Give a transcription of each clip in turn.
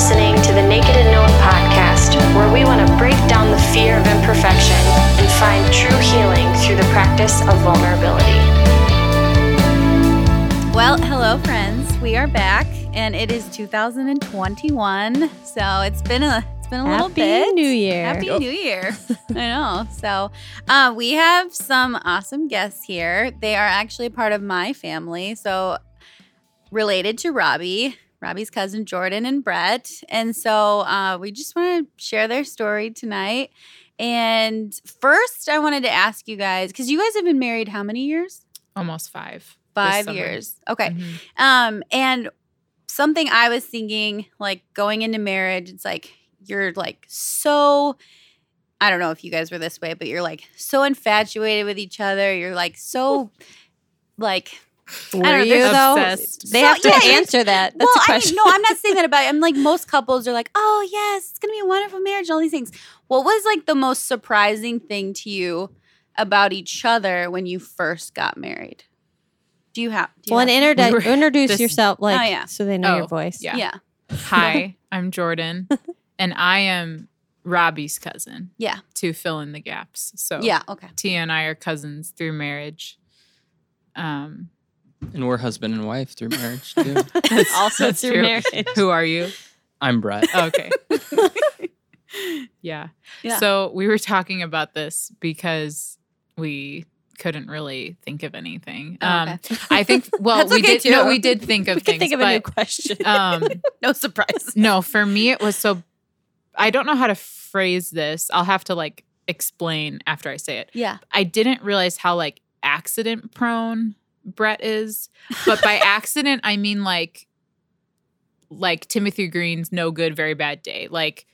listening to the Naked and Known podcast, where we want to break down the fear of imperfection and find true healing through the practice of vulnerability. Well, hello, friends. We are back, and it is 2021. So it's been a it's been a little bit. Happy. New Year. Happy New Year. I know. So uh, we have some awesome guests here. They are actually part of my family. So related to Robbie, Robbie's cousin Jordan and Brett. And so uh, we just want to share their story tonight. And first, I wanted to ask you guys because you guys have been married how many years? almost five. Five years. Okay. Mhm. Um, and something I was thinking, like going into marriage, it's like you're like so. I don't know if you guys were this way, but you're like so infatuated with each other. You're like so, like Were know, you they're though? obsessed. They So, have to yeah, answer that. That's well, a I question. mean, no, I'm not saying that about. I'm like most couples are like, oh yes, it's gonna be a wonderful marriage, and all these things. What was like the most surprising thing to you about each other when you first got married? Do you have? Do you well, and have- introdu- We introduce this- yourself, like, yeah. so they know Oh, your voice. yeah. yeah, Hi, I'm Jordan, and I am Robbie's cousin. Yeah. To fill in the gaps. So yeah. Okay. Tia and I are cousins through marriage. Um, And we're husband and wife through marriage too. also That's through true. marriage. who are you? I'm Brett. Okay. yeah. Yeah. So we were talking about this because we couldn't really think of anything. Oh, Um, okay. I think. Well, That's we okay, did. No, we did think of we things. can think of but, a new question. um, no surprise. no, for me it was so. I don't know how to phrase this. I'll have to like explain after I say it. Yeah. I didn't realize how like accident prone Brett is, but by accident I mean like like Timothy Green's no good very bad day. Like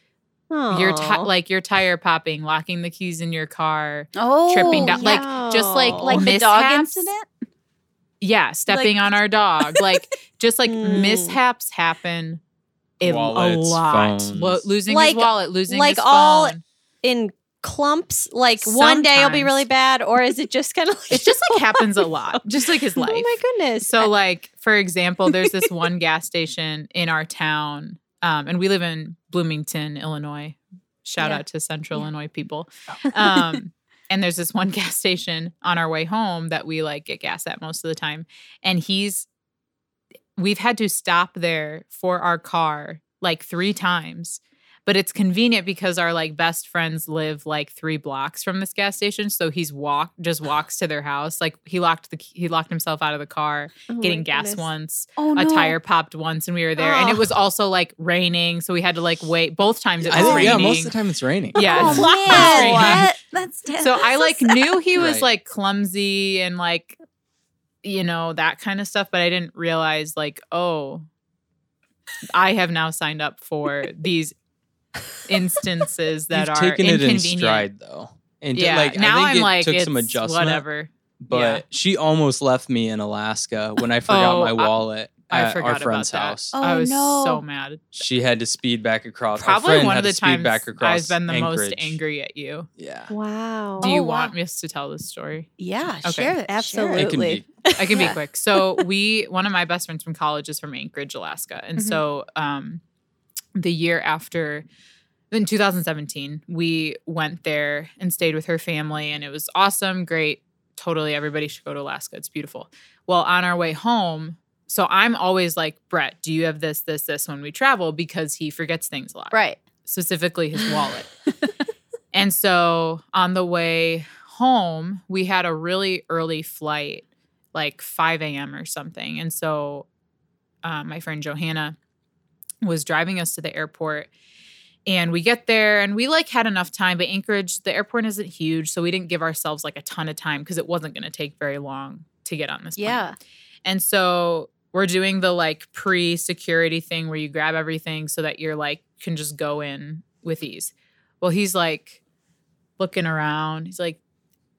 your ti- like your tire popping, locking the keys in your car. Oh, Tripping down- like, just like- Aw. like the dog incident. Yeah, stepping on our dog. Like just like Mm. mishaps happen a, a lot. Lo- losing Like- his wallet, losing like his all- phone. in clumps, like one day it'll be really bad, or is it just kind of like It just like happens a lot. Just like his life. Oh my goodness. So, like, for example, there's this one gas station in our town, um, and we live in Bloomington, Illinois. Shout Yeah. out to Central Yeah. Illinois people. Um, and there's this one gas station on our way home that we like get gas at most of the time. And he's, we've had to stop there for our car like three times. But it's convenient because our like best friends live like three blocks from this gas station. So he's walk just walks to their house. Like he locked the he locked himself out of the car, Oh getting gas goodness. once. Oh A tire popped once and we were there. And it Oh. was also like raining. So we had to like wait. Both times it was I think, yeah, raining. most of the time it's raining. Yeah, Oh it's man, frustrating. that, that's so I like so knew he was Right. like clumsy and like you know that kind of stuff, but I didn't realize like oh, I have now signed up for these instances that You've are taken it in inconvenient. stride though. And Yeah, like now I think am it like took it's some adjustment. whatever. But Yeah. she almost left me in Alaska when I forgot Oh, my wallet I at forgot our friend's about that. house. Oh, I was no. so mad. She had to speed back across. Probably one of the speed times back across I've been the most angry at you. Yeah. Wow. Do you Oh, wow. want me to tell this story? Yeah, Okay. share it. Absolutely. It can be. I can Yeah. be quick. So we, one of my best friends from college is from Anchorage, Alaska, and Mhm. so um, the year after, in 2017, we went there and stayed with her family, and it was awesome, great. Totally, everybody should go to Alaska. It's beautiful. Well, on our way home, so I'm always like, Brett, do you have this, this, this when we travel? Because he forgets things a lot Right. specifically his wallet. and so on the way home, we had a really early flight, like 5 a.m. or something. And so uh, my friend Johanna was driving us to the airport. And we get there and we like had enough time, but Anchorage, the airport isn't huge. So we didn't give ourselves like a ton of time because it wasn't going to take very long to get on this plane. Yeah. And so we're doing the like pre security thing where you grab everything so that you're like, can just go in with ease. Well, he's like looking around. He's like,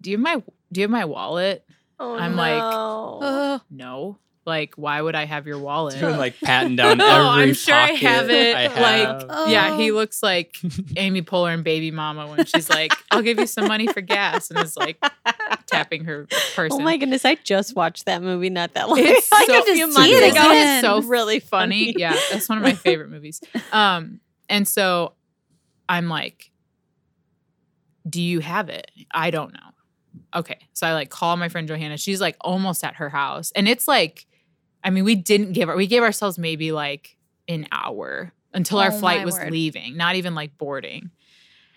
do you have my, do you have my wallet? Oh, I'm like, no. Uh, No. Like, why would I have your wallet? Doing like patting down every oh, I'm sure I have it. I like, have. yeah, he Oh. looks like Amy Poehler and Baby Mama when she's like, "I'll give you some money for gas," and is like tapping her person. Oh my goodness, I just watched that movie not that long It's like so- a few see months it ago. again. It's so really funny. funny. Yeah, that's one of my favorite movies. Um, and so I'm like, "Do you have it?" I don't know. Okay, so I like call my friend Johanna. She's like almost at her house, and it's like, I mean, we didn't give our, we gave ourselves maybe like an hour until our Oh, flight was word. leaving, not even like boarding.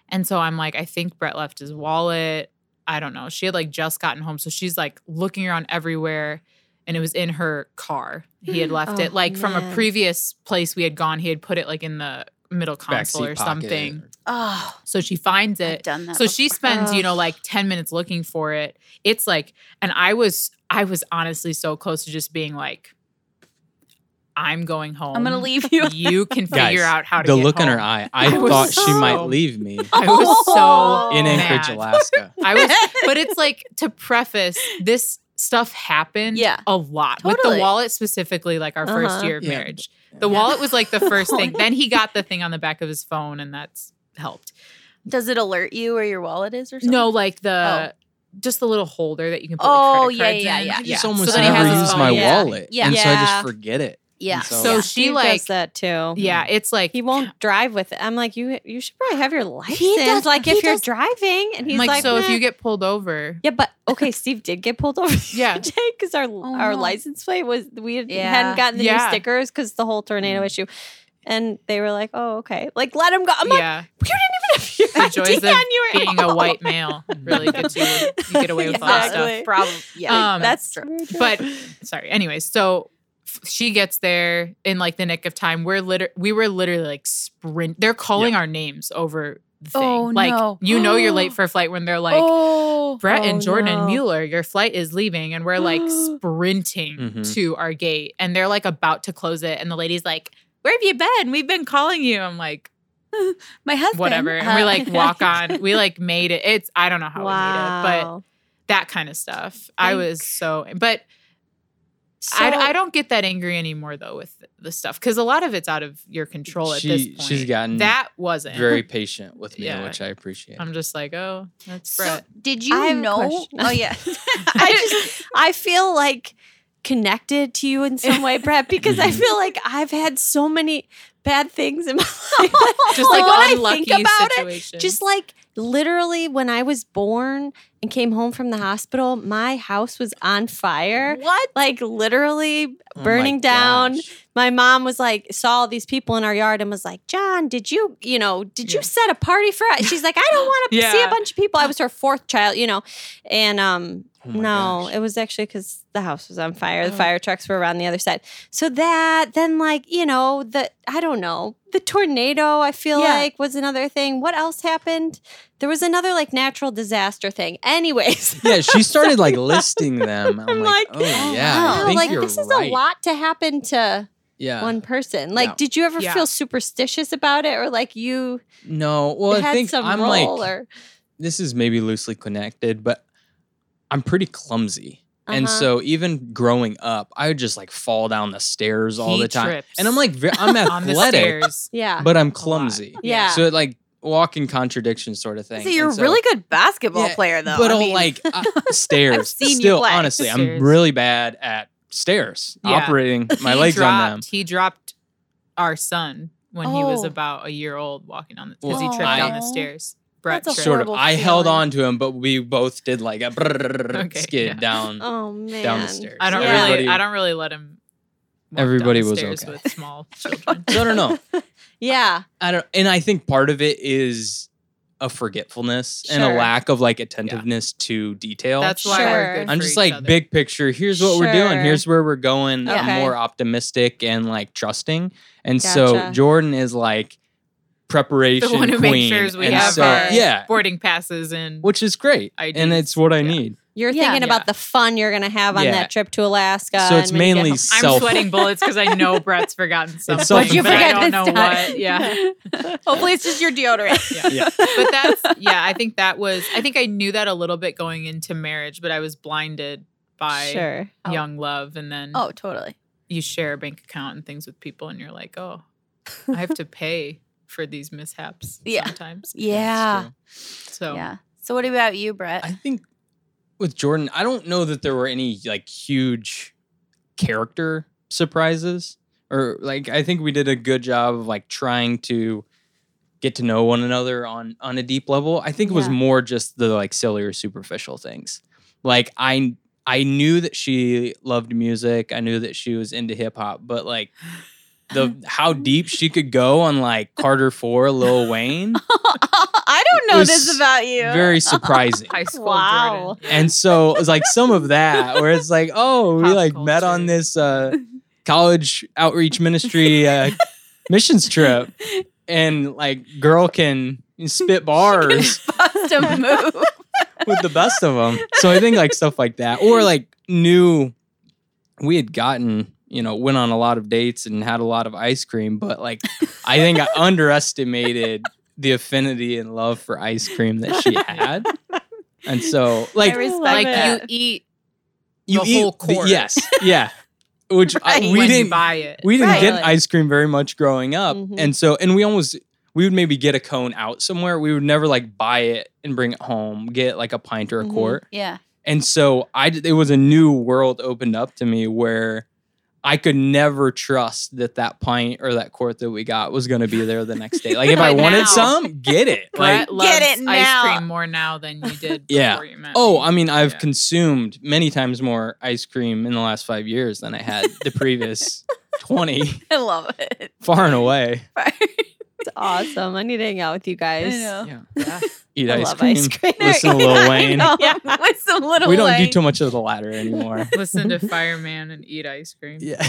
And so I'm like, I think Brett left his wallet. I don't know. She had like just gotten home, so she's like looking around everywhere and it was in her car. He had left Oh, it like from a previous place we had gone. He had put it like in the middle console Backseat or pocket. something. Oh, So she finds it. done that. So she before. spends, you know, like 10 minutes looking for it. It's like, and I was, I was honestly so close to just being like, I'm going home. I'm gonna leave you. You can Guys, figure out how to the get look in her eye. I, I was thought she might leave me I was so in mad. Anchorage, Alaska. I was, but it's like to preface this stuff happened Yeah. a lot with the wallet specifically like our first Uh-huh. year of Yeah. marriage the Yeah. wallet was like the first Oh, thing then he got the thing on the back of his phone and that's helped Does it alert you where your wallet is or something? no like the just the little holder that you can put Oh, like, credit yeah, cards yeah, in. yeah. I just almost So then never use phone. my Yeah. wallet. Yeah. And so I just forget it. Yeah. And So Yeah, she, Steve like- does that too. yeah it's like He won't drive with it. I'm like, you you should probably have your license. does- like he if you're does- driving, and he's like, like, so if you get pulled over yeah, but okay, Steve did get pulled over. Yeah. because our our no. license plate was we had- Yeah. hadn't gotten the Yeah. new stickers because the whole tornado Mm. issue, and they were like, oh okay, like let him go. I'm like, yeah you didn't even have your the joys ID of on your being a white male really gets you you get away with a lot of stuff Exactly. Probably. Yeah. Um, That's true. but sorry anyways so f- she gets there in like the nick of time we're liter- we were literally like sprint they're calling our names over the thing Oh, like no. you know you're late for a flight when they're like oh. Brett Oh, and Jordan no. Mueller, your flight is leaving, and we're like sprinting Mhm. to our gate, and they're like about to close it, and the lady's like, "Where have you been? We've been calling you." I'm like, My husband. "Whatever," and we like walk on. We like made it. It's I don't know how we made it, but that kind of stuff. I was so, but I, I don't get that angry anymore though with the stuff because a lot of it's out of your control at this point. she's gotten that wasn't very patient with me, Yeah. which I appreciate. I'm just like, oh, that's So, Brett. did you I have a know? Oh yeah. I just I feel like connected to you in some way, Brett, because I Mhm. feel like I've had so many bad things in my life. just like when I think about it. Just like literally when I was born and came home from the hospital, my house was on fire. what? Like literally Oh my burning down. gosh. My mom was like, saw all these people in our yard and was like, John, did you, you know, did Yeah. you set a party for us? She's like, I don't want to see a bunch of people. I was her fourth child, you know. And um, Oh no, gosh. it was actually because the house was on fire. The Oh. fire trucks were around the other side. So that, then like, you know, the, I don't know, the tornado, I feel Yeah. like was another thing. What else happened? There was another like natural disaster thing. Anyways. Yeah, she started like listing them. I'm, I'm like, like, oh oh, yeah, wow. I think like you're this is right. a lot to happen to Yeah. one person. Like, Yeah. did you ever Yeah. feel superstitious about it, or like you No, well, I think some I'm role? like or this is maybe loosely connected, but I'm pretty clumsy. And Uh-huh. so even growing up, I would just like fall down the stairs all He the time. trips And I'm like, I'm on the athletic, yeah, but I'm clumsy. Yeah. So it like walking contradiction sort of thing. So you're a And really good basketball Yeah, player, though. but I mean, like uh, stairs. seen you Still, play. honestly, Stairs. I'm really bad at stairs. Yeah. Operating my He legs on them. He dropped our son when he was Oh. about a year old walking on the because he Well, tripped down the stairs. Brett That's a. Sort of. horrible I held on to him, but we both did like a Okay, skid yeah. down. oh man, down the stairs. I don't Yeah. really. I don't really let him. walk down Everybody the was okay. with small children. So I don't know. Yeah, I don't, and I think part of it is a forgetfulness and a lack of like attentiveness to detail. That's why Sure. we're good I'm for just each like other. big picture. Here's what we're doing. Here's where we're going. Okay. I'm more optimistic and like trusting. And so Jordan is like preparation the one who queen. makes sure we and have so, our yeah, boarding passes and which is great, and it's what I Yeah. need. you're Yeah. thinking Yeah. about the fun you're gonna have on Yeah. that trip to Alaska. So it's and when you get mainly home. I'm sweating bullets because I know Brett's forgotten something. What'd you but I forget don't this know time? what. Yeah. hopefully it's just your deodorant. yeah. Yeah. But that's yeah, I think that was I think I knew that a little bit going into marriage, but I was blinded by sure. Oh. young love and then Oh, totally. you share a bank account and things with people and you're like, "Oh, I have to pay for these mishaps Yeah. sometimes." Yeah. So Yeah. So what about you, Brett? I think with Jordan, I don't know that there were any like huge character surprises or like I think we did a good job of like trying to get to know one another on on a deep level. I think it was Yeah. more just the like silly or superficial things. Like I I knew that she loved music. I knew that she was into hip hop, but like the how deep she could go on like Carter 4, Lil Wayne, I don't know this about you. very surprising. High school Wow. Jordan. And so it was like some of that where it's like, oh, we Pop like met on this uh college outreach ministry uh missions trip and like girl can spit bars Bust a move. with the best of them. So I think like stuff like that or like new. we had gotten, you know, went on a lot of dates and had a lot of ice cream, but like I think I underestimated the affinity and love for ice cream that she had. And so like I Like that. you eat you the eat whole the- quart. yes, yeah. Which I- we when didn't buy it. we didn't Right. get ice cream very much growing up, Mhm. and so and we almost we would maybe get a cone out somewhere. We would never like buy it and bring it home, get like a pint or a Mhm. quart. yeah. And so I it was a new world opened up to me where I could never trust that that pint or that quart that we got was going to be there the next day. Like if I wanted now. some, get it. Like Brett loves it now. ice cream more now than you did Yeah. you met Oh, me. I mean, I've Yeah. consumed many times more ice cream in the last five years than I had the previous 20, I love it. far and away. It's awesome. I need to hang out with you guys. I know. Yeah. Yeah. Eat I ice, cream, ice cream. Listen to Lil Wayne. Yeah. With some little We don't do too much of the latter anymore. Listen to Fireman and eat ice cream. yeah.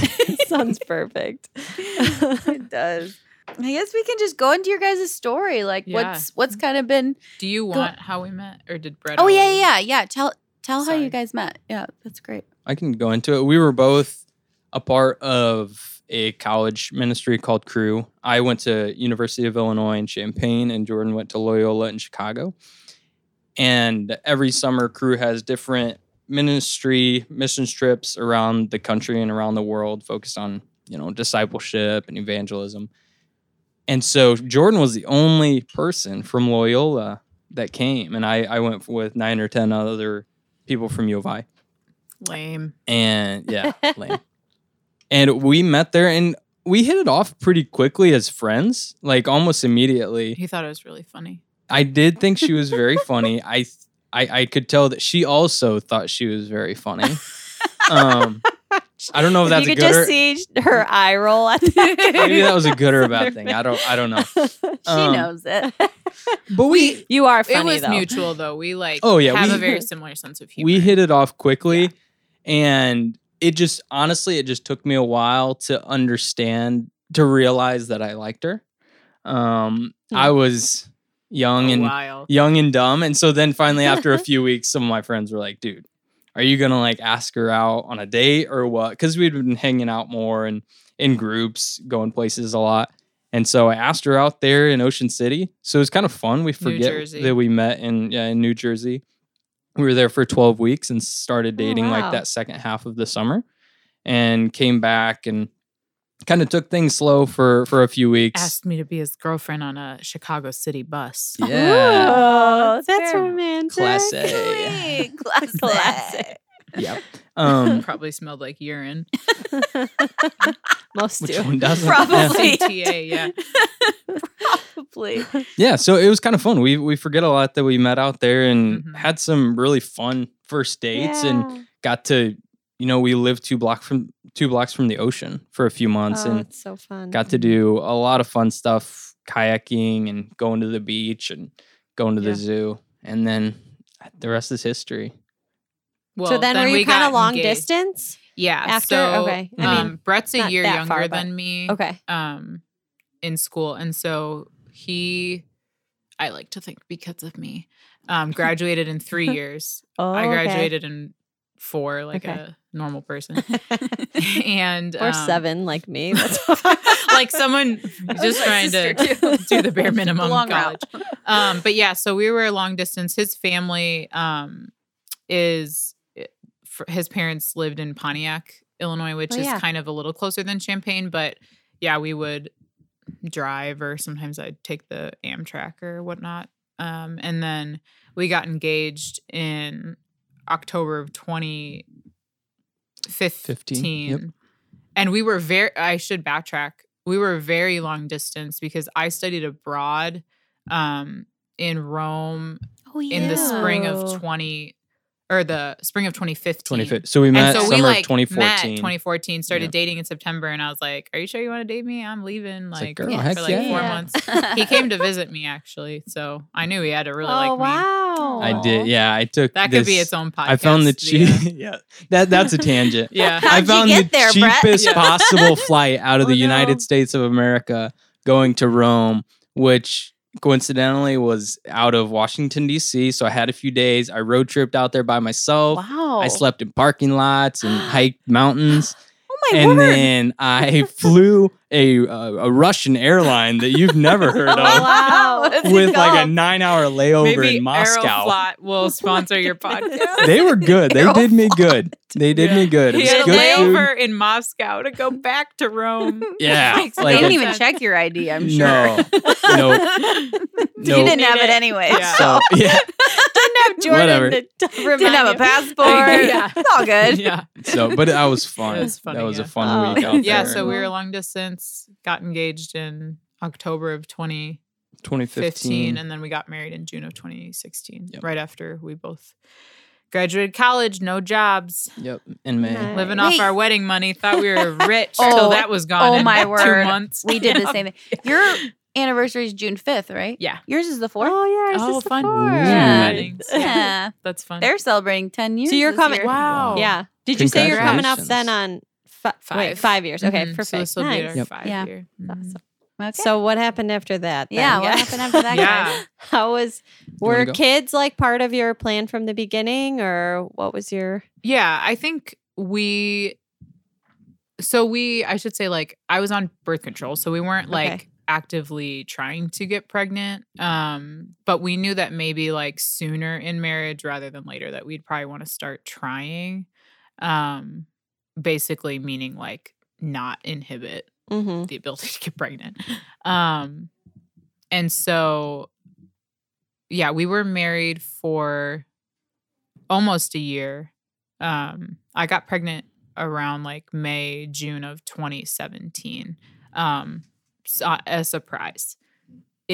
Sounds perfect. it does. I guess we can just go into your guys' story. Like, Yeah. what's what's kind of been? Do you want how we met, or did Brett? Oh yeah, already? yeah, yeah. Tell tell how you guys met. Yeah, that's great. I can go into it. We were both a part of a college ministry called Cru. I went to University of Illinois in Champaign, and Jordan went to Loyola in Chicago. And every summer, Cru has different ministry missions trips around the country and around the world, focused on you know discipleship and evangelism. And so Jordan was the only person from Loyola that came, and I, I went with nine or ten other people from U of I Lame. and yeah, lame. And we met there, and we hit it off pretty quickly as friends, like almost immediately. He thought it was really funny. I did think she was very funny. I, I, I could tell that she also thought she was very funny. Um, I don't know if that's you a could good just or see her eye roll at the maybe that was a good or a bad thing. I don't, I don't know. She Um, knows it. But we, You are funny it was though. mutual though. We like Oh, yeah, have we- a very similar sense of humor. we hit it off quickly and it just honestly it just took me a while to understand to realize that i liked her. Um Hmm. i was young a and while. young and dumb and so then finally after a few weeks some of my friends were like dude are you gonna like ask her out on a date or what? Because we'd been hanging out more and in groups going places a lot. And so i asked her out there in ocean city. So it was kind of fun. We forget that we met in yeah, in new jersey we were there for 12 weeks and started Oh, dating wow. like that second half of the summer and came back and kind of took things slow for for a few weeks Asked me to be his girlfriend on a Chicago City bus. yeah Oh, that's that's romantic. Class A. Classic. Classic. yep um Probably smelled like urine. Most which do. one doesn't Probably. Some TA, yeah. Probably. yeah so it was kind of fun we we forget a lot that we met out there and Mhm. had some really fun first dates and got to you know we lived two block from two blocks from the ocean for a few months oh, and it's so fun. got to do a lot of fun stuff kayaking and going to the beach and going to Yeah. the zoo and then the rest is history Well, so then, were you we kind of long engaged. distance? Yeah. after? So, Okay. I um, mean, Brett's a year younger far, than me. Okay. Um, in school, and so he, I like to think because of me, um, graduated in three years. Oh, I okay. graduated in four, like Okay. a normal person, and or um, seven, like me. That's like someone just trying to too. do the bare minimum long college. um, but yeah, so we were long distance. His family um, is fr- his parents lived in Pontiac, Illinois, which Oh, is yeah. kind of a little closer than Champaign. But yeah, we would drive, or sometimes I'd take the Amtrak or whatnot. Um, and then we got engaged in October of 2015. Yep. And we were very, I should backtrack. We were very long distance because I studied abroad um, in Rome Oh yeah. in the spring of 20 or the spring of 2015. 2015. So we met and so summer we like of 2014. met 2014, started Yep. dating in September, and I was like, "Are you sure you want to date me? I'm leaving like, like, girl, Yeah. for like yeah. four Yeah. months." he came to visit me actually, so I knew he had to really oh like me. wow! I did. Yeah, I took That could be its own podcast. I found the yeah. cheap. yeah, that that's a tangent. Yeah. I How'd you found get the there, Brett? cheapest Yeah. possible flight out of Oh, the no. United States of America going to Rome, which coincidentally was out of Washington D.C. So I had a few days. I road tripped out there by myself. Wow. I slept in parking lots and hiked mountains. Oh my and word. then I flew a uh, a Russian airline that you've never heard Oh, of wow. What is it with like a nine hour layover Maybe in Moscow. Aeroflot will sponsor your podcast. They were good. They did me good. They did me good. It He was had a good food. layover in Moscow to go back to Rome. Yeah, Makes they didn't even check your ID. I'm sure. No, no, you didn't have it anyway. Yeah. So yeah, didn't have Jordan Whatever. to Didn't have a passport. Yeah. It's all good. yeah. so but that was fun. It was funny, that was yeah. a fun Oh. week out Yeah, there. so we were long distance, got engaged in October of 2015, 2015. and then we got married in June of 2016, Yep. right after we both graduated college, no jobs, Yep, in May. Nice. living Wait. off our wedding money. Thought we were rich Oh, till that was gone. oh in my two word. months. We did the same thing. Your anniversary is June 5th, right? Yeah. Yours is the 4th. Oh yeah, it's Oh, just the fun. fourth. Yeah. Yeah. That's fun. They're celebrating 10 years. So you're coming. year. Wow. Yeah. Did you say you're coming up then on fi- Five. Wait, five years? Okay, Mhm. So perfect. this will be nice. our Yep. five Yeah. year. That's Mhm. awesome. Okay. So what happened after that? then, yeah, what happened after that, Yeah. How was were kids like part of your plan from the beginning, or what was your? Yeah, I think we so we I should say like I was on birth control, so we weren't like Okay. actively trying to get pregnant. Um, but we knew that maybe like sooner in marriage rather than later that we'd probably want to start trying. Um, basically meaning like not inhibit Mm-hmm. the ability to get pregnant. Um, and so, yeah, we were married for almost a year. Um, I got pregnant around like May, June of 2017. Um, so, a surprise.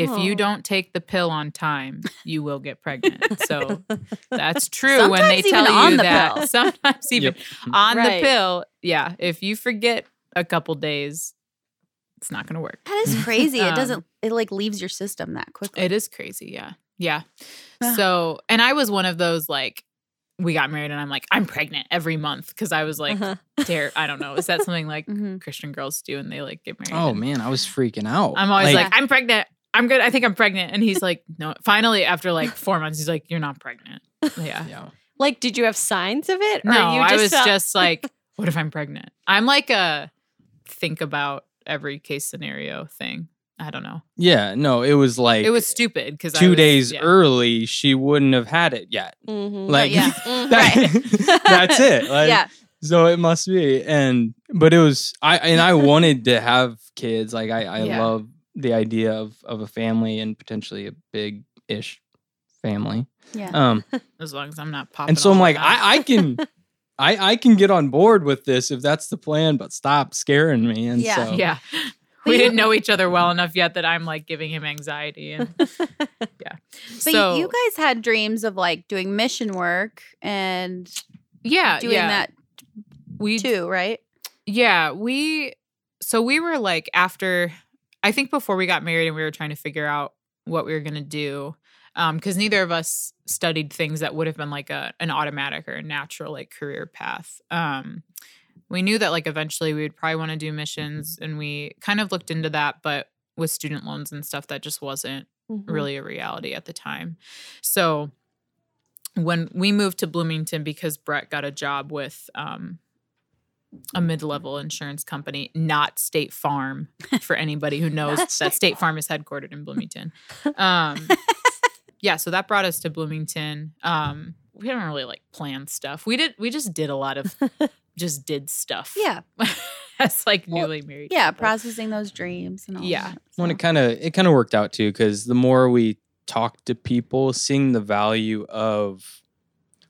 If Aw. you don't take the pill on time, you will get pregnant. So that's true when they tell you on the that. pill. Sometimes even Yep. on Right. the pill. Yeah. If you forget a couple days, it's not going to work. That is crazy. it Um, doesn't, it like leaves your system that quickly. It is crazy. Yeah. Yeah. Ah. So, and I was one of those like, we got married and I'm like, I'm pregnant every month because I was like, Uh-huh. dare, I don't know. Is that something like Mhm. Christian girls do and they like get married? Oh and- man, I was freaking out. I'm always like, I'm pregnant. I'm good. I think I'm pregnant. And he's like, no. Finally, after like four months, he's like, you're not pregnant. Yeah. yeah. Like, did you have signs of it? Or No, you I was felt- just like, what if I'm pregnant? I'm like a think about every case scenario thing. I don't know. Yeah, no, it was like It was stupid because two days early. She wouldn't have had it yet. Mhm. Like, yeah. that- that's it. Like, yeah. So it must be. And but it was I and I wanted to have kids. Like I, I Yeah. love the idea of of a family and potentially a big ish family. Yeah. Um As long as I'm not popping. and so I'm like. I, I can I I can get on board with this if that's the plan, but stop scaring me. And Yeah. so yeah. We didn't know each other well enough yet that I'm like giving him anxiety. And yeah. But so, you guys had dreams of like doing mission work and yeah, doing yeah. that we too, right? Yeah, we so we were like after I think before we got married and we were trying to figure out what we were going to do um cuz neither of us studied things that would have been like a an automatic or a natural like career path. Um we knew that like eventually we would probably want to do missions and we kind of looked into that but with student loans and stuff that just wasn't Mhm. really a reality at the time. So when we moved to Bloomington because Brett got a job with um, a mid-level insurance company, not State Farm, for anybody who knows Not that State State Farm is headquartered in Bloomington. Um, yeah, so that brought us to Bloomington. Um, we didn't really like plan stuff. We did. We just did a lot of just did stuff. Yeah. as like Well, newly married. Yeah. people. Processing those dreams and all Yeah. that. when it kind of it kind of worked out too because the more we talked to people seeing the value of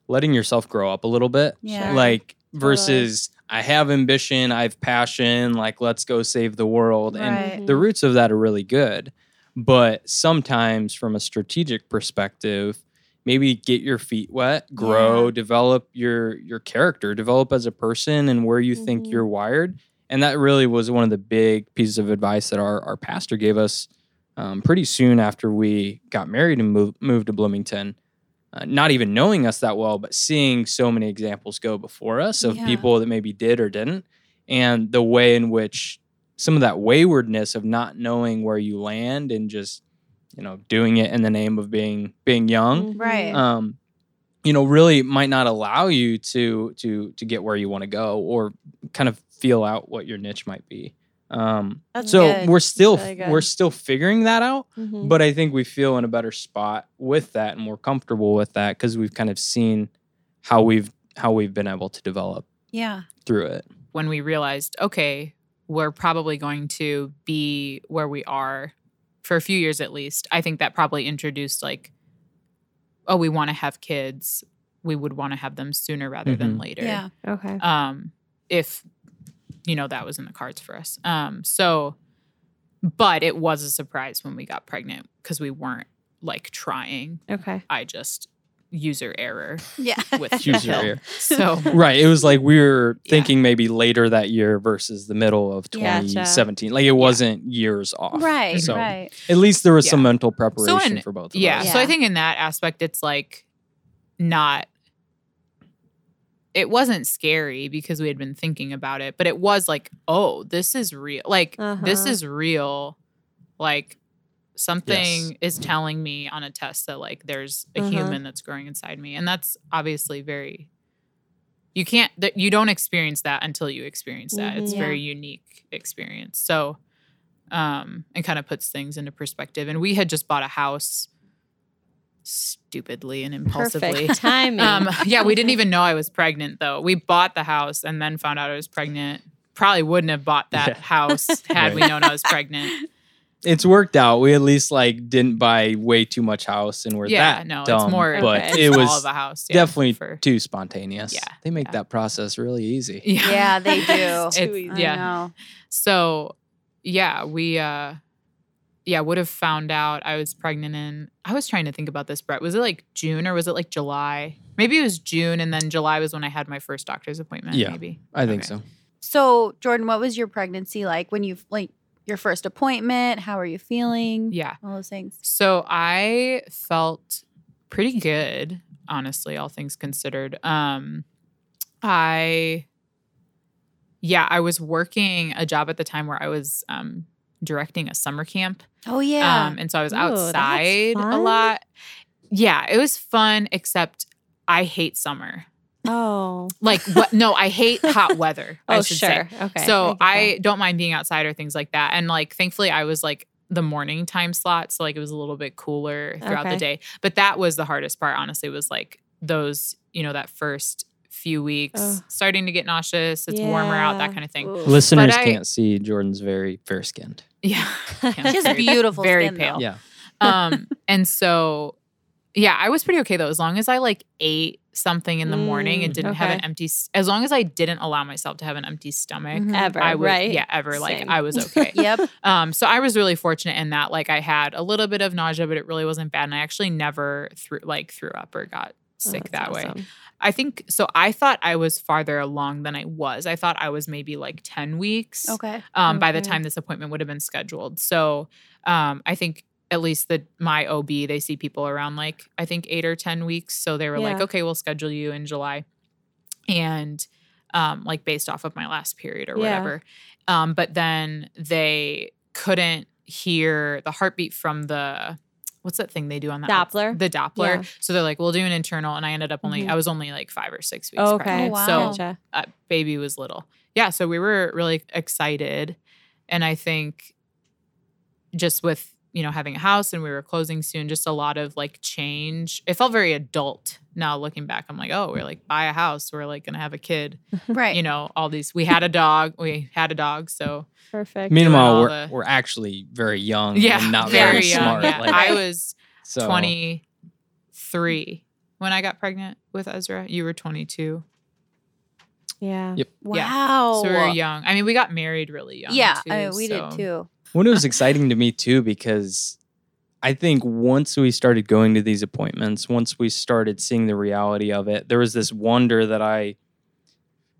letting yourself grow up a little bit. Yeah. Like versus I have ambition, I have passion, like let's go save the world. And the roots of that are really good. But sometimes from a strategic perspective, maybe get your feet wet, grow, Yeah. develop your your character, develop as a person and where you think Mhm. you're wired. And that really was one of the big pieces of advice that our, our pastor gave us um, pretty soon after we got married and moved, moved to Bloomington. Uh, not even knowing us that well, but seeing so many examples go before us of Yeah. people that maybe did or didn't, and the way in which some of that waywardness of not knowing where you land and just you know doing it in the name of being being young Mhm. Right. um you know really might not allow you to to to get where you want to go or kind of feel out what your niche might be um That's so good. we're still really we're still figuring that out Mhm. but i think we feel in a better spot with that and more comfortable with that because we've kind of seen how we've how we've been able to develop yeah. through it when we realized, okay, we're probably going to be where we are for a few years at least. I think that probably introduced like, oh, we want to have kids. We would want to have them sooner rather than Mhm. later. Yeah. Okay. Um, if you know that was in the cards for us. Um, so, but it was a surprise when we got pregnant because we weren't like trying. Okay. I just user error Yeah. with user the your pill. ear. So right it was like we were Yeah. thinking maybe later that year versus the middle of Gotcha. 2017 like it wasn't years off right. so Right. at least there was Yeah. some mental preparation in- for both of yeah, us So I think in that aspect, it's like not. It wasn't scary because we had been thinking about it, but it was like, oh, this is real. Like this Uh-huh. is real. Like something is telling me on a test that like there's a Uh-huh. human that's growing inside me, and that's obviously very. You can't. That you don't experience that until you experience that. It's Mhm. a very unique experience. So, um, and kind of puts things into perspective. And we had just bought a house stupidly and impulsively. Perfect timing. Um, yeah, we didn't even know I was pregnant though. We bought the house and then found out I was pregnant. Probably wouldn't have bought that Yeah. house had we known I was pregnant. it's worked out we at least like didn't buy way too much house and we're yeah, that no, dumb, it's more. but Okay. it small was of a house. yeah, definitely for- too spontaneous Yeah, they make yeah. that process really easy yeah, Yeah, they do. It's too It's- easy. I yeah. know. So, yeah, we uh yeah, would have found out I was pregnant in I was trying to think about this, Brett. Was it like June or was it like July? Maybe it was June and then July was when I had my first doctor's appointment, Yeah, maybe. i think Okay. so So, Jordan, what was your pregnancy like when you like your first appointment? How are you feeling? Yeah. All those things. So I felt pretty good, honestly, all things considered. Um I yeah, I was working a job at the time where I was um directing a summer camp. Oh yeah. Um, and so I was Ooh, outside a lot. Yeah, it was fun, except I hate summer. oh. Like what no, I hate hot weather. I Oh, should sure. say. Okay. So I don't mind being outside or things like that. And like thankfully I was like the morning time slot. So like it was a little bit cooler throughout Okay. the day. But that was the hardest part, honestly, was like those, you know, that first few weeks Ugh. starting to get nauseous. It's warmer out, that kind of thing. Ooh. listeners I- can't see jordan's very fair skinned Yeah. she's has beautiful very skin, pale. though. yeah um and so yeah i was pretty okay though as long as i like ate something in the morning and Mm, didn't have an empty as long as i didn't allow myself to have an empty stomach Mhm. Ever, i would right? yeah ever like i was okay Yep. um so i was really fortunate in that like i had a little bit of nausea but it really wasn't bad and i actually never threw like threw up or got sick that's that way i think so i thought i was farther along than i was i thought i was maybe like 10 weeks Okay. um, by the time this appointment would have been scheduled. So um, I think at least the my OB they see people around like I think eight or ten weeks. So they were like, okay, we'll schedule you in July, and um, like based off of my last period or Yeah. whatever. Um, but then they couldn't hear the heartbeat from the what's that thing they do on that Doppler? The Doppler. Yeah. So they're like, we'll do an internal, and I ended up only Mhm. I was only like five or six weeks. Okay. pregnant. Oh, wow. So Gotcha. uh, baby was little. Yeah, so we were really excited, and I think just with you know having a house and we were closing soon, just a lot of like change. It felt very adult. Now looking back, I'm like, oh, we're like buy a house, we're like gonna have a kid. Right. You know, all these. We had a dog. We had a dog, so Perfect. meanwhile we're, the- we're actually very young yeah, and not very very, young. smart Yeah. like, I was so 23 when I got pregnant with Ezra. You were 22. Yeah. Yep. Wow. So we were young. I mean, we got married really young. Yeah, too, I mean, we so- did too. When it was exciting to me too, because I think once we started going to these appointments, once we started seeing the reality of it, there was this wonder that I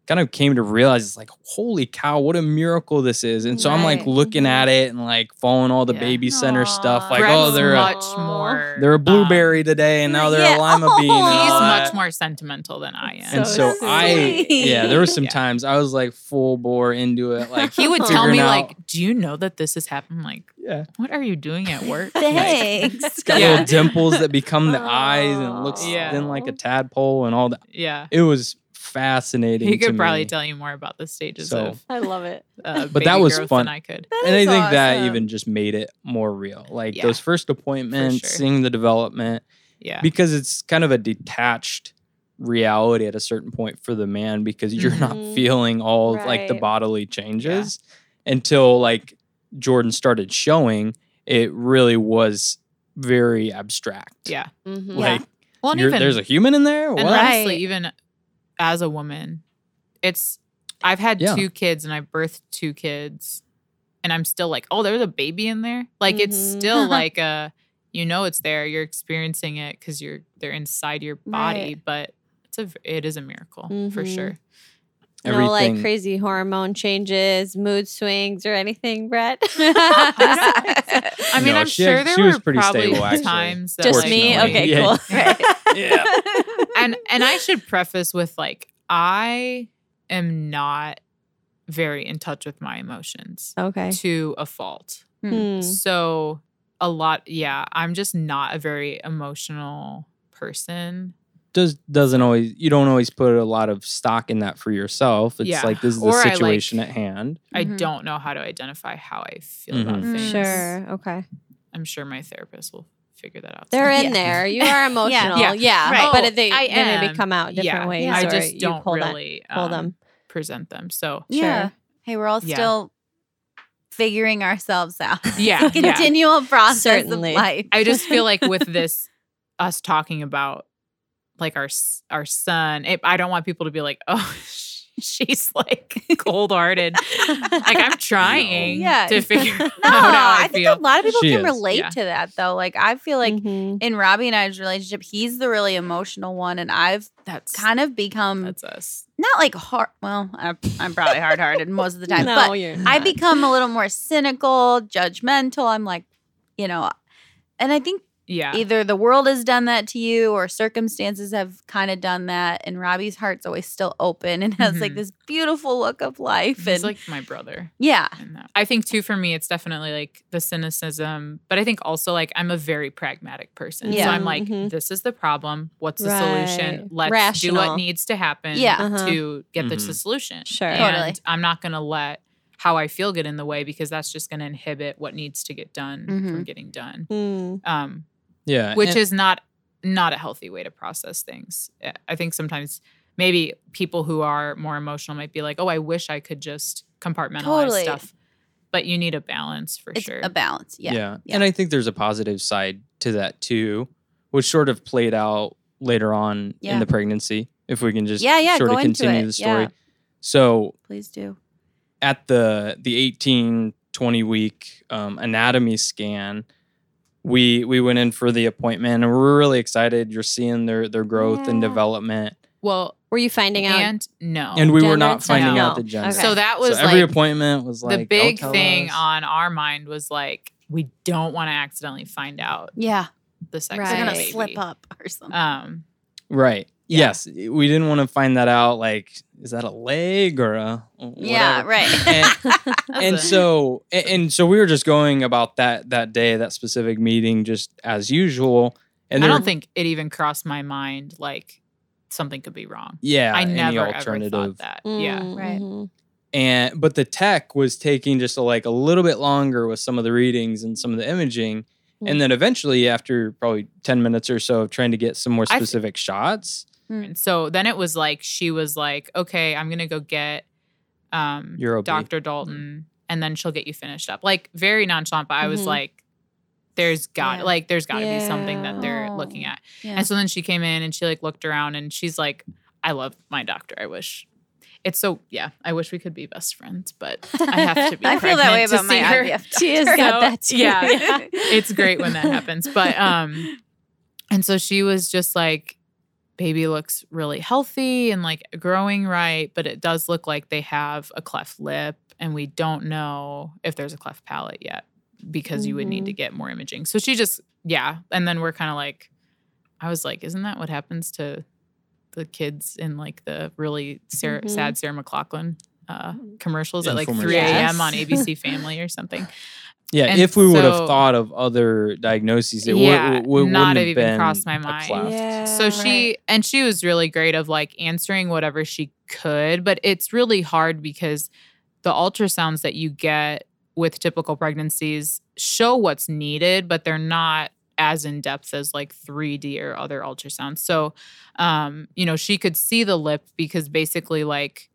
kind of came to realize it's like, holy cow, what a miracle this is. And so I'm like Right. looking Mhm. at it and like following all the Yeah. baby center stuff. Like, Brett's oh, they're a, much more. they're a um, blueberry today and now they're Yeah. a lima bean. and Oh. he's much more sentimental than I am. And So so, I, yeah, there were some Yeah. times I was like full bore into it. Like he would tell me out- like, "Do you know that this has happened?" I'm like, yeah, what are you doing at work? Like, Thanks. it's got little dimples that become the eyes and looks Yeah. then like a tadpole and all that. yeah. It was fascinating. He to could probably me. tell you more about the stages So- of I love it. uh, But that was fun. I could. That and I is think that even just made it more real. Like Yeah. those first appointments, sure. seeing the development, Yeah. because it's kind of a detached reality at a certain point for the man because you're not Mhm. feeling all like the bodily changes until like Jordan started showing. It really was very abstract. yeah. Mhm. Yeah. Like Well, and even there's a human in there. What? Right. honestly, even as a woman, it's I've had Yeah. two kids and I birthed two kids, and I'm still like, oh, there's a baby in there. Like it's Mhm. still like a, you know, it's there. You're experiencing it because you're they're inside your body, Right. but it's a it is a miracle for Mhm. Sure. No like crazy hormone changes, mood swings, or anything, Brett. I mean, No, I'm she sure act- there she were pretty probably stable, actually. times that Just like, me. Okay, Yeah. cool. Yeah. and and I should preface with like I am not very in touch with my emotions okay. to a fault. Hmm. So a lot yeah, I'm just not a very emotional person. Does doesn't always you don't always put a lot of stock in that for yourself. It's Yeah. like this is the Or I, like- situation at hand. I Mhm. don't know how to identify how I feel about Mhm. things. Sure. Okay. I'm sure my therapist will figure that out. They're soon. in there. You are emotional. Yeah. Yeah. Right. But Oh, they, I they maybe come out different yeah, ways. I just don't hold on- really hold um, them. present them. So Yeah. Sure. Hey, we're all Yeah. still figuring ourselves out. Yeah, It's yeah. continual process Certainly. of life. I just feel like with this, us talking about like our our son, it, I don't want people to be like, oh, she's like cold hearted. like I'm trying Yeah. to figure No, out how I, I think feel. a lot of people She can is. relate Yeah. to that though. Like I feel like Mhm. in Robbie and I's relationship, he's the really emotional one, and I've that's kind of become that's us. not like hard. Well, I, I'm probably hard hearted most of the time, no, but you're I become a little more cynical, judgmental. I'm like, you know, and I think Yeah. either the world has done that to you or circumstances have kind of done that. And Robbie's heart's always still open and has like Mhm. this beautiful look of life. He's and like my brother. yeah. I think too for me, it's definitely like the cynicism, but I think also like I'm a very pragmatic person. So Yeah. I'm like, Mhm. this is the problem. What's the Right. solution? Let's do Rational. what needs to happen Yeah. Uh-huh. to get this Mhm. the solution. Sure. And Totally. I'm not gonna let how I feel get in the way because that's just gonna inhibit what needs to get done from Mhm. getting done. Mm. Um, Yeah. which and- is not not a healthy way to process things. I- I think sometimes maybe people who are more emotional might be like, "Oh, I wish I could just compartmentalize Totally. stuff." But you need a balance for it's sure. a balance. Yeah. yeah. Yeah. And I think there's a positive side to that too, which sort of played out later on Yeah. in the pregnancy. If we can just Yeah, yeah, sort go of into continue it. the story. Yeah. So Please do. at the the 18 20 week um, anatomy scan we we went in for the appointment and we're really excited you're seeing their their growth and development well, Were you finding out? and no. and we were not finding No. out the gender Okay. so that was So every like appointment was like the big tell thing us." on our mind was like we don't want to accidentally find out Yeah. the sex Right. They're gonna slip up or something. Um, right Yeah. yes we didn't want to find that out like is that a leg or a yeah. Right. and, and so and, and so we were just going about that that day that specific meeting just as usual and I there- don't think it even crossed my mind like something could be wrong. yeah I any never ever alternative thought that. Yeah. Mm, Right. mhm. and but the tech was taking just a, like a little bit longer with some of the readings and some of the imaging Mm. and then eventually after probably 10 minutes or so of trying to get some more I th- specific shots And so then it was like she was like, "Okay, I'm gonna go get um. Dr. Dalton, and then she'll get you finished up." Like very nonchalant, but I was Mhm. like, there's got Yeah. like there's got to be something that they're Yeah. looking at. Yeah. And so then she came in and she like looked around and she's like, I love my doctor. I wish it's so yeah. I wish we could be best friends, but I have to be. I feel that way about my. IVF. She has doctor. got that too. yeah. it's great when that happens. But um and so she was just like baby looks really healthy and like growing right, but it does look like they have a cleft lip and we don't know if there's a cleft palate yet because you would need to get more imaging. So she just yeah, and then we're kind of like I was like, isn't that what happens to the kids in like the really Sarah, Mhm. sad Sarah McLachlan uh, commercials at like 3 Infomercials. a.m. on ABC Family or something? Yeah, And if we would have thought of other diagnoses, it Yeah, would, would, not have have even been crossed my mind. Yeah. So she and she was really great of like answering whatever she could, but it's really hard because the ultrasounds that you get with typical pregnancies show what's needed, but they're not as in depth as like 3D or other ultrasounds. So um, you know, she could see the lip because basically like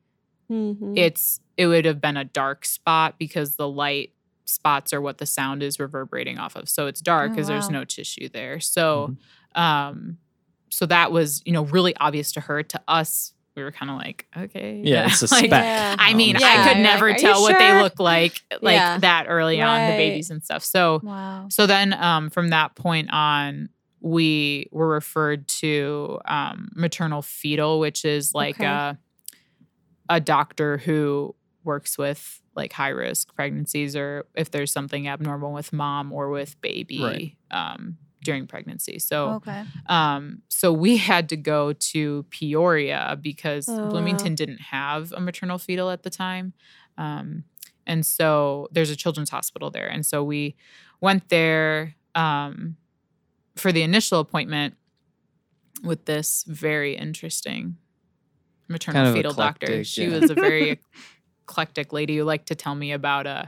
Mhm. it's it would have been a dark spot because the light spots are what the sound is reverberating off of. So it's dark Oh, because there's no tissue there. So um so that was, you know, really obvious to her. To us, we were kind of like, okay. Yeah, it's a like. Yeah. I mean, Yeah, I could you're like, never tell what they look like like Yeah. that early on, the babies and stuff. So Wow. so then um, from that point on, we were referred to um, maternal fetal, which is like Okay. a, a doctor who works with like high risk pregnancies or if there's something abnormal with mom or with baby Right. um, during pregnancy. So Okay. um, so we had to go to Peoria because Oh. Bloomington didn't have a maternal fetal at the time. Um, and so there's a children's hospital there. And so we went there um, for the initial appointment with this very interesting maternal Kind of fetal doctor. eclectic, She yeah. was a very eclectic lady who liked to tell me about uh,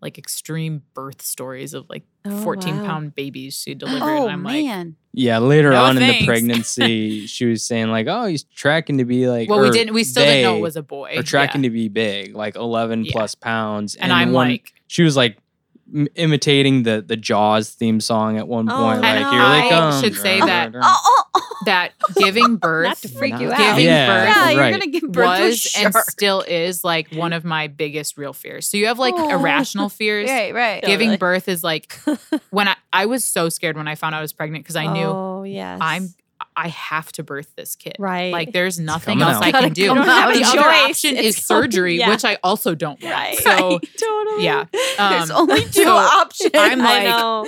like extreme birth stories of like Oh, 14 wow. pound babies she delivered. Oh and I'm like. Yeah, later No on in the pregnancy, she was saying like, "Oh, he's tracking to be like." well, we didn't. We still didn't know it was a boy. Are tracking Yeah. to be big, like eleven Yeah. plus pounds. and, I'm one- like, she was like m- imitating the the Jaws theme song at one Oh, point. no. like, And here I they come. should say that- Oh, oh, oh. That giving birth Not to freak you out. Giving yeah, birth Yeah, you're right. gonna give birth to a was and still is like one of my biggest real fears. So you have like Oh. irrational fears. Right, right. Giving Totally. birth is like when I I was so scared when I found out I was pregnant because I knew Oh, yes. I'm I have to birth this kid. right. Like there's nothing else out. I Gotta can do. come The out. other Choice. option is It's coming- surgery, yeah. which I also don't want. right. So totally. yeah. There's Um, only two so options. I'm I like know.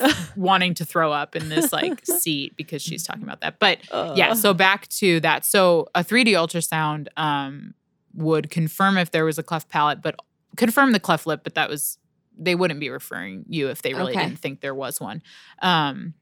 wanting to throw up in this like seat because she's talking about that. But Ugh. yeah, so back to that. So a 3D ultrasound um, would confirm if there was a cleft palate, but confirm the cleft lip, but that was they wouldn't be referring you if they really Okay. didn't think there was one. Um,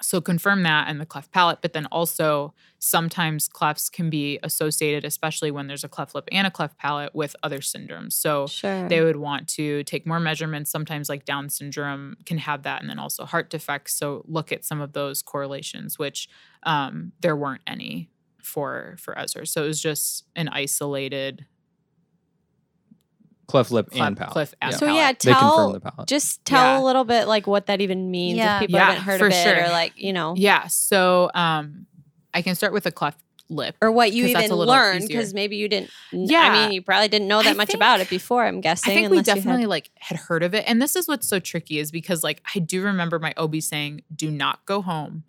so confirm that and the cleft palate, but then also sometimes clefts can be associated, especially when there's a cleft lip and a cleft palate, with other syndromes. So sure. they would want to take more measurements. Sometimes, like Down syndrome, can have that, and then also heart defects. So look at some of those correlations, which um, there weren't any for for Ezra. So it was just an isolated cleft lip clef, and palate. cleft and so palate. yeah, they confirmed tell the palate. just tell Yeah. a little bit like what that even means Yeah. if people Yeah, haven't heard for of it sure. or like you know yeah. So um, I can start with a cleft lip. or what you 'Cause that's even a little learned because maybe you didn't. Yeah, Yeah. I mean you probably didn't know that I much think- about it before. I'm guessing. I think we unless you had- definitely like had heard of it. And this is what's so tricky is because like I do remember my OB saying, "Do not go home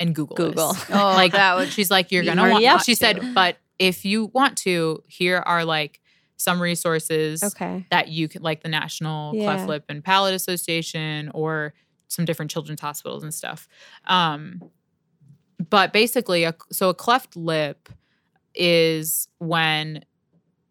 and Google Google. this." Oh, like that would. she's like you're gonna already want have she to. said but if you want to here are like some resources okay. that you can like the national Yeah. cleft lip and palate association or some different children's hospitals and stuff um but basically a, so a cleft lip is when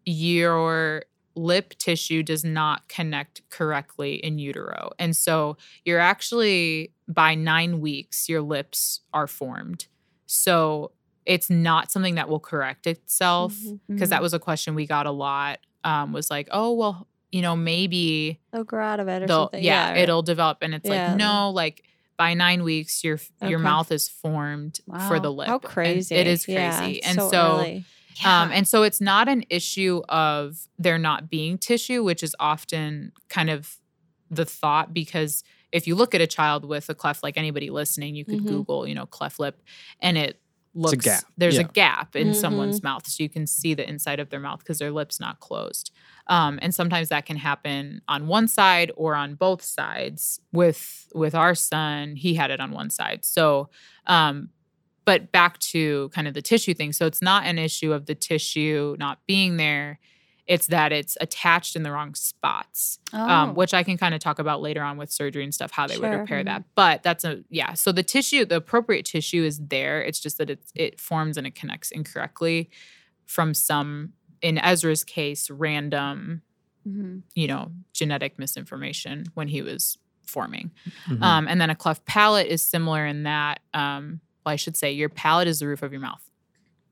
your lip tissue does not connect correctly in utero and so you're actually by nine weeks your lips are formed so it's not something that will correct itself because that was a question we got a lot um, was like oh well you know maybe They'll grow out of it or something. yeah, or- it'll develop and it's Yeah. like no like by nine weeks your your mouth is formed for the lip How And crazy. it is Yeah, crazy and so, so, um and so it's not an issue of there not being tissue which is often kind of the thought because if you look at a child with a cleft, like anybody listening, you could Mhm. Google, you know, cleft lip, and it looks gap, there's a gap in Mhm. someone's mouth, so you can see the inside of their mouth because their lip's not closed. Um, and sometimes that can happen on one side or on both sides. With with our son, he had it on one side. So, um, but back to kind of the tissue thing. So it's not an issue of the tissue not being there. It's that it's attached in the wrong spots, Oh. um, which I can kind of talk about later on with surgery and stuff, how they would Sure. repair that. But that's a yeah. So the tissue, the appropriate tissue is there. It's just that it it forms and it connects incorrectly from some, in Ezra's case, random, Mhm. you know, genetic misinformation when he was forming. Mhm. Um, and then a cleft palate is similar in that, um, well, I should say, your palate is the roof of your mouth.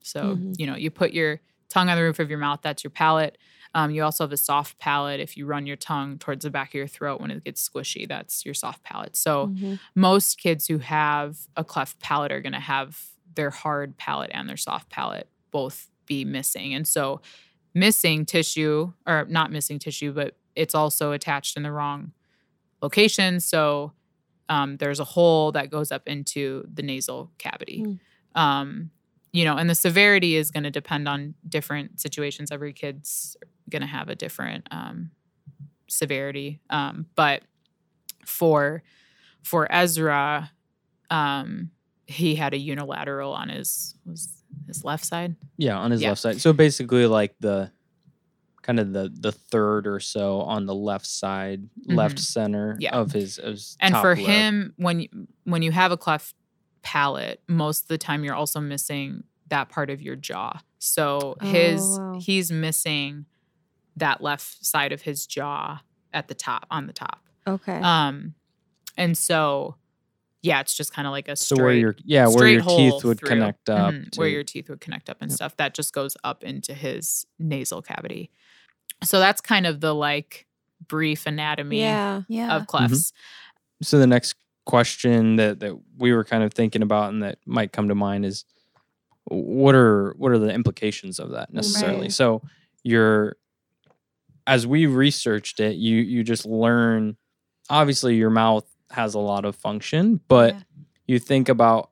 So, Mhm. you know, you put your tongue on the roof of your mouth, that's your palate. Um, you also have a soft palate. If you run your tongue towards the back of your throat when it gets squishy, that's your soft palate. So, Mhm. most kids who have a cleft palate are going to have their hard palate and their soft palate both be missing. And so, missing tissue, or not missing tissue, but it's also attached in the wrong location. So, um, there's a hole that goes up into the nasal cavity. Mm. Um, you know, and the severity is going to depend on different situations. Every kid's going to have a different um, severity. Um, but for for Ezra, um, he had a unilateral on his was his left side. Yeah, on his Yeah. left side. So basically, like the kind of the the third or so on the left side, left Mhm. center Yeah. of his, of his And for lip. him, when you, when you have a cleft palate, most of the time you're also missing that part of your jaw. So his Oh, wow. he's missing that left side of his jaw at the top on the top. Okay. Um, and so yeah, it's just kind of like a so straight where your yeah where your teeth would through. connect up Mhm, to, where your teeth would connect up and Yep. stuff that just goes up into his nasal cavity so that's kind of the like brief anatomy yeah. Yeah. of clefts so the next question that that we were kind of thinking about and that might come to mind is what are what are the implications of that necessarily Right. so you're as we researched it you you just learn obviously your mouth has a lot of function but Yeah. you think about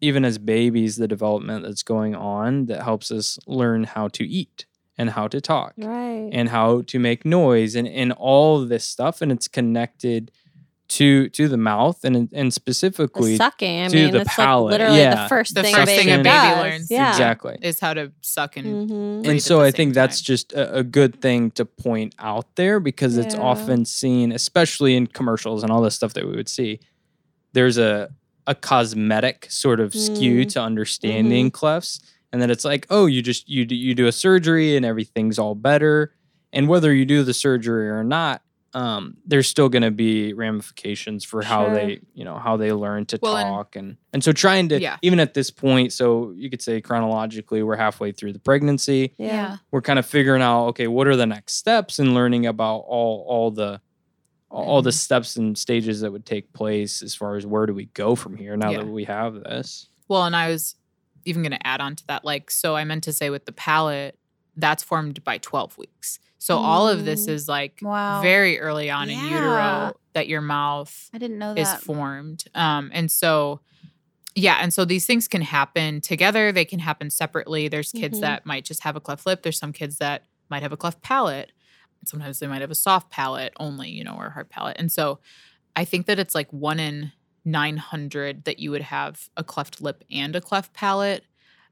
even as babies the development that's going on that helps us learn how to eat and how to talk Right. and how to make noise and, and all this stuff and it's connected to to the mouth and and the specifically sucking. I to mean, the it's palate, like literally yeah. the first The thing first a baby thing a baby does. learns. Yeah. exactly is how to suck and Mhm. breathe and at so the i same think that's just a, a good thing to point out there because it's often seen especially in commercials and all this stuff that we would see there's a a cosmetic sort of skew Mm. to understanding clefts and then it's like oh you just you do, you do a surgery and everything's all better and whether you do the surgery or not um, there's still going to be ramifications for how Sure. they you know how they learn to Well, and- talk and and so trying to Yeah. even at this point so you could say chronologically we're halfway through the pregnancy Yeah. we're kind of figuring out okay what are the next steps and learning about all all the all the steps and stages that would take place as far as where do we go from here now Yeah. that we have this well and i was even going to add on to that like so i meant to say with the palate that's formed by 12 weeks so all of this Mm. is like Wow. very early on in utero that your mouth I didn't know is formed. Um, and so, yeah, and so these things can happen together. They can happen separately. There's kids Mhm. that might just have a cleft lip. There's some kids that might have a cleft palate. Sometimes they might have a soft palate only, you know, or a hard palate. And so, I think that it's like one in 900 that you would have a cleft lip and a cleft palate.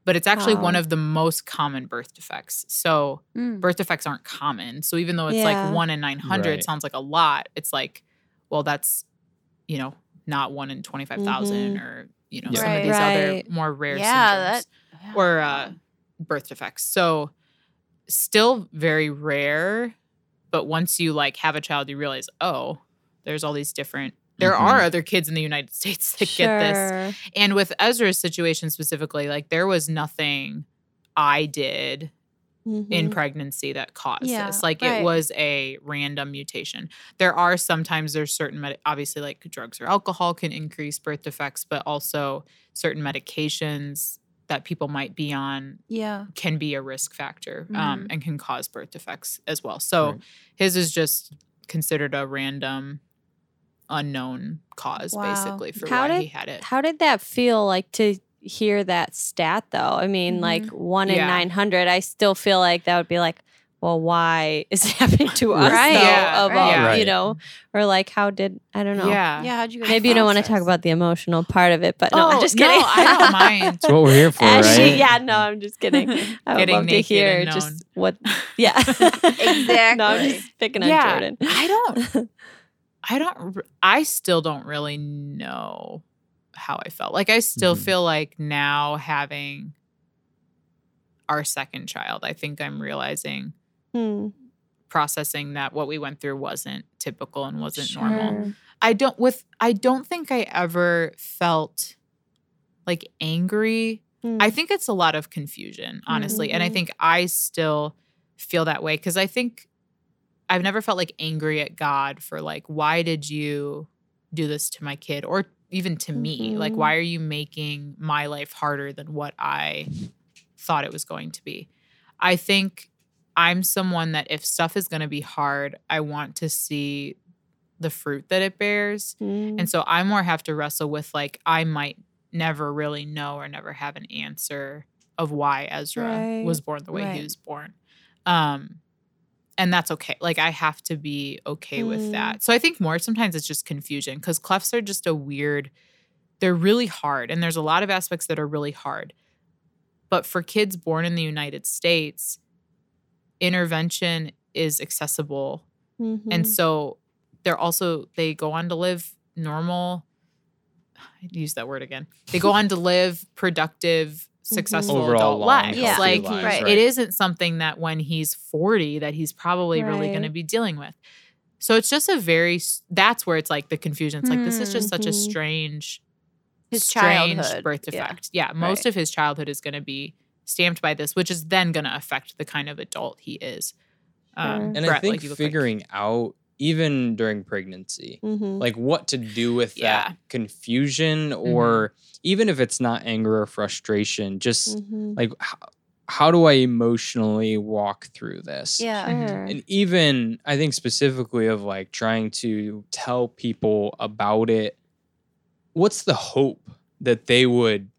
But it's actually one of the most common birth defects. So, Mm. birth defects aren't common. So even though it's Yeah. like one in 900 Right. sounds like a lot, it's like, well, that's, you know, not one in 25,000 or, you know, Yeah. some of Right. these other more rare yeah, syndromes that or uh, birth defects. So still very rare. But once you like have a child, you realize, oh, there's all these different, there Mhm. are other kids in the United States that get this and with Ezra's situation specifically, like there was nothing I did in Mhm. pregnancy that caused Yeah, this. Like right. it was a random mutation. There are sometimes there's certain med- obviously like drugs or alcohol can increase birth defects, but also certain medications that people might be on yeah. can be a risk factor um, Mhm. and can cause birth defects as well. So Right. his is just considered a random unknown cause Wow. basically for How why did- he had it. How did that feel like to hear that stat though? I mean, mm-hmm. like one in Yeah. 900, I still feel like that would be like, well, why is it happening to us Right. though? Yeah, of right. all, Right. you know, or like, how did, I don't know. Yeah. Yeah, how'd you guys Maybe you don't want to talk about the emotional part of it, but no, I'm Oh, just no, kidding. I don't mind. That's what we're here for, Ashley, right? yeah, no, I'm just kidding. I would Getting love to hear just what, yeah, Exactly. no, I'm just picking on yeah, Jordan. I don't. I don't. I still don't really know how I felt. Like I still Mhm. feel like now having our second child, I think I'm realizing Hmm, processing that what we went through wasn't typical and wasn't normal. I don't with I don't think I ever felt like angry. Hmm. I think it's a lot of confusion, honestly. And I Mhm. think I still feel that way cuz I think I've never felt like angry at God for like why did you do this to my kid or even to me? Like Mhm. why are you making my life harder than what I thought it was going to be? I think I'm someone that if stuff is going to be hard, I want to see the fruit that it bears. Hmm. And so I more have to wrestle with like I might never really know or never have an answer of why Ezra Right. was born the way Right. he was born. Um and that's okay. Like I have to be okay with Mm. that. So I think more sometimes it's just confusion cuz clefts are just a weird they're really hard and there's a lot of aspects that are really hard. But for kids born in the United States, intervention is accessible Mhm. and so they're also they go on to live normal I'd use that word again they go on to live productive successful Overall adult life. Yeah. like lives, right. it isn't something that when he's 40 that he's probably really going to be dealing with so it's just a very that's where it's like the confusion it's like this is just such a Mhm. strange His strange childhood, birth defect yeah, most Right. of his childhood is going to be stamped by this which is then going to affect the kind of adult he is um, Sure. And I think like you look like- figuring out, even during pregnancy, Mhm. like what to do with Yeah. that confusion, or even if it's not anger or frustration, just Mhm. like how, how do I emotionally walk through this? Yeah. Sure. And even I think specifically of like trying to tell people about it, what's the hope that they would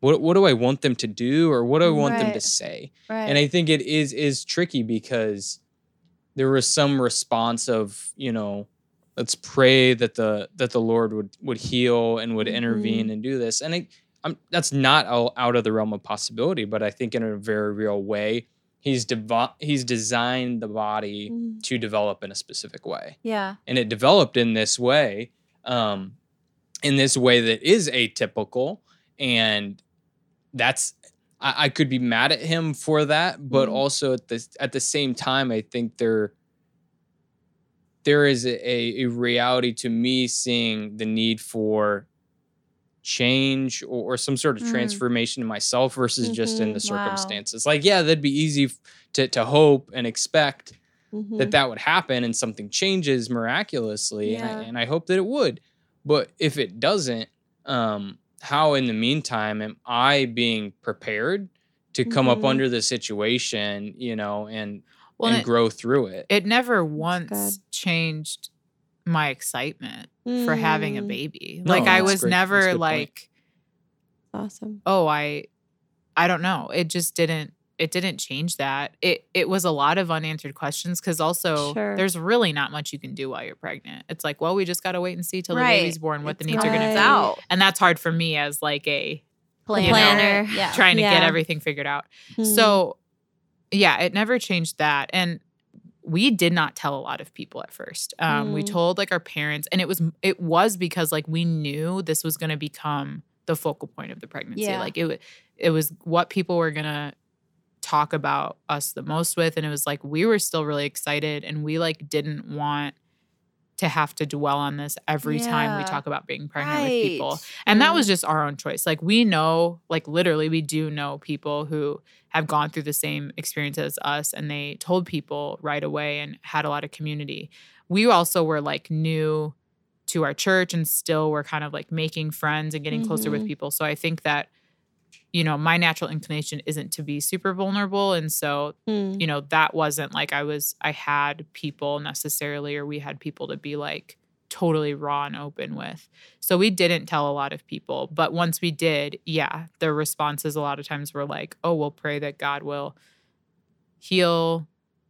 what what do I want them to do or what do I want them to say? Right. And I think it is is tricky because there was some response of, you know, let's pray that the that the Lord would would heal and would intervene and do this. And I, I'm that's not all out of the realm of possibility, but I think in a very real way, he's devo- he's designed the body Mm. to develop in a specific way, yeah. and it developed in this way, um, in this way that is atypical, and that's I, I could be mad at him for that, but Mhm. also at the at the same time, I think there there is a, a reality to me seeing the need for change or, or some sort of Mm. transformation in myself versus just in Mhm. the Wow. circumstances. Like, yeah, that'd be easy to to hope and expect Mhm. that that would happen and something changes miraculously and, I, and I hope that it would but if it doesn't um how in the meantime am i being prepared to come up Mhm. under the situation you know and Well, and and it- grow through it it never once changed my excitement for having a Mm. baby. No, like I was great. Never good point. like, Awesome. oh, I I don't know. It just didn't it didn't change that. It it was a lot of unanswered questions cuz also Sure. there's really not much you can do while you're pregnant. It's like, well, we just got to wait and see till Right. the baby's born what the It's needs are going to be. out. And that's hard for me as like a Planner. planner. Yeah. trying to get everything figured out. Mhm. So, yeah, it never changed that. And we did not tell a lot of people at first. Um, We Mm. told like our parents, and it was it was because like we knew this was going to become the focal point of the pregnancy. Yeah. Like it wa- it was what people were going to talk about us the most with, and it was like we were still really excited, and we like didn't want to have to dwell on this every time we talk about being pregnant with people. Right. And that Mm. was just our own choice. Like we know, like literally, we do know people who have gone through the same experience as us and they told people right away and had a lot of community. We also were like new to our church and still were kind of like making friends and getting closer with Mhm. people. So I think that, you know, my natural inclination isn't to be super vulnerable. And so Mm. you know that wasn't like i was i had people necessarily or we had people to be like totally raw and open with. So we didn't tell a lot of people, but once we did, yeah, the responses a lot of times were like, "Oh, we'll pray that God will heal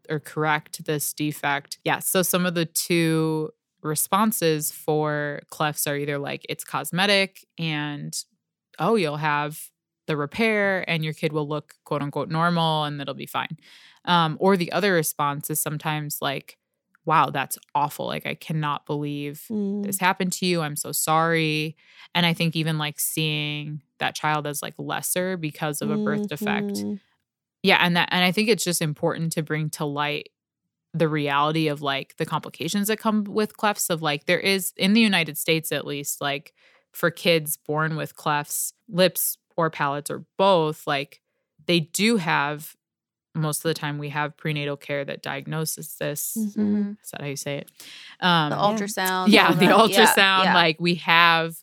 or correct this defect." Yeah, so some of the two responses for clefts are either like it's cosmetic and oh, you'll have the repair and your kid will look quote unquote normal and it'll be fine. Um, or the other response is sometimes like, wow, that's awful. Like, I cannot believe Mm. this happened to you. I'm so sorry. And I think even like seeing that child as like lesser because of a birth defect. Mhm. Yeah. And that, and I think it's just important to bring to light the reality of like the complications that come with clefts of like there is in the United States at least like for kids born with clefts, lips or palates or both, like they do have most of the time we have prenatal care that diagnoses this. Mhm. Is that how you say it? Um, The ultrasound. yeah, all the that. ultrasound. Yeah, yeah. Like we have,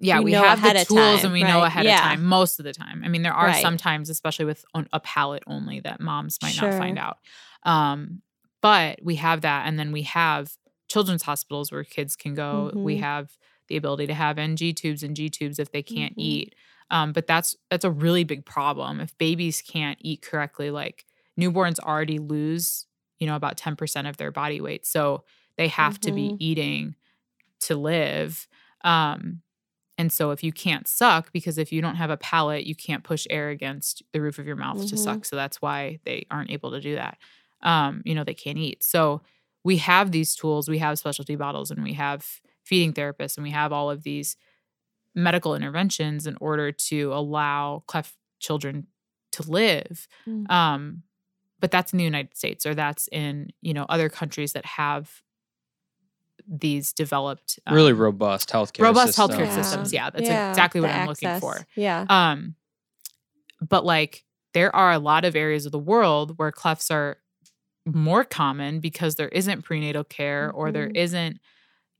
yeah, We we, have ahead the tools time, and we know ahead Yeah. of time most of the time. I mean, there are Right. sometimes, especially with a palate only, that moms might not find out. Um, but we have that, and then we have children's hospitals where kids can go. We Mhm. have the ability to have NG tubes and G tubes if they can't Mhm. eat. Um, but that's that's a really big problem if babies can't eat correctly. Like newborns already lose, you know, about ten percent of their body weight, so they have to be Mhm. eating to live. Um, and so if you can't suck, because if you don't have a palate, you can't push air against the roof of your mouth to Mhm. suck. So that's why they aren't able to do that. Um, you know, they can't eat. So we have these tools, we have specialty bottles, and we have feeding therapists, and we have all of these medical interventions in order to allow cleft children to live. Mm. Um, but that's in the United States, or that's in you know other countries that have these developed um, really robust healthcare robust systems. healthcare Yeah. systems. Yeah, that's Yeah, exactly what I'm looking for. Yeah. Um, but like there are a lot of areas of the world where clefts are more common because there isn't prenatal care or there Mhm. isn't,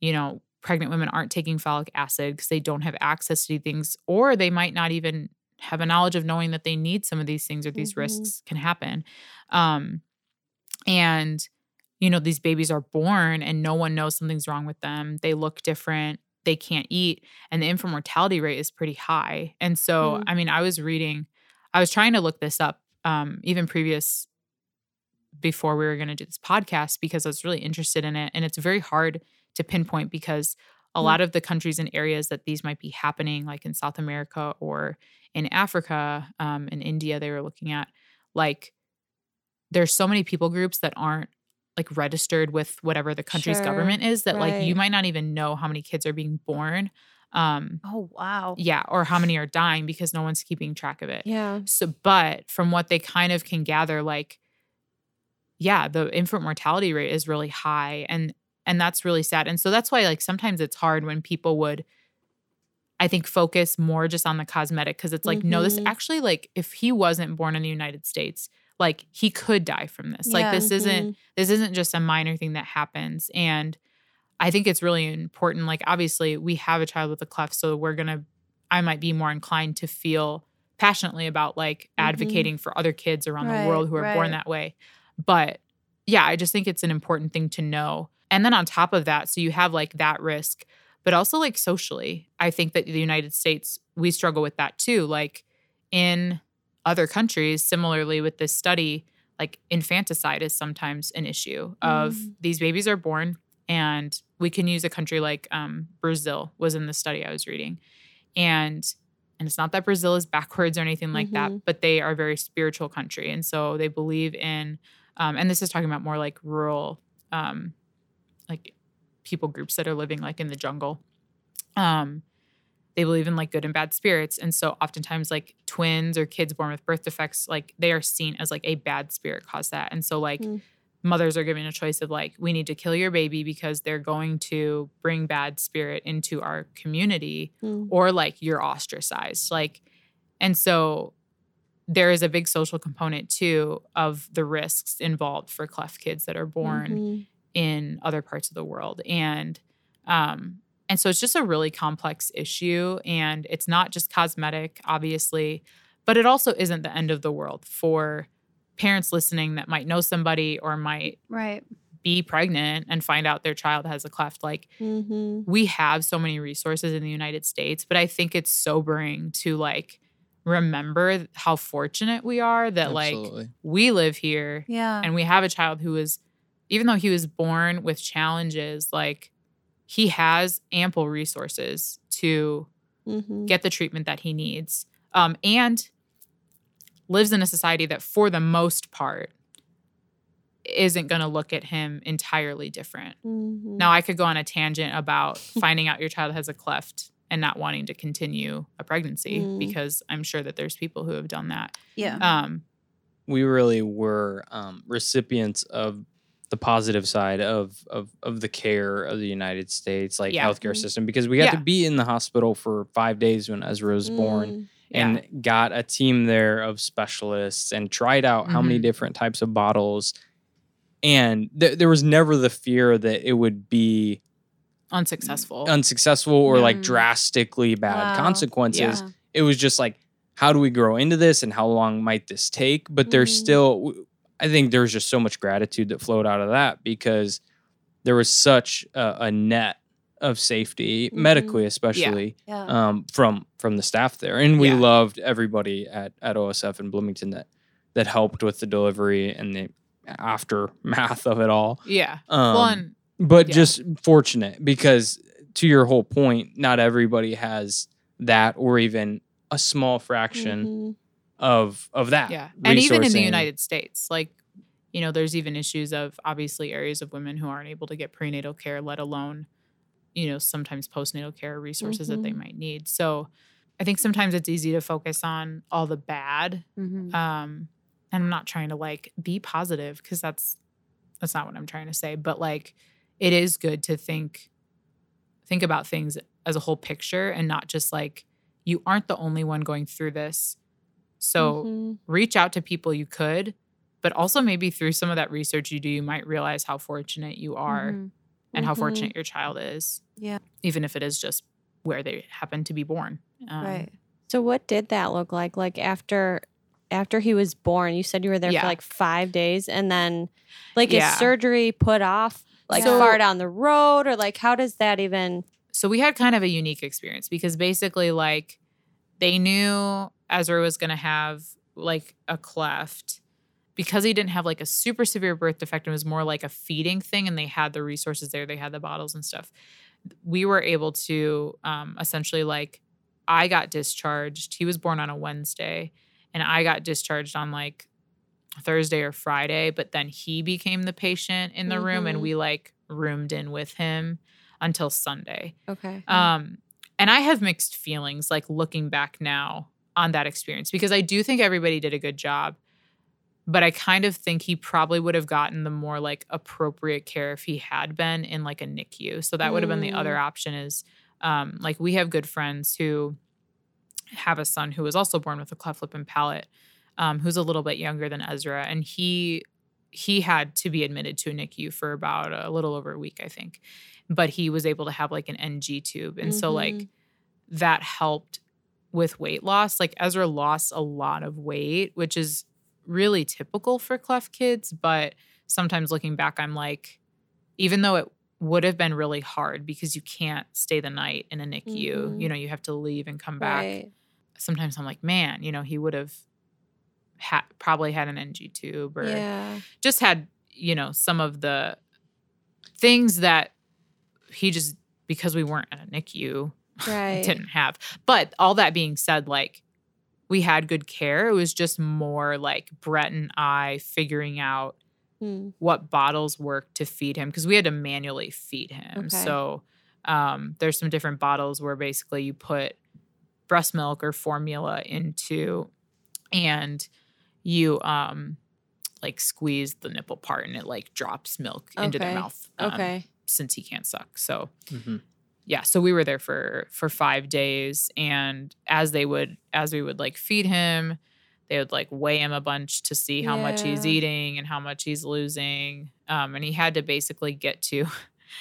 you know, pregnant women aren't taking folic acid because they don't have access to these things, or they might not even have a knowledge of knowing that they need some of these things or these Mhm. risks can happen. Um, and you know, these babies are born and no one knows something's wrong with them. They look different. They can't eat. And the infant mortality rate is pretty high. And so, Mm. I mean, I was reading, I was trying to look this up, um, even previous before we were going to do this podcast because I was really interested in it. And it's very hard to pinpoint because a Mm. lot of the countries and areas that these might be happening, like in South America or in Africa, um, in India, they were looking at, like, there's so many people groups that aren't like registered with whatever the country's Sure, government is that like you might not even know how many kids are being born um Oh wow. yeah or how many are dying because no one's keeping track of it Yeah. so but from what they kind of can gather like yeah the infant mortality rate is really high and and that's really sad and so that's why like sometimes it's hard when people would i think focus more just on the cosmetic because it's like no this Mhm. actually like if he wasn't born in the united states like he could die from this like Yeah. this isn't Mhm. this isn't just a minor thing that happens and i think it's really important like obviously we have a child with a cleft so we're gonna i might be more inclined to feel passionately about like advocating for other kids around Right, the world who are born that way but yeah i just think it's an important thing to know and then on top of that so you have like that risk but also like socially i think that the united states we struggle with that too like in other countries similarly with this study like infanticide is sometimes an issue of Mm. these babies are born and we can use a country like um, brazil was in the study i was reading and and it's not that brazil is backwards or anything like that Mhm. but they are a very spiritual country and so they believe in um, and this is talking about more like rural um, like people groups that are living like in the jungle um, they believe in like good and bad spirits and so oftentimes like twins or kids born with birth defects like they are seen as like a bad spirit caused that and so like Mm. mothers are given a choice of like we need to kill your baby because they're going to bring bad spirit into our community Mm. or like you're ostracized like and so there is a big social component too of the risks involved for cleft kids that are born Mhm. In other parts of the world and um and so it's just a really complex issue and it's not just cosmetic obviously but it also isn't the end of the world for parents listening that might know somebody or might Right. be pregnant and find out their child has a cleft. Like Mm-hmm. we have so many resources in the United States, but I think it's sobering to like remember how fortunate we are that like we live here Yeah. and we have a child who is even though he was born with challenges like he has ample resources to Mm-hmm. get the treatment that he needs um, and lives in a society that for the most part isn't going to look at him entirely different Mm-hmm. now i could go on a tangent about finding out your child has a cleft and not wanting to continue a pregnancy Mm. because i'm sure that there's people who have done that yeah. um, we really were um, recipients of the positive side of, of of the care of the United States, like Yeah. healthcare Mhm. system, because we got to be in the hospital for five days when Ezra was born, Mm. and got a team there of specialists and tried out how many Mhm. different types of bottles, and th- there was never the fear that it would be unsuccessful unsuccessful or like Mm. drastically bad Wow. consequences Yeah. it was just like how do we grow into this and how long might this take but there's Mhm. still i think there was just so much gratitude that flowed out of that because there was such a, a net of safety Mhm. medically especially Yeah. um, from from the staff there and we Yeah. loved everybody at at osf in bloomington that that helped with the delivery and the aftermath of it all yeah um, and but Yeah. just fortunate because to your whole point not everybody has that or even a small fraction Mhm. Of of that Yeah. And even in the. United States, like, you know, there's even issues of obviously areas of women who aren't able to get prenatal care, let alone, you know, sometimes postnatal care resources that they Mhm. might need. So I think sometimes it's easy to focus on all the bad. Mhm. Um, and I'm not trying to like be positive because that's that's not what I'm trying to say. But like it is good to think think about things as a whole picture and not just like you aren't the only one going through this. So Mhm. reach out to people you could, but also maybe through some of that research you do, you might realize how fortunate you are Mhm. and how Mhm. fortunate your child is. Yeah. Even if it is just where they happen to be born. Um, Right. So what did that look like? Like after after he was born, you said you were there Yeah. for like five days, and then like Yeah. is surgery put off like So- far down the road, or like how does that even? So we had kind of a unique experience because basically, like, they knew Ezra was going to have like a cleft because he didn't have like a super severe birth defect and it was more like a feeding thing and they had the resources there they had the bottles and stuff we were able to um, essentially like i got discharged he was born on a wednesday and i got discharged on like thursday or friday but then he became the patient in the room and Mhm. we like roomed in with him until sunday Okay. um, and I have mixed feelings, like looking back now on that experience, because I do think everybody did a good job. But I kind of think he probably would have gotten the more like appropriate care if he had been in like a NICU. So that would have been the other option is um, like we have good friends who have a son who was also born with a cleft lip and palate, um, who's a little bit younger than Ezra. And he he had to be admitted to a NICU for about a little over a week, I think. But he was able to have like an NG tube. And so like Mhm. that helped with weight loss. Like Ezra lost a lot of weight, which is really typical for cleft kids. But sometimes looking back, I'm like, even though it would have been really hard because you can't stay the night in a NICU, Mhm. you know, you have to leave and come back. Right. Sometimes I'm like, man, you know, he would have ha- probably had an NG tube or Yeah. just had you know some of the things that he just because we weren't at a NICU Right. didn't have. But all that being said, like we had good care. It was just more like Brett and I figuring out Hmm. what bottles worked to feed him because we had to manually feed him. Okay. So um, there's some different bottles where basically you put breast milk or formula into and you um like squeeze the nipple part and it like drops milk into their mouth um, Okay. since he can't suck. So Mhm. Yeah, so we were there for for 5 days and as they would as we would like feed him, they would like weigh him a bunch to see how much he's eating and how much he's losing. Um and he had to basically get to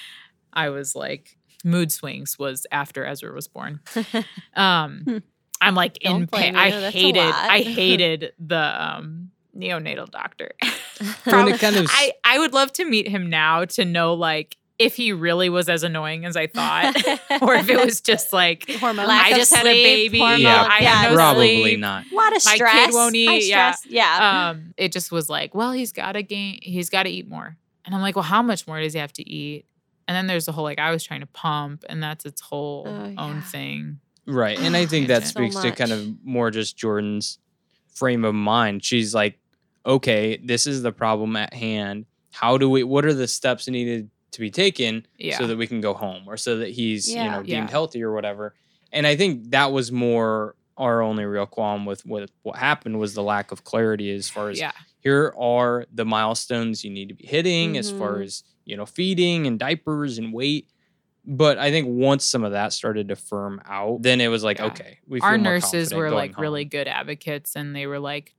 I was like mood swings was after Ezra was born. Um Hmm. I'm like in Don't blame pain. I you, that's a hated. I hated the um neonatal doctor. When Probably- kind of I, I would love to meet him now to know like if he really was as annoying as I thought, or if it was just like Hormone. I just had a baby. Yeah, I had no probably sleep. not. A lot of My stress. kid won't High eat, yeah. Yeah. Um, it just was like, well, he's got to gain, he's got to eat more, and I'm like, well, how much more does he have to eat? And then there's the whole like I was trying to pump, and that's its whole Oh, own yeah. thing. Right. And I think that So speaks to kind of more just Jordan's frame of mind. She's like, okay, this is the problem at hand. How do we, what are the steps needed to be taken Yeah. so that we can go home or so that he's, you know, deemed Yeah. healthy or whatever? And I think that was more our only real qualm with, with what happened was the lack of clarity as far as Yeah, here are the milestones you need to be hitting as far Mhm. as you know feeding and diapers and weight but i think once some of that started to firm out then it was like Yeah. okay we our nurses were like really good advocates, and they were like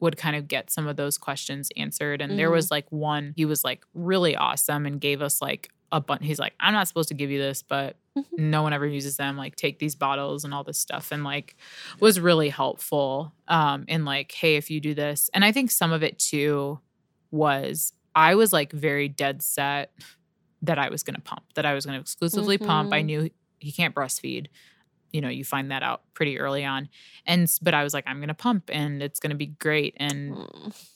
would kind of get some of those questions answered. And there Mhm. was like one, he was like really awesome and gave us like a bunch. He's like, I'm not supposed to give you this, but Mhm. no one ever uses them. Like, take these bottles and all this stuff, and like was really helpful. Um, in like, hey, if you do this, and I think some of it too was I was like very dead set that I was going to pump, that I was going to exclusively pump. I Mhm. knew he can't breastfeed. You know, you find that out pretty early on. And but I was like, I'm going to pump and it's going to be great and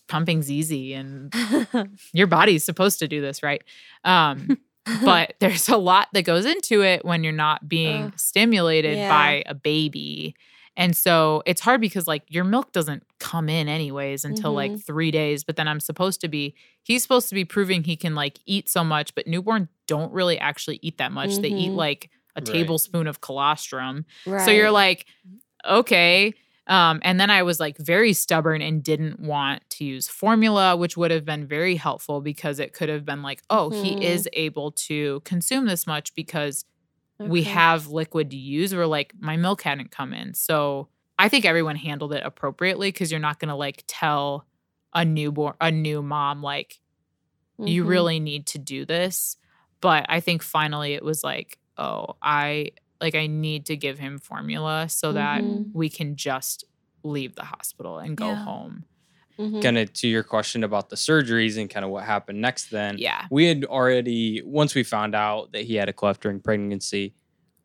pumping's easy and your body's supposed to do this, right? Um but there's a lot that goes into it when you're not being Ugh. stimulated Yeah. by a baby. And so it's hard because like your milk doesn't come in anyways until like Mhm. 3 days, but then I'm supposed to be he's supposed to be proving he can like eat so much, but newborn don't really actually eat that much. They eat Mhm. like a Right. tablespoon of colostrum. right. So you're like, okay. Um, and then I was like very stubborn and didn't want to use formula, which would have been very helpful because it could have been like, oh, Mhm. he is able to consume this much because we have liquid to use, or like my milk hadn't come in. So I think everyone handled it appropriately because you're not gonna like tell a newborn a new mom like you Mhm. really need to do this. But I think finally it was like, oh, I like I need to give him formula so that Mhm. we can just leave the hospital and go Yeah. home. Mhm. kind of to your question about the surgeries and kind of what happened next then Yeah. we had already once we found out that he had a cleft during pregnancy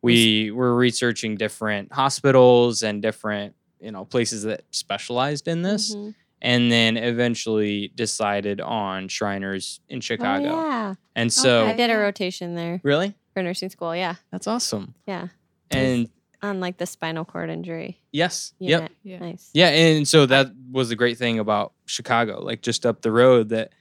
we were researching different hospitals and different you know places that specialized in this Mhm. and then eventually decided on Shriners in Chicago. Oh, yeah. And so, I did a rotation there really, for nursing school. Yeah. that's awesome. Yeah. And On like the spinal cord injury. yes, Unit. yep, Yeah. Nice. yeah. And so that was the great thing about Chicago, like just up the road, that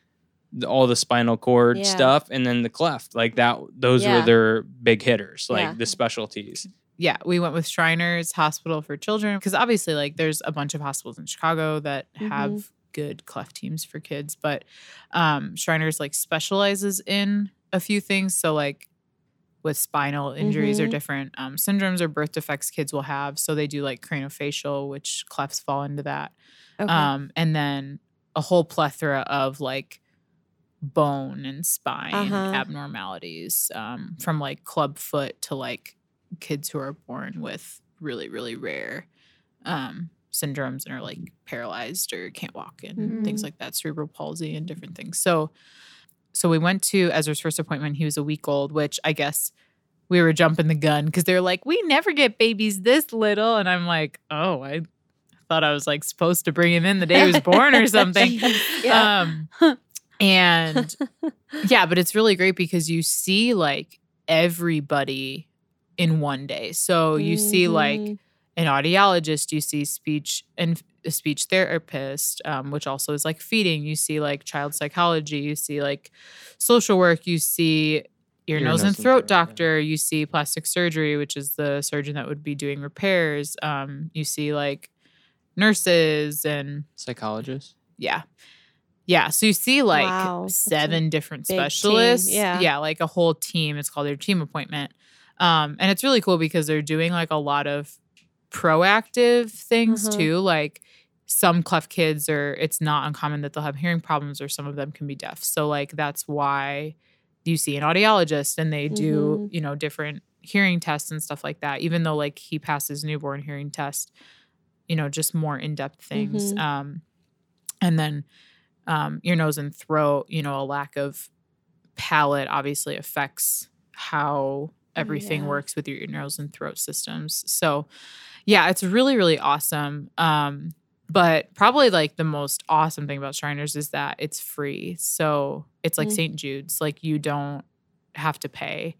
the, all the spinal cord Yeah. stuff, and then the cleft, like that. Those Yeah. were their big hitters, like Yeah. the specialties. yeah, we went with Shriners Hospital for Children because obviously, like, there's a bunch of hospitals in Chicago that Mhm. have good cleft teams for kids, but um, Shriners like specializes in a few things. So, like, with spinal injuries or Mhm. different um, syndromes or birth defects kids will have. So they do like craniofacial, which clefts fall into that. Okay. Um, and then a whole plethora of like bone and spine Uh-huh. abnormalities um, from like club foot to like kids who are born with really, really rare um, syndromes and are like paralyzed or can't walk and things Mhm. like that, cerebral palsy and different things. So, so we went to Ezra's first appointment. He was a week old, which I guess we were jumping the gun because they're like, we never get babies this little. And I'm like, oh, I thought I was like supposed to bring him in the day he was born or something. yeah. Um, and yeah, but it's really great because you see like everybody in one day. So you see like Mhm. An audiologist, you see speech and a speech therapist, um, which also is like feeding. You see like child psychology. You see like social work. You see ear, nose, and throat yeah. doctor. You see plastic surgery, which is the surgeon that would be doing repairs. Um, you see like nurses and psychologists. yeah. Yeah. So you see like Wow, seven different big team, specialists. yeah. Yeah. Like a whole team. It's called their team appointment. Um, and it's really cool because they're doing like a lot of proactive things Uh-huh. too. Like some cleft kids are, it's not uncommon that they'll have hearing problems or some of them can be deaf. So like that's why you see an audiologist and they do, Mhm. you know, different hearing tests and stuff like that. Even though like he passes newborn hearing test, you know, just more in-depth things. Mhm. Um, and then um, your nose and throat. You know, a lack of palate obviously affects how everything Yeah. works with your nose and throat systems. So, yeah, it's really really awesome. Um, but probably like the most awesome thing about Shriners is that it's free. So it's like Mm. St. Jude's, like you don't have to pay.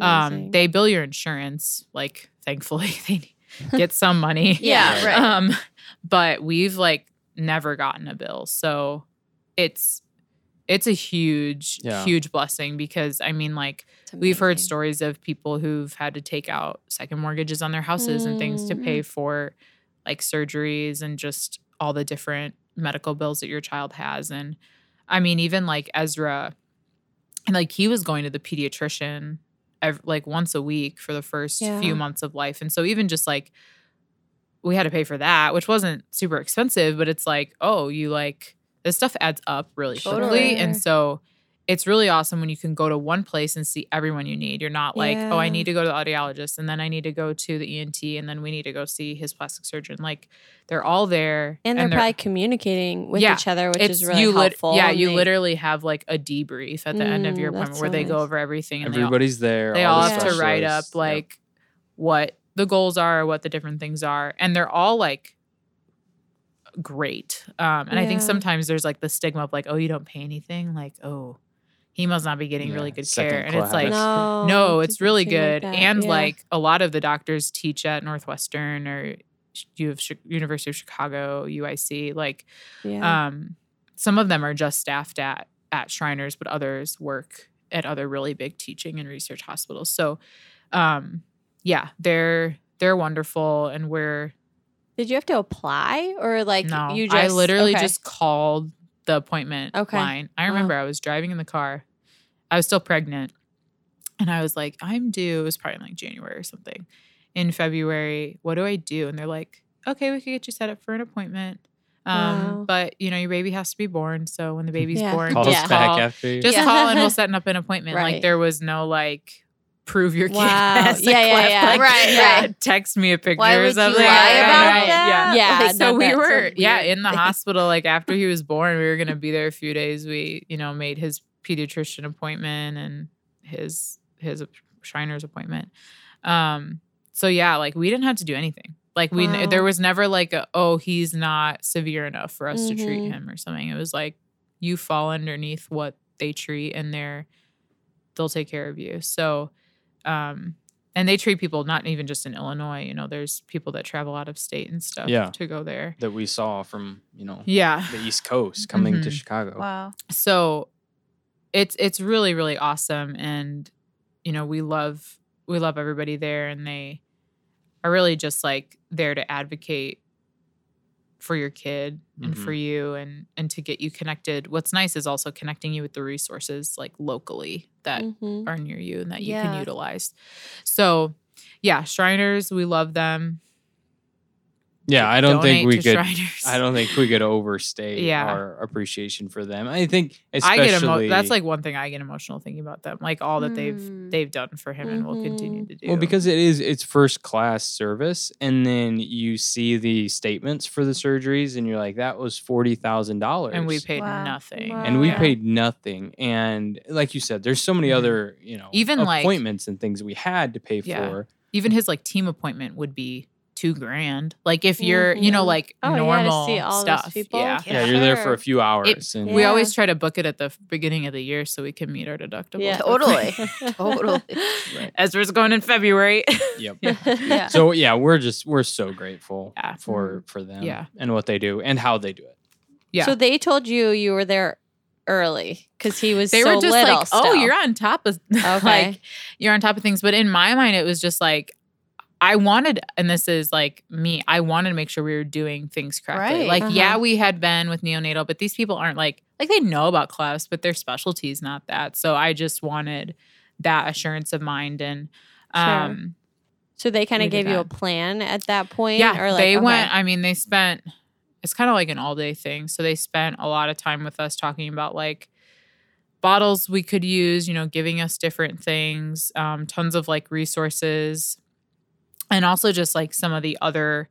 Um, they bill your insurance, like thankfully they get some money. Yeah, Right. right. Um, but we've like never gotten a bill. So it's it's a huge, Yeah. huge blessing because I mean like we've heard stories of people who've had to take out second mortgages on their houses and things to Mm. pay for like surgeries and just all the different medical bills that your child has and i mean even like ezra and like he was going to the pediatrician ev- like once a week for the first Yeah. few months of life and so even just like we had to pay for that which wasn't super expensive but it's like oh you like this stuff adds up really quickly Totally. and so it's really awesome when you can go to one place and see everyone you need. You're not like, oh, I need to go to the audiologist and then I need to go to the ENT and then we need to go see his plastic surgeon. Like they're all there and they're probably communicating with Yeah, each other, which is really you lit- helpful. yeah, you they- literally have like a debrief at the end of your Mm, appointment where so they go over everything and they all, Everybody's there. they all all the have to write up specialists. Yep. like what the goals are, what the different things are, and they're all like great. Um, and I think sometimes there's like the stigma of like, oh, you don't pay anything, like oh, he must not be getting Yeah, really good second care, and it's like. no, No, it's really seem like good. and Yeah. like a lot of the doctors teach at Northwestern or U of Chi- University of Chicago, UIC. Like yeah. um, some of them are just staffed at at Shriners, but others work at other really big teaching and research hospitals. So, um, yeah, they're they're wonderful, and we're Did you have to apply or like no, you just I literally okay. just called the appointment Okay. line. I Wow. remember I was driving in the car, I was still pregnant, and I was like, I'm due. It was probably in, like January or something. In February, what do I do? And they're like, Okay, we could get you set up for an appointment. Um, Wow. but you know, your baby has to be born. So when the baby's Yeah. born, Call just call, back after. you- just Yeah. call and we'll set up an appointment. Right. Like there was no like prove your kid. Wow. has a Yeah, yeah, yeah. like, Right, yeah. right. Text me a picture Why or would you lie Yeah, about right, that? Yeah. Yeah, so we that's a were yeah in the hospital like after he was born we were gonna be there a few days we you know made his pediatrician appointment and his his shriner's appointment um so yeah like we didn't have to do anything like we Wow. there was never like a, oh he's not severe enough for us to treat Mhm. him or something it was like you fall underneath what they treat and they're they'll take care of you so um and they treat people not even just in Illinois. You know, there's people that travel out of state and stuff Yeah. to go there. that we saw from you know Yeah. the East Coast coming to Mhm. Chicago. Wow. So it's it's really really awesome, and you know we love we love everybody there, and they are really just like there to advocate for your kid and for you and and to get you connected what's nice is also connecting you with the resources like locally that Mhm. are near you and that you Yeah. can utilize so yeah shriners we love them Yeah, I don't think we could. Shriners. I don't think we could overstate Yeah. our appreciation for them. I think I especially get emo- that's like one thing I get emotional thinking about them, like all that Mm. they've they've done for him and will continue to do. well because it is it's first class service, and then you see the statements for the surgeries, and you're like, that was forty thousand dollars, and we paid Wow. nothing, Wow. and we Yeah. paid nothing. And like you said, there's so many Mhm. other you know Even, like- appointments and things we had to pay Yeah. for. even his like team appointment would be two grand. Like if you're, you know, Mhm. like Oh, you gotta normal see all those stuff. people? Yeah. Yeah, you're there for a few hours, and We always try to book it at the beginning of the year so we can meet our deductible. Yeah. Totally. Totally. Right. Ezra's going in February. yep. Yeah. So yeah, we're just we're so grateful Yeah. for for them, Yeah. and what they do and how they do it. yeah. So they told you you were there early because he was they so were just little like, oh, you're on top of Okay. like you're on top of things. But in my mind, it was just like I wanted, and this is like me, I wanted to make sure we were doing things correctly. Right. Like, Uh-huh. yeah, we had been with neonatal, but these people aren't like like they know about clefts, but their specialty is not that. So I just wanted that assurance of mind and Sure. um So they kind of gave you a plan at that point. yeah, or like, they okay. went. I mean, they spent. It's kind of like an all day thing. So they spent a lot of time with us talking about like bottles we could use. You know, giving us different things, um, tons of like resources, and also just like some of the other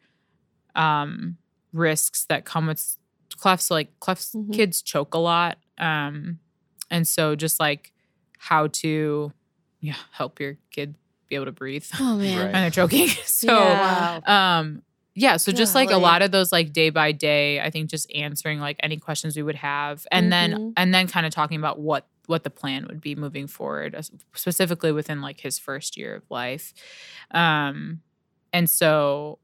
um, risks that come with clefts like clefts Mhm. kids choke a lot um and so just like how to yeah help your kid be able to breathe Oh man. Right. when they're choking so Yeah. um yeah so just like a lot of those like day by day i think just answering like any questions we would have and then Mhm. and then kind of talking about what what the plan would be moving forward specifically within like his first year of life. Um and so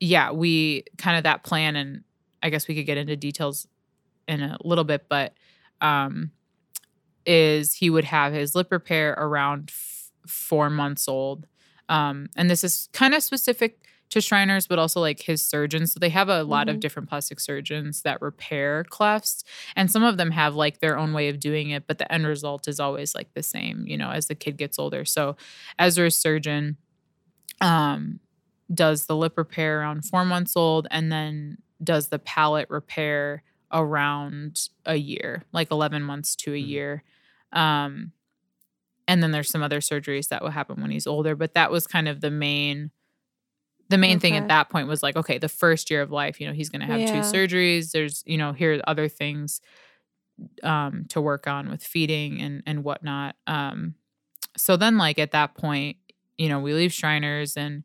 yeah we kind of that plan and i guess we could get into details in a little bit but um is he would have his lip repair around f- four months old. Um and this is kind of specific to Shriners, but also like his surgeons. So they have a lot of Mhm. different plastic surgeons that repair clefts, and some of them have like their own way of doing it, but the end result is always like the same, you know, as the kid gets older. So Ezra's surgeon um, does the lip repair around four months old, and then does the palate repair around a year, like 11 months to a Mhm. year. Um, and then there's some other surgeries that will happen when he's older, but that was kind of the main the main thing at that point was like, okay, the first year of life, you know, he's going to have Yeah. two surgeries. There's, you know, here are other things um, to work on with feeding and and whatnot. Um, so then, like at that point, you know, we leave Shriners and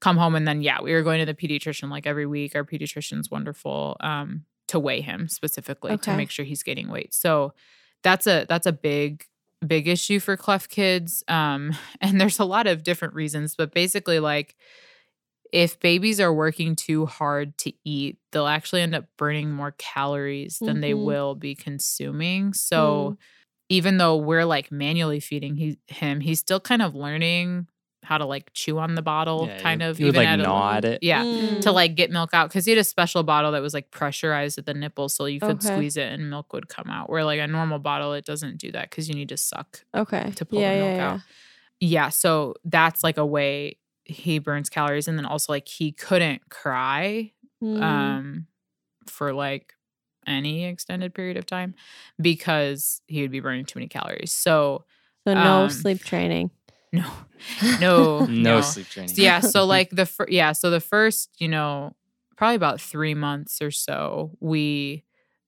come home, and then yeah, we were going to the pediatrician like every week. Our pediatrician's wonderful um, to weigh him specifically to make sure he's gaining weight. So that's a that's a big big issue for cleft kids. Um, and there's a lot of different reasons, but basically, like if babies are working too hard to eat, they'll actually end up burning more calories than they Mhm. will be consuming. So even though we're like manually feeding he, him, he's still kind of learning how to like chew on the bottle, Yeah, kind of. you would, like, at a- gnaw at it. Yeah. Mm. To like get milk out because he had a special bottle that was like pressurized at the nipple so you could Okay. squeeze it and milk would come out. Where like a normal bottle, it doesn't do that because you need to suck okay. to pull yeah, the milk yeah. out. Yeah, so that's like a way he burns calories, and then also like he couldn't cry Mm. um for like any extended period of time because he would be burning too many calories. So so no um, sleep training. no, no, no, sleep training. So, yeah, so like the fir- yeah, so the first you know probably about three months or so we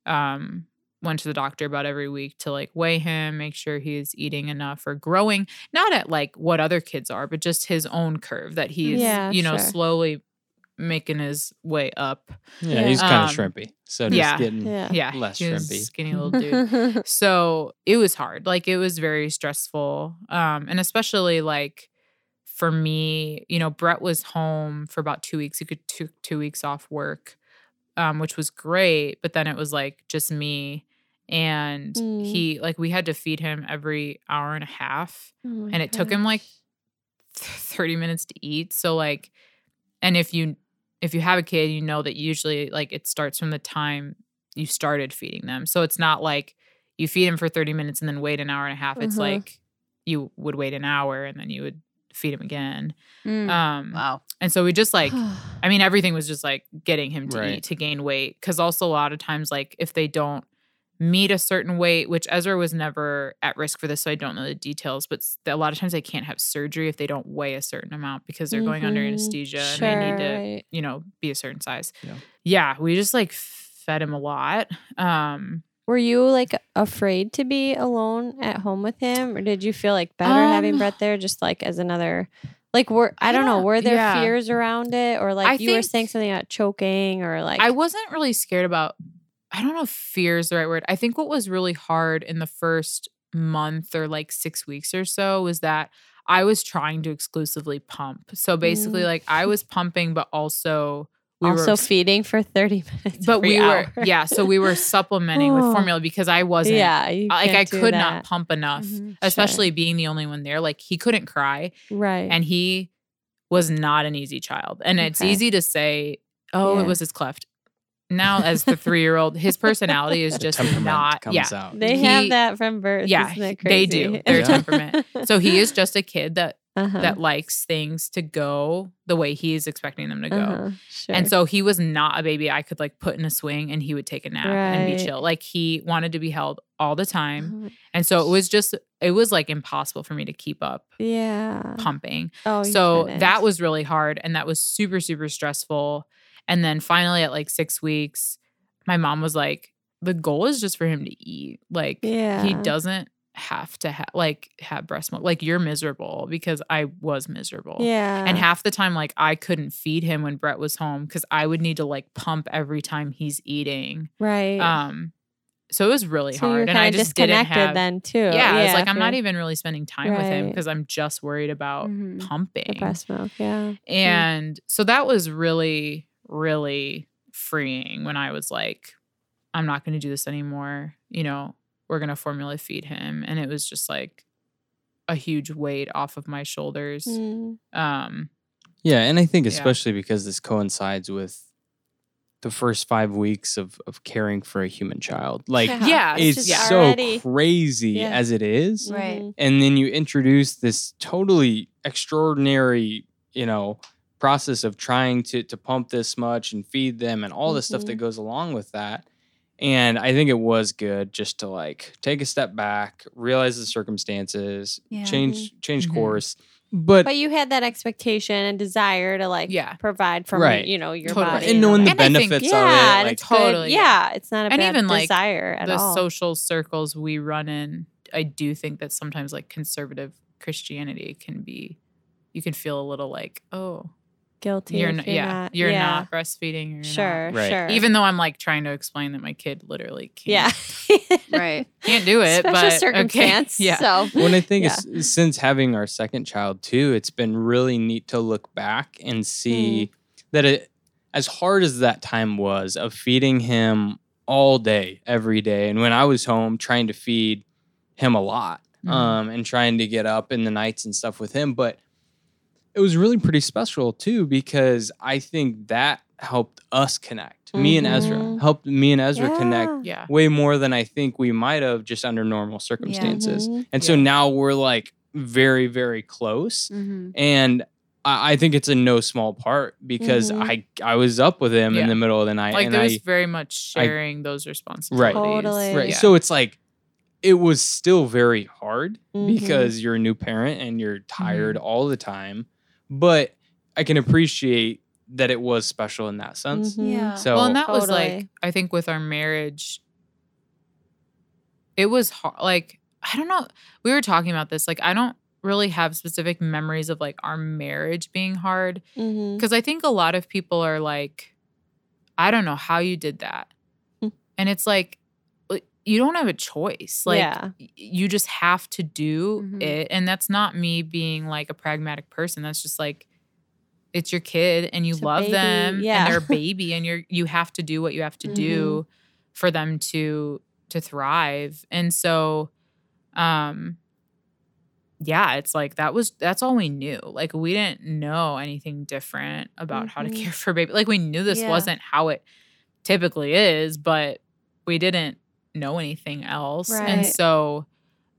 um went to the doctor about every week to like weigh him, make sure he's eating enough or growing, not at like what other kids are, but just his own curve that he's, Yeah, you know, sure. slowly making his way up. yeah, Yeah. he's kind of Um, shrimpy. So just yeah. getting Yeah. Yeah. Less he was shrimpy. Skinny little dude. so it was hard. Like it was very stressful. Um, and especially like for me, you know, Brett was home for about two weeks. He could took two weeks off work, um, which was great. But then it was like just me. And Mm. he like we had to feed him every hour and a half Oh and it took him like 30 minutes to eat so like and if you if you have a kid you know that usually like it starts from the time you started feeding them so it's not like you feed him for 30 minutes and then wait an hour and a half it's Uh-huh. like you would wait an hour and then you would feed him again Mm. um wow. and so we just like I mean, everything was just like getting him to Right. eat to gain weight. Cause also a lot of times, like if they don't meet a certain weight, which Ezra was never at risk for this, so I don't know the details, but a lot of times they can't have surgery if they don't weigh a certain amount because they're going under Mhm. anesthesia Sure, and they need to, right. you know, be a certain size. Yeah. Yeah. We just like fed him a lot. Um, Were you like afraid to be alone at home with him, or did you feel like better having Um, Brett there, just like as another? Like, were I I don't know, were there yeah. fears around it, or like I you were saying something about choking, or like I wasn't really scared about I don't know if fear is the right word. I think what was really hard in the first month or like 6 weeks or so was that I was trying to exclusively pump. So basically Mm. like I was pumping but also we were also were feeding for thirty minutes. but we hour. were yeah, so we were supplementing with Oh. formula because I wasn't yeah, like I could that. not pump enough, Mhm, sure. especially being the only one there. Like he couldn't cry right. and he was not an easy child. And it's easy to say, oh, Yeah. it was his cleft. Now, as the three year old, his personality is The just temperament not. comes Yeah. out. they he- have that from birth. Yeah, isn't it they do. Their Yeah. temperament. So he is just a kid that uh-huh. that likes things to go the way he is expecting them to go. uh-huh. Sure. And so he was not a baby I could like put in a swing and he would take a nap and be chill. Like he wanted to be held all the time. Uh-huh. And so it was just it was like impossible for me to keep up yeah. pumping. Oh, so that was really hard and that was super super stressful And then finally, at like six weeks, my mom was like, the goal is just for him to eat. Like, he doesn't have to have like have breast milk. Like, you're miserable because I was miserable. Yeah. And half the time, like I couldn't feed him when Brett was home because I would need to like pump every time he's eating. right. Um, so it was really so hard, and I just didn't disconnected have. then too. Yeah, I was like, I'm not even really spending time with him Mm-hmm. because I'm just worried about Mhm. pumping. the breast milk. Yeah. And so that was really, really freeing when I was like, I'm not going to do this anymore. You know, we're going to formula feed him. And it was just like a huge weight off of my shoulders. Mm. Um, Yeah, and I think Yeah. especially because this coincides with the first five weeks of of caring for a human child. Like Yeah, it's just yeah. so already- crazy Yeah. as it is. Right. And then you introduce this totally extraordinary, you know, process of trying to to pump this much and feed them and all the stuff that Mhm. goes along with that. And I think it was good just to like take a step back, realize the circumstances, Yeah. change change Mhm. course. But But you had that expectation and desire to like Yeah. provide from Right. you know your Totally. body and knowing the And I think- benefits yeah, of it, like it's good. Totally, Yeah, it's not a And bad even, like, desire at the all. social circles we run in, I do think that sometimes like conservative Christianity can be, you can feel a little like, oh, Guilty. you're if not, you're yeah, not. you're yeah. not breastfeeding. You're not- Sure. Right. Sure. Even though I'm like trying to explain that my kid literally can't, Yeah, Right. can't do it, Special but okay. circumstance. Yeah. So When I think Yeah. it's, since having our second child too, it's been really neat to look back and see Mm. that it, as hard as that time was of feeding him all day, every day, and when I was home trying to feed him a lot, Mhm. um, and trying to get up in the nights and stuff with him, but it was really pretty special too because I think that helped us connect. Me and Ezra Mhm. helped me and Ezra connect Yeah. yeah. way more than I think we might have just under normal circumstances. Mhm. And so Yeah. now we're like very, very close. Mm-hmm. And I, I think it's a no small part because Mhm. I I was up with him Yeah. in the middle of the night. Like and there I, was very much I- sharing those responsibilities. Totally. right. Yeah. So it's like it was still very hard because you're a new parent and you're tired Mm-hmm. all the time. But I can appreciate that it was special in that sense. Mhm. Yeah. So well, and that was like I think with our marriage, it was hard. Like I don't know. We were talking about this. Like I don't really have specific memories of like our marriage being hard because I think a lot of people are like, I don't know how you did that, Hmm. and it's like like, you don't have a choice. Like Yeah. you just have to do Mhm. it, and that's not me being like a pragmatic person. That's just like. It's your kid and you It's love them yeah. and they're a baby and you're you have to do what you have to do for them to to thrive. And so um yeah, it's like that was that's all we knew. Like we didn't know anything different about how to Mhm. care for a baby. Like we knew this Yeah. wasn't how it typically is, but we didn't know anything else. And so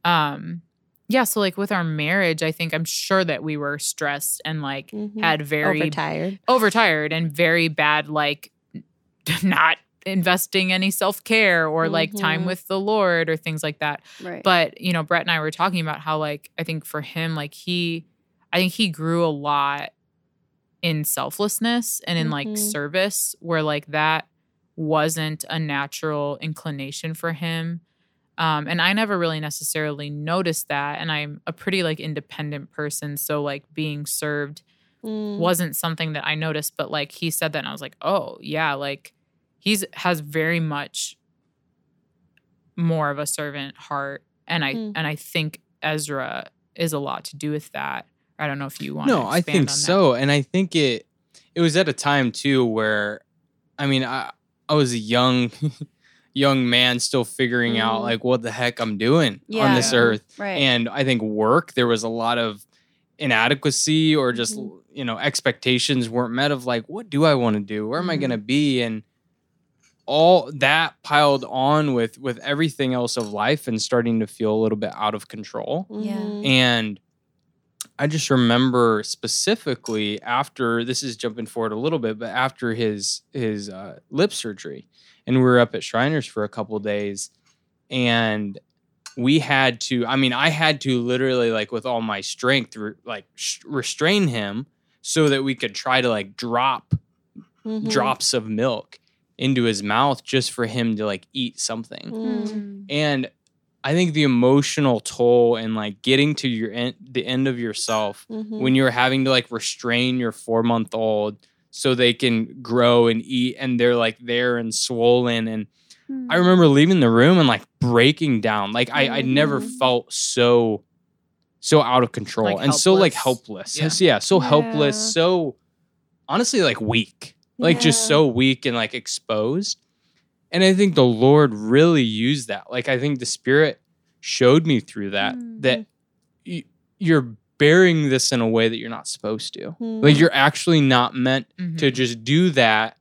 um yeah, so like with our marriage, I think I'm sure that we were stressed and like Mhm. had very overtired. overtired and very bad like not investing any self-care or like time Mhm. with the lord or things like that Right. but you know brett and i were talking about how like i think for him like he i think he grew a lot in selflessness and in like Mhm. service where like that wasn't a natural inclination for him um, and i never really necessarily noticed that and i'm a pretty like independent person so like being served Mm. wasn't something that I noticed, but like he said that and I was like, oh yeah, like he's has very much more of a servant heart. And I Hmm. and I think Ezra is a lot to do with that. I don't know if you want No, I think so, and I think it it was at a time too where, I mean, I I was a young young man still figuring out Mhm. like what the heck I'm doing on this earth, right. and I think work there was a lot of inadequacy or just Mhm. you know expectations weren't met of like what do I want to do, where am I Mhm. going to be, and all that piled on with with everything else of life and starting to feel a little bit out of control. Yeah. Mhm. And I just remember specifically after this is jumping forward a little bit, but after his his uh, lip surgery, and we were up at Shriners for a couple days, and we had to. I mean, I had to literally like with all my strength, re- like sh- restrain him so that we could try to like drop Mhm. drops of milk into his mouth just for him to like eat something. Mm. And I think the emotional toll and like getting to your end, the end of yourself Mhm. when you're having to like restrain your four month old so they can grow and eat and they're like there and swollen and Hmm. I remember leaving the room and like breaking down. Like I, I never Mhm. felt so so out of control Like and so like helpless. helpless. Yeah. Yeah, so helpless, so honestly like weak. Like just so weak and like exposed. And I think the Lord really used that. Like I think the Spirit showed me through that Mm. that y- you're bearing this in a way that you're not supposed to. Mhm. Like you're actually not meant Mhm. to just do that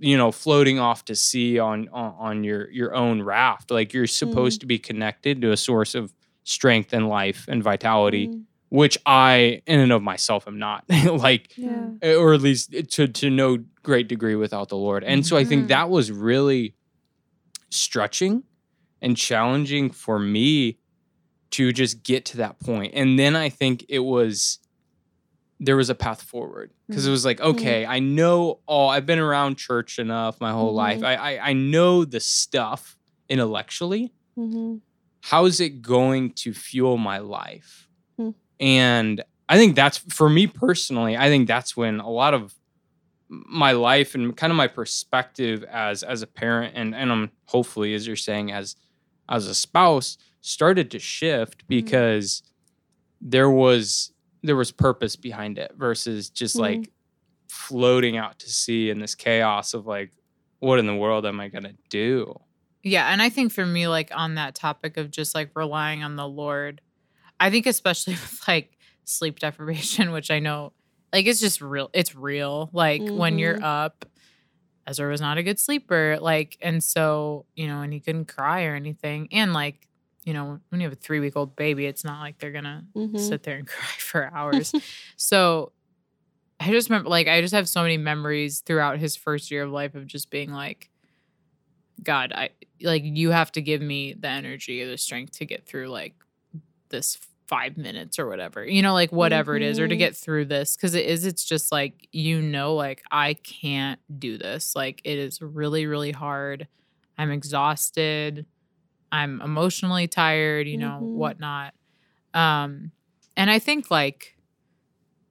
you know floating off to sea on on, on your your own raft like you're supposed to be connected to a source of strength and life and vitality Mhm. which i in and of myself am not like Yeah. or at least to to no great degree without the lord and so i think that was really stretching and challenging for me to just get to that point. And then i think it was there was a path forward. Because it was like okay i know all i've been around church enough my whole life. Mhm. I, I i know the stuff intellectually. Mhm. how is it going to fuel my life? Hmm. and i think that's for me personally i think that's when a lot of my life and kind of my perspective as as a parent and and i'm hopefully as you're saying as as a spouse started to shift because there was there was purpose behind it versus just Mhm. like floating out to sea in this chaos of like what in the world am i going to do Yeah, and I think for me, like on that topic of just like relying on the Lord, I think especially with like sleep deprivation, which I know like it's just real. It's real. Like when you're Mhm. up, Ezra was not a good sleeper. Like, and so, you know, and he couldn't cry or anything. And like, you know, when you have a three week old baby, it's not like they're gonna Mhm. sit there and cry for hours. so I just remember like I just have so many memories throughout his first year of life of just being like, God, I like you have to give me the energy or the strength to get through like this five minutes or whatever, you know, like whatever it is, or to Mhm. get through this. Cause it is, it's just like, you know, like I can't do this. Like it is really, really hard. I'm exhausted. I'm emotionally tired, you know, Mhm. whatnot. Um, and I think like,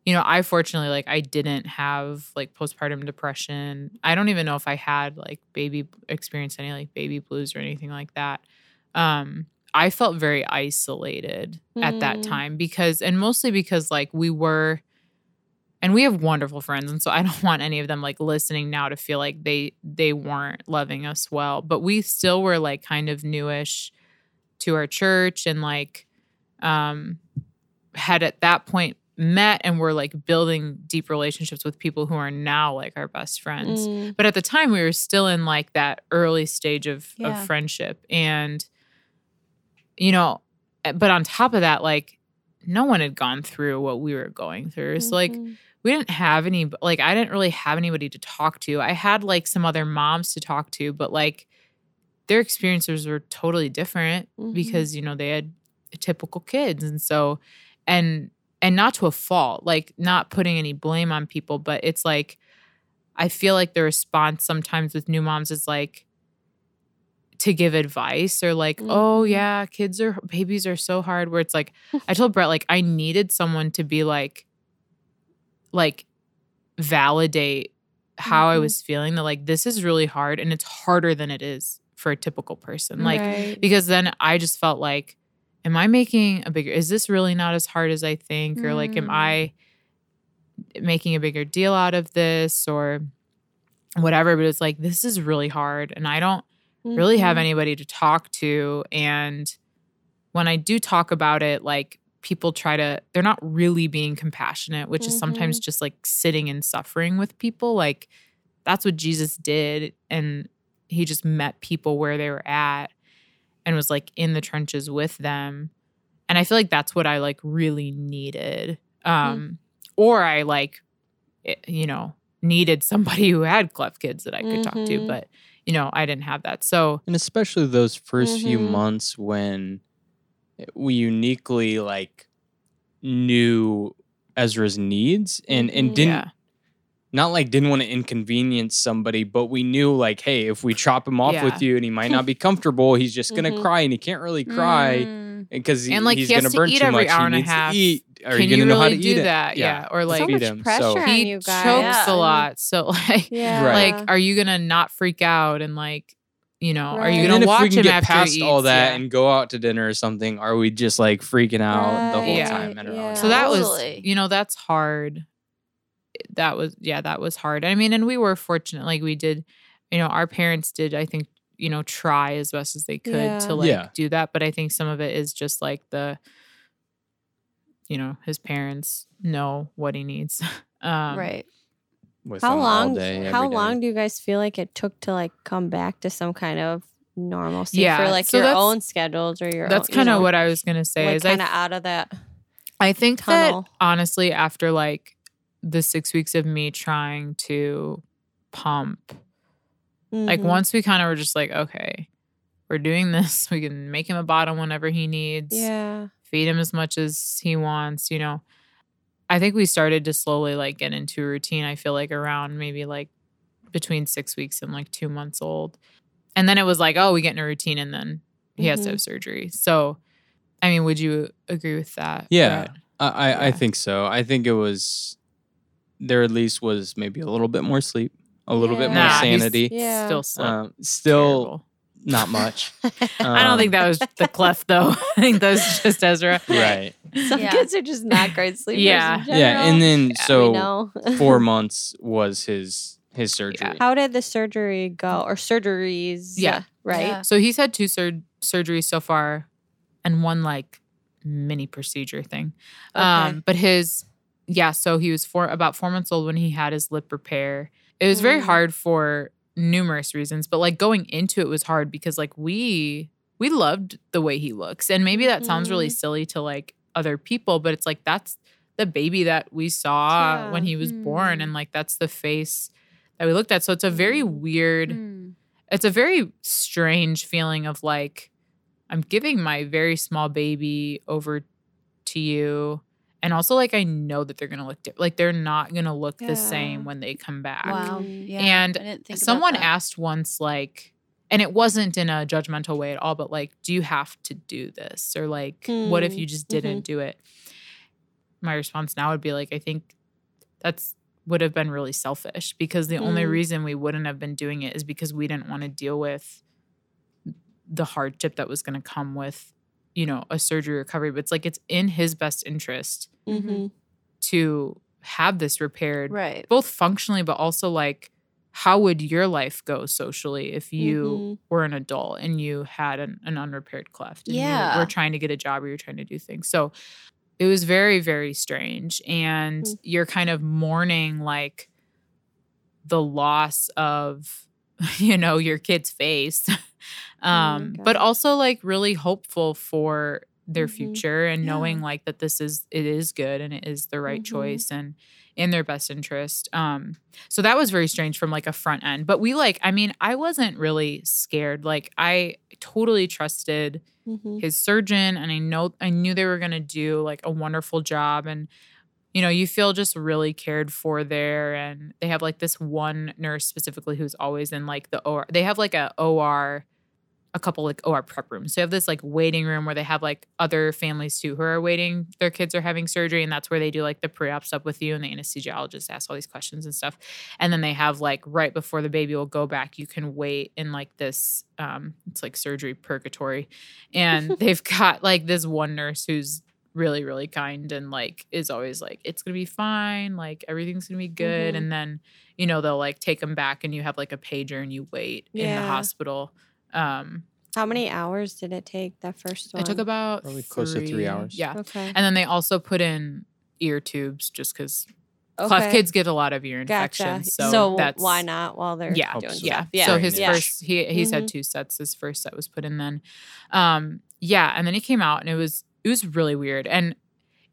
you know, I fortunately like I didn't have like postpartum depression. I don't even know if I had like baby experienced any like baby blues or anything like that. Um, I felt very isolated at that Mm. time because and mostly because like we were and we have wonderful friends and so I don't want any of them like listening now to feel like they they weren't loving us well, but we still were like kind of newish to our church and like um had at that point met and were like building deep relationships with people who are now like our best friends. Mm. But at the time we were still in like that early stage of, Yeah. of friendship. And you know, eh, but on top of that, like no one had gone through what we were going through. So like Mhm. we didn't have any like I didn't really have anybody to talk to. I had like some other moms to talk to, but like their experiences were totally different Mhm. because you know they had typical kids and so and and not to a fault like not putting any blame on people but it's like i feel like the response sometimes with new moms is like to give advice or like oh Mhm. yeah kids are babies are so hard where it's like i told brett like i needed someone to be like like validate how i Mhm. was feeling that like this is really hard and it's harder than it is for a typical person like Right. because then I just felt like, am I making a bigger? Is this really not as hard as I think, or like, am Mm. I making a bigger deal out of this, or whatever? But it's like this is really hard, and I don't really have Mhm. anybody to talk to. And when I do talk about it, like people try to, they're not really being compassionate, which is sometimes just like sitting and suffering with people. Like that's what Jesus did. And he just met people where they were at and was like in the trenches with them. And I feel like that's what I like really needed. Um, or I like, eh, you know, needed somebody who had cleft kids that I could talk to, Mhm. but you know, I didn't have that. So and especially those 1st few Mhm. months when we uniquely like knew Ezra's needs and and Mhm. didn't yeah. not like didn't want to inconvenience somebody, but we knew like, hey, if we chop him off Yeah. with you and he might not be comfortable, he's just gonna Mhm. cry and he can't really cry Mm. Because he, And, like, he's he has gonna to burn eat too every much. hour he and a needs half. to eat. Are Can you you gonna know how really to do eat that? Yeah. Or, like, so feed much him. pressure So on he you chokes guys. a lot. So like, Yeah. Right. like, are you gonna not freak out and like, you know, are you gonna then if watch we can him get after past he all that Yeah. and go out to dinner or something, are we just like freaking out the whole Right. time? I don't know. So that was, you know, that's hard. That was, yeah, that was hard. I mean, and we were fortunate. Like we did, you know, our parents did, I think, you know, try as best as they could Yeah. to like Yeah. do that. But I think some of it is just like the, you know, his parents know what he needs. Um, right. With How them all long? day, how every day. long do you guys feel like it took to like come back to some kind of normalcy Yeah, for like so your own schedules or your? That's own, you kind of know, what I was gonna say. like is I kind of out of that. I think tunnel. that honestly, after like the six weeks of me trying to pump, like Mhm. once we kind of were just like, okay, we're doing this. We can make him a bottle whenever he needs. Yeah. Feed him as much as he wants. You know, I think we started to slowly like get into a routine. I feel like around maybe like between six weeks and like two months old, and then it was like, oh, we get in a routine, and then he has to Mhm. have surgery. So, I mean, would you agree with that? Yeah. Brett? I, I, I think so. I think it was there at least was maybe a little bit more sleep, a little bit more Nah, sanity. Yeah. Still slept Um, still terrible. not much. I don't think that was the cleft though. I think that was just Ezra. right. Some Yeah. kids are just not great sleepers. Yeah. in Yeah. And then we so four months was his his surgery. How did the surgery go or surgeries? Yeah. Right. Yeah. So he's had two sur- surgeries so far, and one like mini procedure thing. Okay. Um, but his yeah, so he was four about four months old when he had his lip repair. It was very Mm. hard for numerous reasons, but like going into it was hard because like we we loved the way he looks, and maybe that sounds really Mhm. silly to like other people, but it's like that's the baby that we saw when he was born, Mm. and like that's the face that we looked at. So it's a very weird Mm. it's a very strange feeling of like I'm giving my very small baby over to you. And also like I know that they're gonna look di- like they're not gonna look the same when they come back. Wow. Mm. Yeah. And I didn't think Someone asked once like and it wasn't in a judgmental way at all, but like, do you have to do this? Or like, what if Mm, you just didn't mhm. do it? My response now would be like, I think that's would have been really selfish because the only Mm. reason we wouldn't have been doing it is because we didn't want to deal with the hardship that was going to come with, you know, a surgery recovery. But it's like it's in his best interest Mm-hmm. to have this repaired, Right. both functionally, but also like, how would your life go socially if you Mhm. were an adult and you had an, an unrepaired cleft and you Yeah. were trying to get a job or you're trying to do things. So it was very, very strange. And Mm. you're kind of mourning like the loss of, you know, your kid's face. um, but also like really hopeful for their Mhm. future and Yeah. knowing like that this is it is good and it is the right Mhm. choice and in their best interest. Um so that was very strange from like a front end. But we like, I mean, I wasn't really scared. Like I totally trusted Mm-hmm. his surgeon and I know I knew they were gonna do like a wonderful job and you know, you feel just really cared for there and they have like this one nurse specifically who's always in like the OR. They have like a OR a couple like OR prep rooms. So you have this like waiting room where they have like other families too who are waiting. Their kids are having surgery, and that's where they do like the pre-op stuff with you, and the anesthesiologist asks all these questions and stuff. And then they have like right before the baby will go back, you can wait in like this. Um, it's like surgery purgatory, and they've got like this one nurse who's really really kind and like is always like it's gonna be fine like everything's gonna be good Mhm. and then you know they'll like take them back and you have like a pager and you wait in the hospital um How many hours did it take that first one? it took about Probably close to three hours. Yeah, Okay. and then they also put in ear tubes just because okay. cleft kids get a lot of ear Gotcha. infections. So, So, that's why not while they're Yeah, doing Helps yeah. stuff? Yeah. So his Yeah. first he he's had Mhm. two sets. His first set was put in then. Um yeah, and then he came out and it was it was really weird. And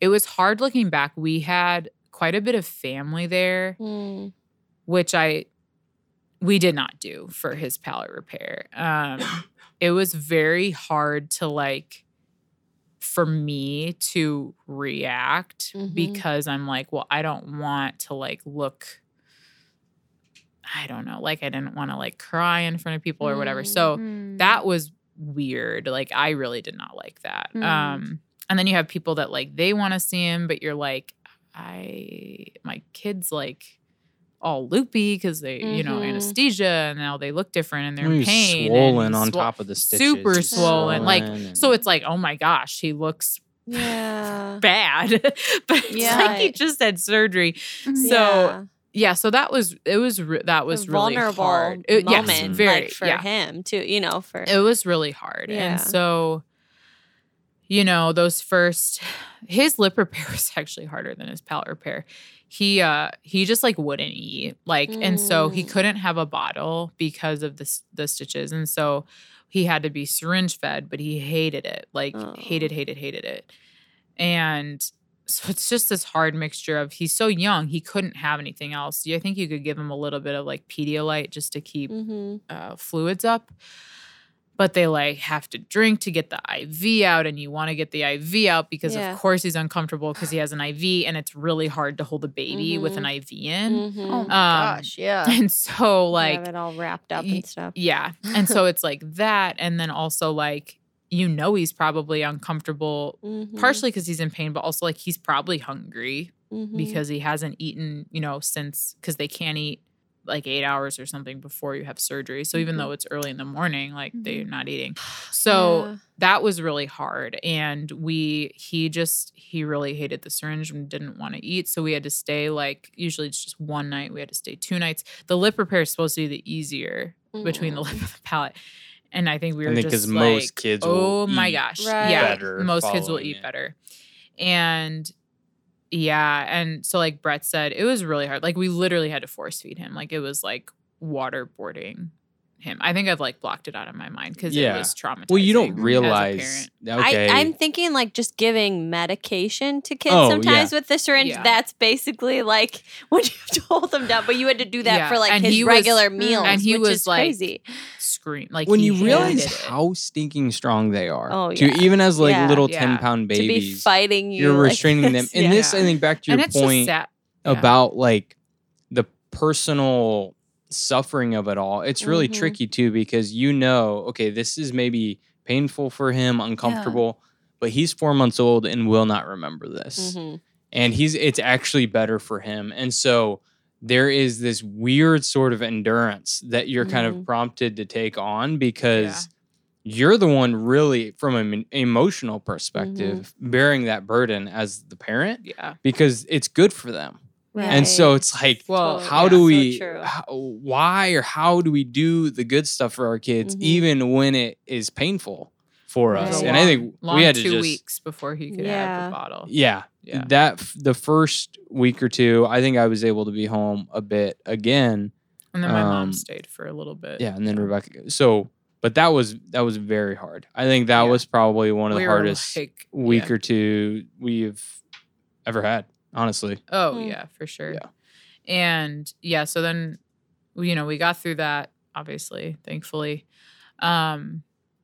it was hard looking back. We had quite a bit of family there, Mm. which I we did not do for his palate repair. Um it was very hard to like for me to react Mhm. because I'm like, well, I don't want to like look I don't know, like I didn't want to like cry in front of people or whatever. So Mm. that was weird. Like I really did not like that. Mm. Um and then you have people that like they want to see him but you're like I my kids like all loopy because they, you know, Mhm. anesthesia and now they look different and they're He in pain. swollen and on swol- top of the stitches. super He's swollen. Like, and- So it's like, oh my gosh, he looks Yeah. bad. but it's Yeah. like he just had surgery. Mhm. So Yeah. Yeah, so that was it was re- that was a really vulnerable hard. It- yes, very like for yeah. him too. You know, for It was really hard. Yeah. And so, you know, those first his lip repair was actually harder than his palate repair. He uh he just like wouldn't eat. Like and so he Mm. couldn't have a bottle because of the the stitches. And so he had to be syringe fed, but he hated it. Like Oh. hated hated hated it. And so it's just this hard mixture of he's so young, he couldn't have anything else. I think you could give him a little bit of like Pedialyte just to keep hmm uh, fluids up but they like have to drink to get the IV out and you want to get the IV out because Yeah. of course he's uncomfortable because he has an IV and it's really hard to hold a baby with an IV in. Oh hmm my Um, gosh, yeah. And so like like have it all wrapped up and stuff. yeah. And so it's like that and then also like you know he's probably uncomfortable Mhm. partially because he's in pain but also like he's probably hungry Mhm. because he hasn't eaten, you know, since because they can't eat like eight hours or something before you have surgery. So even Mhm. though it's early in the morning, like they're Mhm. not eating. So Yeah. that was really hard. And we, he just, he really hated the syringe and didn't want to eat. So we had to stay like, usually it's just one night. We had to stay two nights. The lip repair is supposed to be the easier between the lip and the palate. And I think we I were think just 'cause most kids oh will my eat gosh. Right. Yeah. Most kids will eat it. better. And yeah. And so, like Brett said, it was really hard. Like, we literally had to force feed him. Like, it was like waterboarding him. I think I've like blocked it out of my mind because Yeah. it was traumatizing. well, you don't realize. parent. Okay. I, I'm thinking like just giving medication to kids Oh, sometimes yeah. with the syringe. Yeah. That's basically like when you have to hold them down, but you had to do that Yeah, for like and his he was- regular mm-hmm. meals, and he which was, is like, crazy. Scream. Like, when you realize it. how stinking strong they are, Oh, to even as like Yeah. little Yeah. ten pound to be babies, fighting you, you're like restraining them. And yeah. this, I think, back to your point. Yeah. about like the personal suffering of it all. It's really Mhm. tricky too because you know, okay, this is maybe painful for him, uncomfortable, but he's four months old and will not remember this. Mhm. And he's it's actually better for him. And so there is this weird sort of endurance that you're kind of Mhm. prompted to take on because you're the one really from an emotional perspective bearing that burden as the parent Yeah. because it's good for them. right. And so it's like Well, how Yeah, do we true. how, why or how do we do the good stuff for our kids Mhm. even when it is painful for Right. us It was a and i think we had to two just weeks before he could have the bottle. yeah, Yeah. that f- the first week or two i think i was able to be home a bit again And then my Um, mom stayed for a little bit. yeah and then rebecca so but that was that was very hard i think that Yeah. was probably one of We the hardest like- week yeah. or two we've ever had honestly Oh Mm. yeah, for sure. Yeah. And yeah, so then you know, we got through that, obviously, thankfully. Um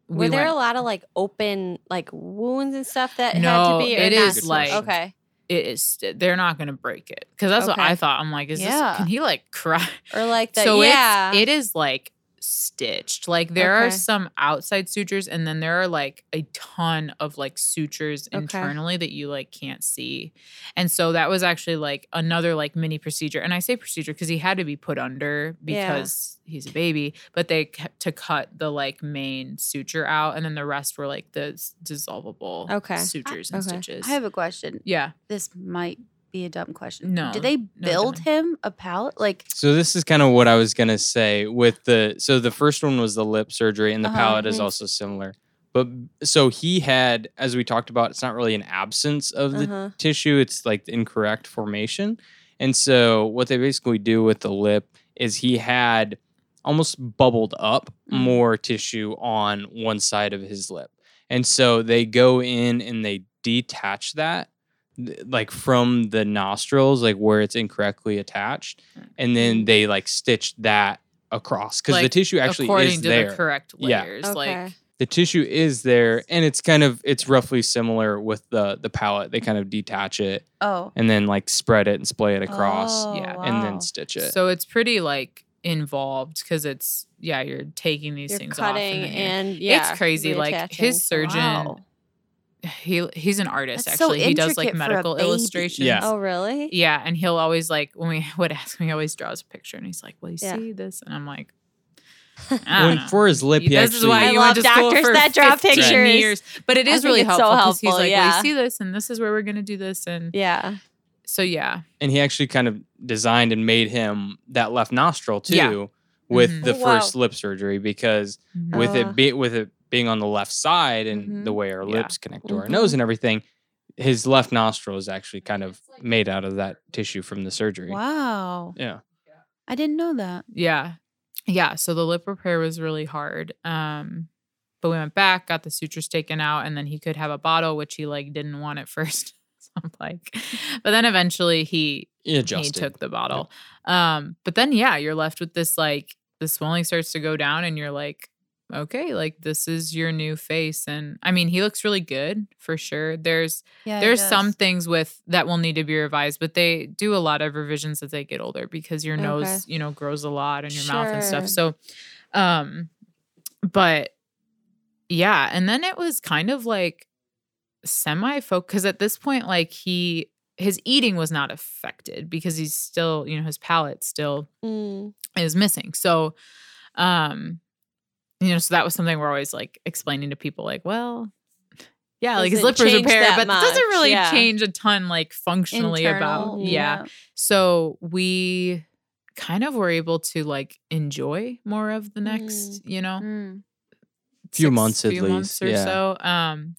Were we there went, a lot of like open like wounds and stuff that had to be? or it not? like- okay, it is they're not gonna break it. Because that's what I thought. I'm like, is Yeah. this can he like cry? or like the so yeah, it's it is like stitched. Like there are some outside sutures and then there are like a ton of like sutures Okay. internally that you like can't see. And so that was actually like another like mini procedure. And I say procedure because he had to be put under Yeah. because he's a baby, but they kept to cut the like main suture out and then the rest were like the dissolvable Okay. sutures and Okay. stitches. I have a question. yeah. This might be a dumb question. No, Did they no, build him a palate? Like, So this is kind of what I was gonna say with the so the first one was the lip surgery and the Uh-huh. palate is also similar. But so he had, as we talked about, it's not really an absence of the Uh-huh. tissue, it's like the incorrect formation. And so what they basically do with the lip is he had almost bubbled up Mhm. more tissue on one side of his lip. And so they go in and they detach that th- like from the nostrils like where it's incorrectly attached mm. and then they like stitch that across because the tissue actually according is to there the correct Yeah. layers. Okay. Like the tissue is there and it's kind of it's roughly similar with the the palate they kind of detach it oh, and then like spread it and splay it across Oh, Yeah. and wow. then stitch it So it's pretty like involved because it's yeah you're taking these You're things cutting off and, and yeah, it's crazy like his surgeon Wow. He he's an artist That's so actually he does like intricate for a medical baby. illustrations Yeah. Oh, really? yeah and he'll always like when we would ask him he always draws a picture and he's like well you Yeah. see this and i'm like I When for his lip, he this actually is why I you love went to school doctors for that draw pictures. years. But it I is think really helpful because he's helpful, like, well, yeah. you see this, and this is where we're gonna do this, and Yeah. so yeah, and he actually kind of designed and made him that left nostril too Yeah. with Mhm. the Oh, wow. first lip surgery because Mhm. with Uh. it be, with it being on the left side and Mhm. the way our Yeah. lips connect to our Mhm. nose and everything, his left nostril is actually kind of made out of that tissue from the surgery. Wow. Yeah. I didn't know that. yeah, yeah. So the lip repair was really hard. Um, but we went back, got the sutures taken out, and then he could have a bottle, which he like didn't want at first. so I'm like, but then eventually he He he took the bottle. Um, but then yeah, you're left with this like the swelling starts to go down, and you're like, okay, like this is your new face. And I mean, he looks really good for sure. There's Yeah. there's some things with that will need to be revised, but they do a lot of revisions as they get older because your nose, you know, grows a lot and your mouth and stuff. So, um, but yeah, and then it was kind of like semi focused because at this point, like he his eating was not affected because he's still, you know, his palate still Mm. is missing. So, um, you know, so that was something we're always like explaining to people, like, well, yeah, like his Doesn't lippers change repair, that but it doesn't really yeah. change a ton, like functionally about, Internal, yeah. So we kind of were able to like enjoy more of the next, you know, Mm. Few months at months least, or yeah. so. Um,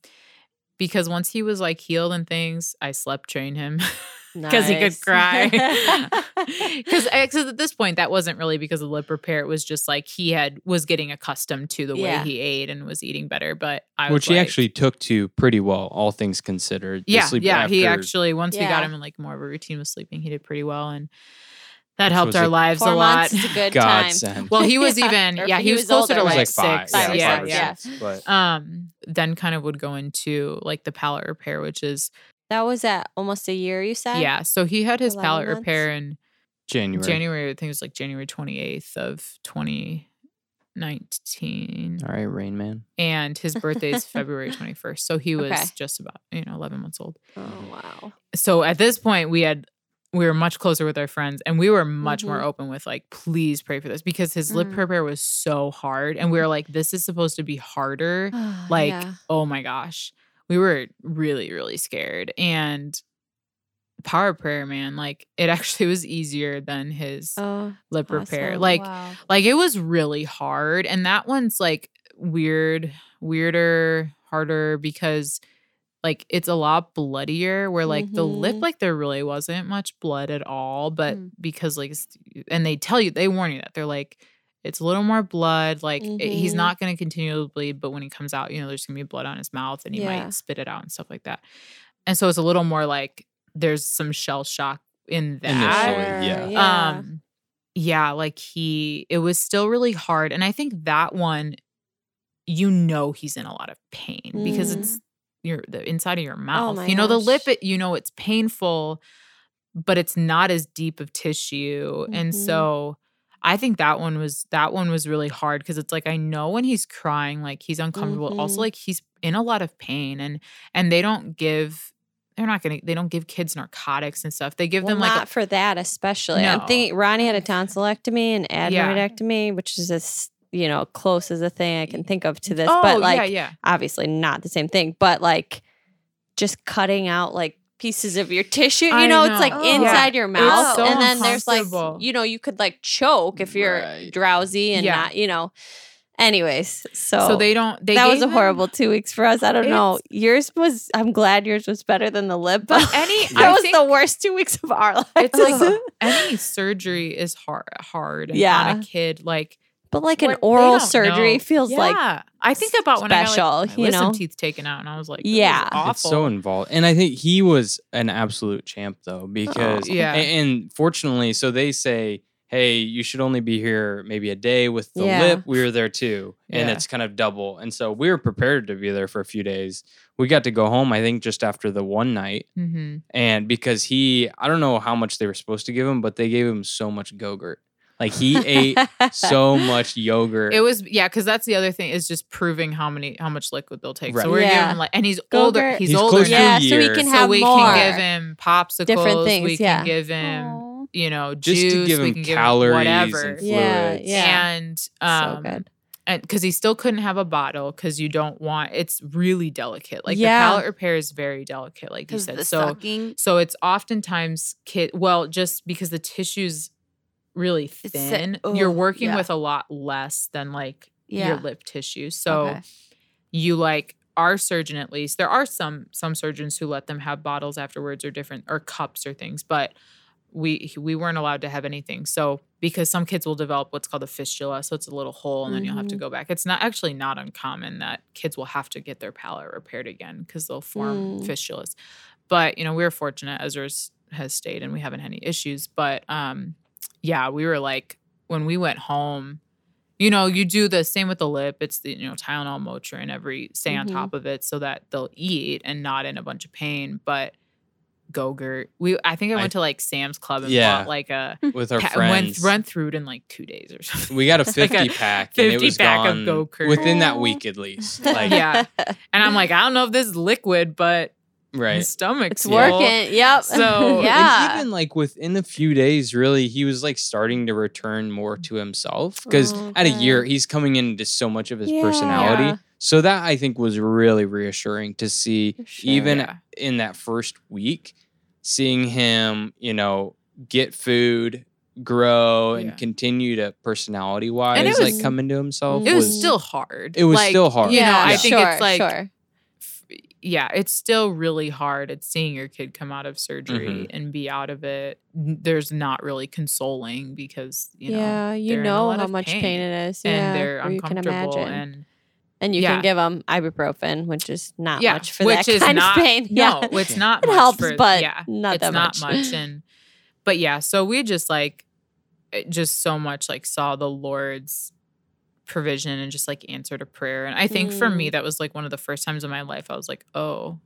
because once he was like healed and things, I slept train him. because he could cry. Because at this point, that wasn't really because of lip repair. It was just like he had was getting accustomed to the way Yeah. he ate and was eating better. But I Which was he like- actually took to pretty well, all things considered. The yeah, sleep yeah. He actually once we got him in like more of a routine with sleeping, he did pretty well, and that helped was our a lives Four a lot. months is a good time. godsend. Well, he was Yeah. even yeah, he he was, was closer to older, it was like, like six. five or yeah, five or yeah. six, But Um, then kind of would go into like the palate repair, which is That was at almost a year, you said? yeah. So he had his palate months? repair in January. January. I think it was like January twenty eighth of twenty nineteen, All right, Rain Man. and his birthday is February twenty first. So he was Okay. just about you know eleven months old. Oh, wow. So at this point, we had we were much closer with our friends, and we were much more Mhm. open with like, please pray for this because his lip Mhm. repair was so hard, and we were like, this is supposed to be harder. Like, Yeah. oh my gosh, we were really really scared and. Power prayer, man. Like it actually was easier than his Oh, lip repair. Like wow. like it was really hard and that one's like weird weirder harder because like it's a lot bloodier where like the lip Mhm. like there really wasn't much blood at all but Mm. because like and they tell you they warn you that they're like it's a little more blood like it- he's not going to continually bleed but when he comes out you know there's going to be blood on his mouth and he Yeah. might spit it out and stuff like that and so it's a little more like there's some shell shock in that Initially, yeah. yeah. um yeah like he it was still really hard and i think that one you know he's in a lot of pain because Mm. it's your the inside of your mouth my you know the lip it you know it's painful but it's not as deep of tissue and Mhm. so i think that one was that one was really hard because it's like i know when he's crying like he's uncomfortable also Mhm. like he's in a lot of pain and and they don't give they're not gonna they don't give kids narcotics and stuff they give well, them like a- not for that, especially. I'm thinking Ronnie had a tonsillectomy and Yeah. adenoidectomy, which is as you know close as a thing I can think of to this. oh but like, yeah yeah obviously not the same thing. But like, just cutting out like pieces of your tissue. You I know, it's like. Oh. inside your mouth, so and then there's like you know you could like choke if you're Right. drowsy and Yeah. not you know. Anyways, so, so they don't they that was a him- horrible two weeks for us. I don't know. Yours was. I'm glad yours was better than the lip, but But any- that I was the worst two weeks of our lives. it's like any surgery is hard hard and Yeah. on a kid like but like an what- they oral surgery know. feels like I think about when I special, got like, my you wisdom know? teeth taken out and I was like this is Yeah. awful. It's so involved. And I think he was an absolute champ though, because Yeah. a- and, fortunately, so they say, hey, you should only be here maybe a day with the Yeah. lip. We were there too. And Yeah. it's kind of double. And so we were prepared to be there for a few days. We got to go home, I think, just after the one night. Mhm. And because he, I don't know how much they were supposed to give him, but they gave him so much Gogurt. Like he ate so much yogurt. It was yeah, because that's the other thing is just proving how many how much liquid they'll take. Right. So we're Yeah. giving like, and he's Go older. He's, He's older close to now. yeah, so we year. can so have we more. can give him popsicles. Different things, we can yeah. give him, Aw. you know, just juice. to give we him can give calories him whatever. and fluids. Yeah, yeah. And um, so good. and because he still couldn't have a bottle because you don't want it's really delicate. Like Yeah. the palate repair is very delicate, like you said. the So sucking. so it's oftentimes kid well, just because the tissue's really thin, you're working yeah. with a lot less than like your lip tissue. So Okay. you like our surgeon at least. There are some some surgeons who let them have bottles afterwards or different or cups or things, but we we weren't allowed to have anything. So because some kids will develop what's called a fistula, so it's a little hole and then you'll have to Mhm. go back. It's not actually not uncommon that kids will have to get their palate repaired again because they'll form Mm. fistulas. But you know, we are fortunate Ezra's has stayed and we haven't had any issues. But um yeah, we were like when we went home, you know, you do the same with the lip. It's the you know Tylenol, Motrin, every stay on Mhm. top of it so that they'll eat and not in a bunch of pain. But Gogurt, we I think I I- went to like Sam's Club and Yeah. bought like a with our pa- friends. went run through it in like two days or something. we got a It's like a 50 pack and it was pack of gone Go-Gurt. within that week at least. Like Yeah. And I'm like, I don't know if this is liquid, but my right. stomach's It's full. working. Yep. So- Yeah. And even like within a few days, really, he was like starting to return more to himself because Oh, at a year, he's coming into so much of his Yeah. personality. Yeah. So that I think was really reassuring to see, sure. even Yeah. in that first week, seeing him, you know, get food, grow, and Yeah. continue to personality wise, And it like was- come into himself. It was Mhm. still hard. It was Like, still hard. You know, yeah, I Yeah. think sure, it's like sure. F- yeah, it's still really hard at seeing your kid come out of surgery Mhm. and be out of it. There's not really consoling because you know yeah, you they're in a know lot how much pain. it is. and yeah, they're or you can uncomfortable imagine. and And you Yeah. can give them ibuprofen, which is not yeah, much for which that is kind not of pain. no, yeah. it's not It much helps, for- but yeah, not it's that not much. much and but yeah, so we just like just so much like saw the Lord's provision and just like answered a prayer. And I think for Mm. me that was like one of the first times in my life I was like, oh,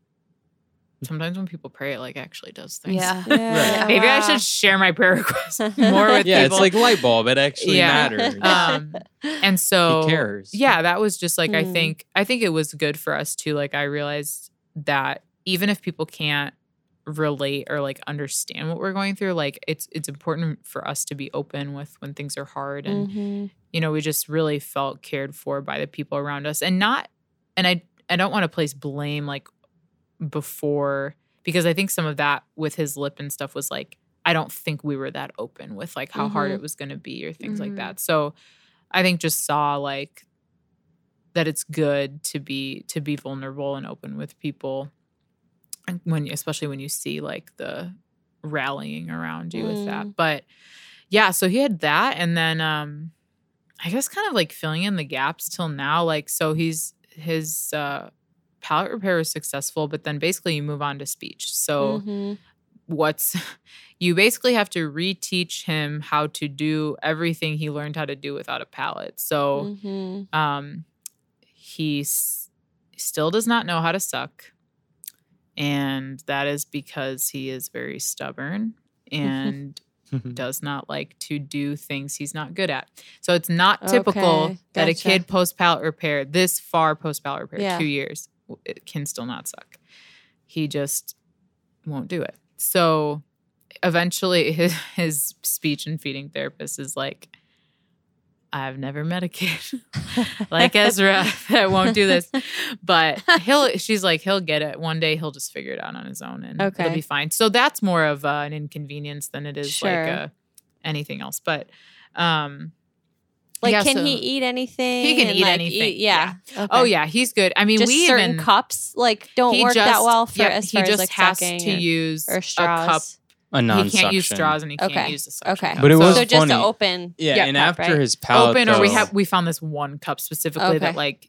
sometimes when people pray, it like actually does things. Yeah. Yeah. Maybe I should share my prayer requests more with yeah, people. it's like light bulb. It actually Yeah. matters. um, and so he cares. yeah, that was just like I Mm. think I think it was good for us too. Like I realized that even if people can't relate or like understand what we're going through, like it's it's important for us to be open with when things are hard and Mhm. you know, we just really felt cared for by the people around us and not and I I don't want to place blame like before because I think some of that with his lip and stuff was like I don't think we were that open with like how hard Mhm. it was going to be or things like Mhm. that. So I think just saw like that it's good to be to be vulnerable and open with people when especially when you see like the rallying around you with that. But yeah, so he had that and then um I guess kind of like filling in the gaps till now like so he's his uh palate repair was successful but then basically you move on to speech. So Mhm. what's you basically have to reteach him how to do everything he learned how to do without a palate. So Mhm. um he s- still does not know how to suck and that is because he is very stubborn and does not like to do things he's not good at. So it's not typical Okay, that a kid post palate repair this far post palate repair, Yeah. two years, it can still not suck. He just won't do it. So eventually, his, his speech and feeding therapist is like, I've never met a kid like Ezra that won't do this. But he'll she's like, he'll get it. One day he'll just figure it out on his own and it'll be fine. So that's more of uh, an inconvenience than it is Sure. like uh anything else. But um Like, yeah, can so- he eat anything? He can eat like, anything, yeah. Oh Okay. yeah, he's good. I mean, Just we certain even cups like don't work that well for yep, as he far just as like has to use or a cup. Straws. a non He can't use straws and he can't Okay. use the suction Okay. cup. But it was so just funny. to open. Yeah, Yeah, and cup, after right? his palate, open or we though- have we found this one cup specifically Okay. that like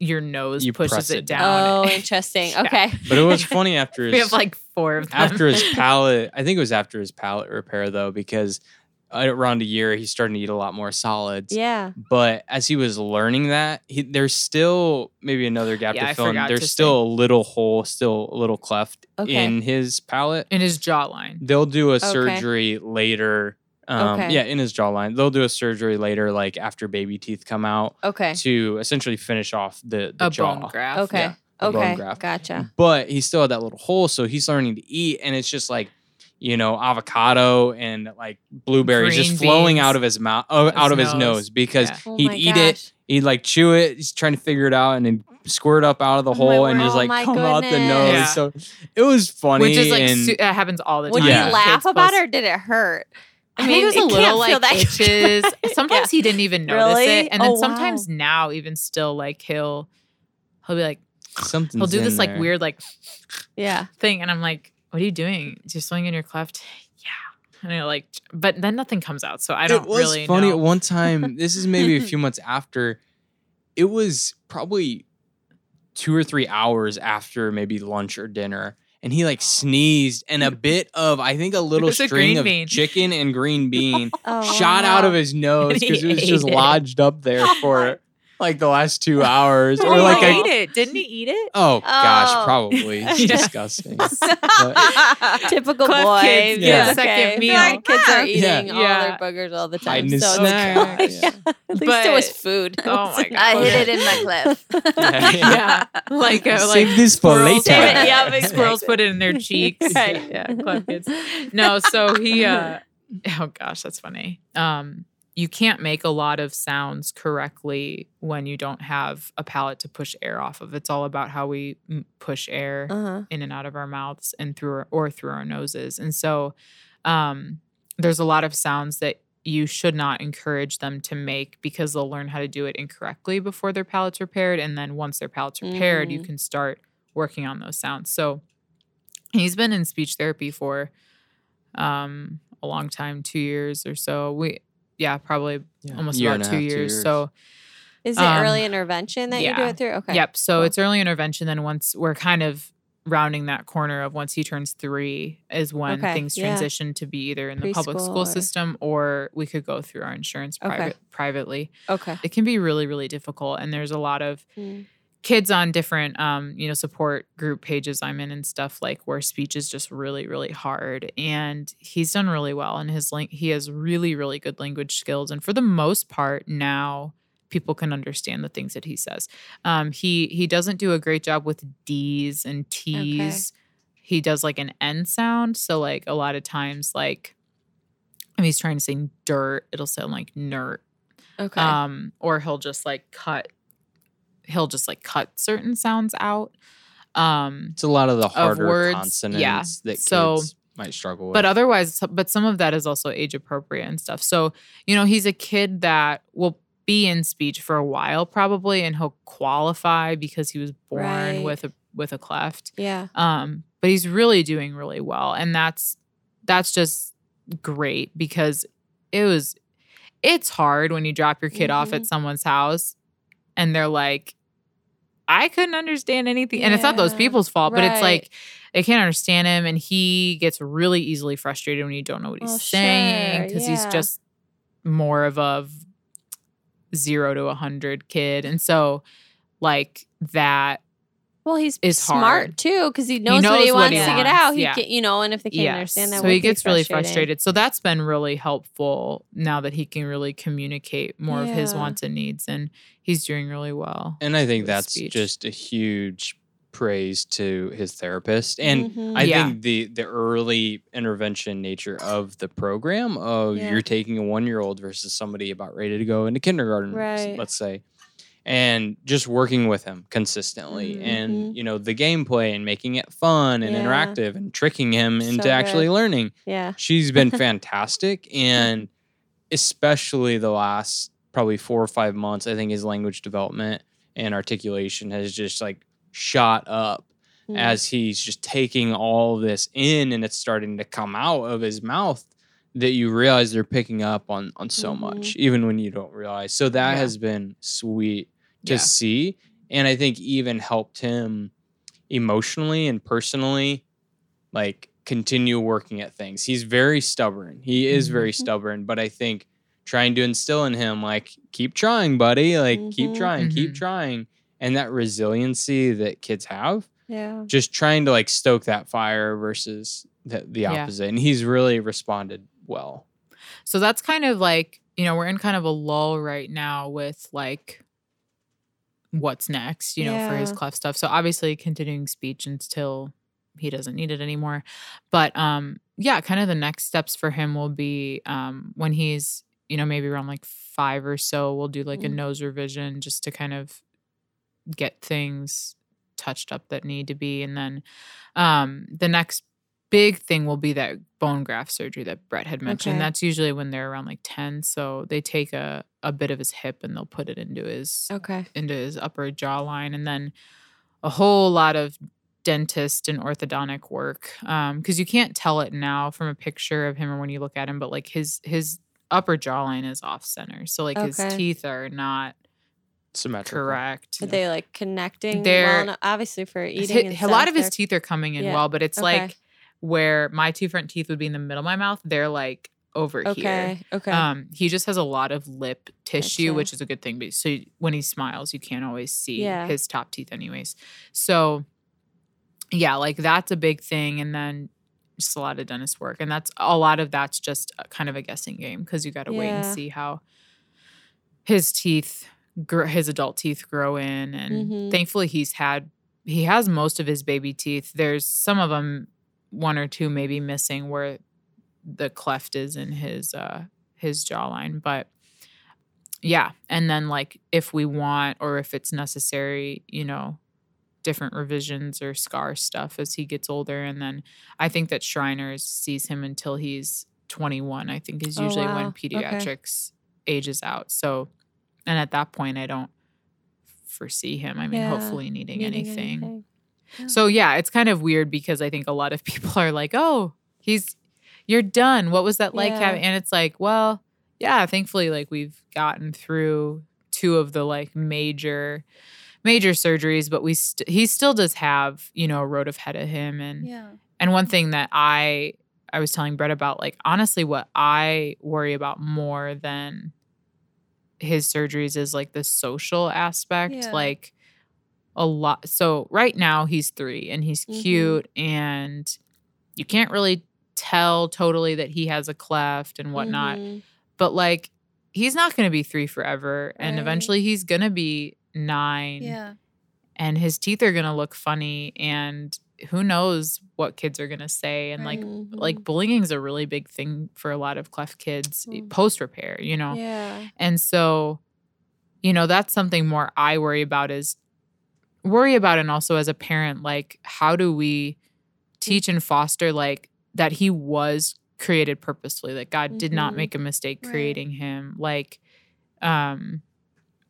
your nose You pushes press it it down. Oh, interesting. Yeah. Okay. But it was funny after his we have like four of them. after his palate. I think it was after his palate repair though, because around a year he's starting to eat a lot more solids. Yeah. But as he was learning that, he, there's still maybe another gap Yeah, to fill in. There's to still a little hole, still a little cleft Okay. in his palate. in his jawline. They'll do a Okay. surgery later Um, Okay. Yeah, in his jawline. They'll do a surgery later, like after baby teeth come out, Okay. to essentially finish off the, the a jaw. bone graft. Okay. Yeah, a bone okay. graft. Gotcha. But he still had that little hole, so he's learning to eat, and it's just like, you know, avocado and like blueberries Green just flowing beans. out of his mouth, uh, oh, out of his nose. nose, because Yeah. Oh he'd my eat it, he'd like chew it, he's trying to figure it out, and then squirt up out of the Oh my hole and just Oh like my come out the nose. Yeah. So it was funny, Which is like and su- that happens all the Would time. Yeah. you laugh Kids about post- it or did it hurt? I think there's a it little can't feel like that itches. good. Sometimes he didn't even notice Really? it, and oh, then Oh, wow. sometimes now, even still, like he'll he'll be like something he'll do this like weird like Yeah. thing, and I'm like, "What are you doing? Just swinging in your cleft?" Yeah, and I like, but then nothing comes out, so I don't really. it was really funny know. at one time. This is maybe a few months after. It was probably two or three hours after maybe lunch or dinner, and he like oh. sneezed, and a bit of I think a little was a string of bean. chicken and green bean Oh, shot out of his nose because it was just it. lodged up there for like the last two hours, or he like eat a, it? Didn't he eat it? oh gosh, Oh. probably it's Yeah. disgusting. Typical Cleft boy. kids get a It's second meal. My kids are Yeah. eating all Yeah. their boogers all the time. Hiding his so snack. it's Yeah. good. At least it was But- food. Oh my God. I wasn't hid it in my cliff. Yeah. yeah, like uh, like Save this for squirrels- later. Save it, yeah, exactly. squirrels put it in their cheeks. Right. Yeah, cleft kids. No, so he uh oh gosh, that's funny. Um you can't make a lot of sounds correctly when you don't have a palate to push air off of. It's all about how we mm, push air Uh-huh. in and out of our mouths and through our, or through our noses. And so um there's a lot of sounds that you should not encourage them to make because they'll learn how to do it incorrectly before their palate's repaired and then once their palate's repaired you Mhm. can start working on those sounds. So he's been in speech therapy for um a long time, 2 years or so. We yeah, probably Yeah, almost year about 2 half, two years. years. So Is it Um, early intervention that you do yeah. it through? Okay. Yep. So cool. it's early intervention. Then once we're kind of rounding that corner of once he turns three is when Okay, things yeah. transition to be either in the public school or- system or we could go through our insurance Okay. private privately. Okay. It can be really really difficult, and there's a lot of Mm. Kids on different um you know support group pages I'm in and stuff like where speech is just really really hard and he's done really well and his link he has really really good language skills and for the most part now people can understand the things that he says. Um he he doesn't do a great job with d's and t's. He does like an n sound so like a lot of times like if he's trying to say dirt it'll sound like nert. Okay. um or he'll just like cut he'll just like cut certain sounds out um It's a lot of the harder words, consonants yeah. that So- kids might struggle with. but otherwise but some of that is also age appropriate and stuff so you know he's a kid that will be in speech for a while probably and he'll qualify because he was born Right. with a with a cleft yeah. um but he's really doing really well and that's that's just great because it was it's hard when you drop your kid off Mhm. at someone's house and they're like i couldn't understand anything and it's not those people's fault but it's like they can't understand him and he gets really easily frustrated when you don't know what he's Well, saying sure, because he's just more of a zero to a hundred kid and so like that Well, he's is smart hard. too because he knows, what knows he what wants he to get out. He yeah. can, you know, and if they can't Yes. understand that, so he be gets really frustrated. So that's been really helpful now that he can really communicate more of his wants and needs, and he's doing really well. and I think that's speech. just a huge praise to his therapist. And Mhm. I Yeah. think the the early intervention nature of the program of Yeah. you're taking a one year old versus somebody about ready to go into kindergarten, Right. let's say, and just working with him consistently, Mhm. and you know the gameplay and making it fun and Yeah. interactive and tricking him So into actually learning. yeah. She's been fantastic, and especially the last probably four or five months, I think his language development and articulation has just like shot up Mm. as he's just taking all this in and it's starting to come out of his mouth that you realize they're picking up on on so Mhm. much even when you don't realize so that Yeah. has been sweet to Yeah. see and i think even helped him emotionally and personally like continue working at things he's very stubborn he is very Mhm. stubborn but i think trying to instill in him like keep trying buddy like keep Mhm. trying keep Mhm. trying and that resiliency that kids have Yeah. just trying to like stoke that fire versus the, the Yeah. opposite and he's really responded well So that's kind of like, you know, we're in kind of a lull right now with like what's next, you know, for his cleft stuff. So obviously continuing speech until he doesn't need it anymore. But um yeah, kind of the next steps for him will be um when he's, you know, maybe around like 5 or so, we'll do like a Mm. nose revision just to kind of get things touched up that need to be and then um the next big thing will be that bone graft surgery that Brett had mentioned. Okay. That's usually when they're around like 10. So they take a, a bit of his hip and they'll put it into his Okay. into his upper jawline and then a whole lot of dentist and orthodontic work um, because you can't tell it now from a picture of him or when you look at him but like his his upper jawline is off center so like his teeth are not Symmetrical. correct Are they like connecting? They're- well, no- obviously for His- eating. and a lot of his teeth are coming in Yeah. well but it's Okay. like where my two front teeth would be in the middle of my mouth they're like over here Okay. Okay. um he just has a lot of lip tissue which is a good thing but so when he smiles you can't always see Yeah. his top teeth anyways so yeah like that's a big thing and then just a lot of dentist work and that's a lot of that's just kind of a guessing game because you got to wait and see how his teeth gr- his adult teeth grow in and Mhm. thankfully he's had he has most of his baby teeth there's some of them one or two maybe missing where the cleft is in his uh his jawline but yeah and then like if we want or if it's necessary you know different revisions or scar stuff as he gets older and then i think that shriners sees him until he's 21 i think is Oh, usually wow. when Okay. pediatrics ages out so and at that point i don't foresee him i mean Yeah, hopefully needing, Needing anything so yeah, it's kind of weird because I think a lot of people are like, "Oh, he's you're done. What was that like Yeah. And it's like, well, yeah, thankfully like we've gotten through two of the like major major surgeries, but we st- he still does have, you know, a road ahead of him and Yeah. and one thing that I I was telling Brett about, like honestly, what I worry about more than his surgeries is like the social aspect. Yeah. Like a lot. So right now he's three and he's Mhm. cute and you can't really tell totally that he has a cleft and whatnot. Mhm. But like he's not going to be three forever, and Right. eventually he's going to be nine Yeah. and his teeth are gonna look funny and who knows what kids are gonna say and like Mhm. like bullying is a really big thing for a lot of cleft kids Mm. post repair you know Yeah. and so you know that's something more i worry about is worry about and also as a parent like how do we teach and foster like that he was created purposefully that god did not Mhm. make a mistake Right. creating him like um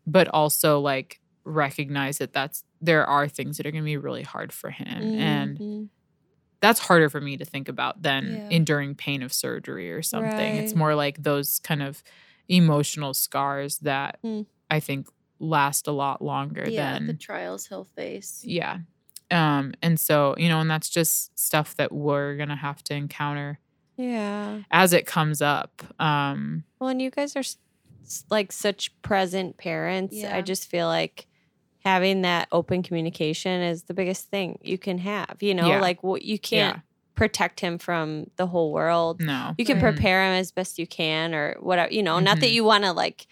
but also like recognize that that's there are things that are going to be really hard for him and Mhm. that's harder for me to think about than Yeah. enduring pain of surgery or something it's more like those kind of emotional scars that Mm. i think last a lot longer Yeah. than The trials he'll face. yeah um and so you know and that's just stuff that we're gonna have to encounter yeah. as it comes up um Well, and you guys are s- s- like such present parents. Yeah. I just feel like having that open communication is the biggest thing you can have. You know, Yeah. like what you can't Yeah. protect him from the whole world. no You can Right. prepare him as best you can, or whatever. You know, not that Mhm. you want to like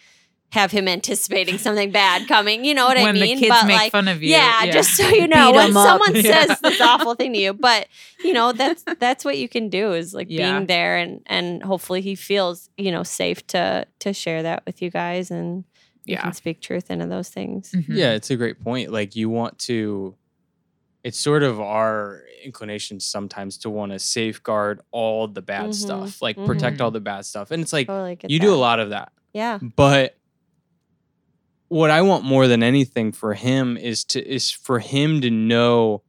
have him anticipating something bad coming. You know what when I mean? the kids but make like, fun of you yeah, just so you know, Beat when 'em up. someone Yeah. says this awful thing to you, but you know that's that's what you can do is like Yeah. being there, and and hopefully he feels you know safe to to share that with you guys, and you Yeah. can speak truth into those things. Mhm. Yeah, it's a great point. Like you want to it's sort of our inclination sometimes to want to safeguard all the bad Mhm, stuff, like protect mhm. all the bad stuff. And it's like Totally get you do a lot of that. Yeah. But what I want more than anything for him is to is for him to know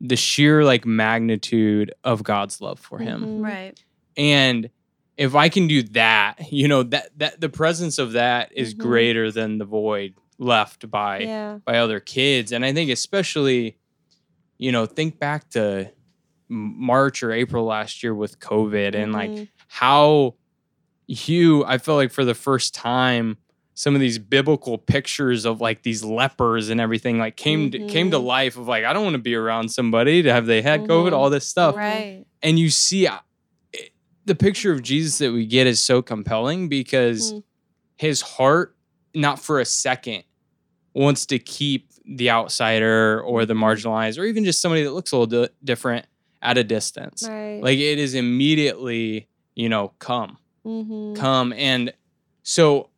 the sheer like magnitude of God's love for him. Mhm. Right. And if I can do that, you know, that that the presence of that is Mhm. greater than the void left by Yeah. by other kids. And I think especially, you know, think back to March or April last year with COVID and like Mhm. how you I felt like for the first time some of these biblical pictures of like these lepers and everything like came to, came to Mhm. life of like I don't want to be around somebody to have they had COVID Mhm. all this stuff Right. and you see uh, it- the picture of Jesus that we get is so compelling because Mm. his heart, not for a second, wants to keep the outsider or the marginalized or even just somebody that looks a little di- different at a distance. Right. Like it is immediately, you know, come, mm-hmm. come. And so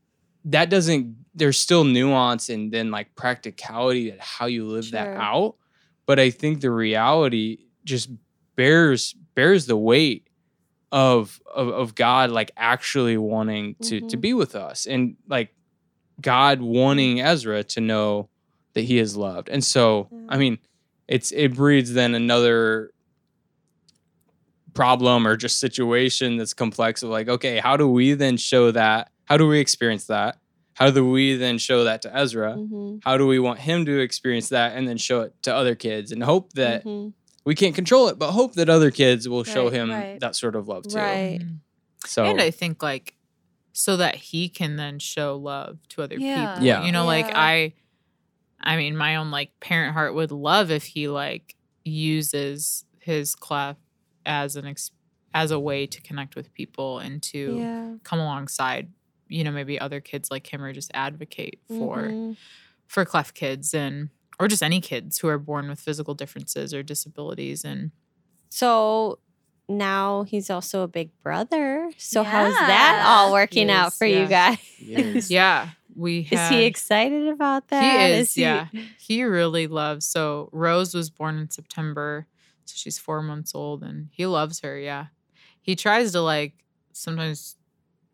that doesn't, there's still nuance and then like practicality at how you live that out. But I think the reality just bears bears the weight of of, of God like actually wanting to to Mhm. be with us and like God wanting Ezra to know that he is loved. And so I mean it's it breeds then another problem or just situation that's complex of like okay how do we then show that how do we experience that how do we then show that to Ezra Mm-hmm. how do we want him to experience that and then show it to other kids and hope that mm-hmm. we can't control it but hope that other kids will show him right. that sort of love too Right. Mhm. so And I think like so that he can then show love to other Yeah. people. Yeah. You know, like I I mean, my own like parent heart would love if he like uses his cleft as an ex- as a way to connect with people and to Yeah. come alongside, you know, maybe other kids like him or just advocate for Mhm. for cleft kids and or just any kids who are born with physical differences or disabilities and So now he's also a big brother. So how's that all working out Yes, for you guys? Yes. yeah, we Is he excited about that? He is, yeah. He really loves. So Rose was born in September, so she's four months old, and he loves her. Yeah, he tries to like sometimes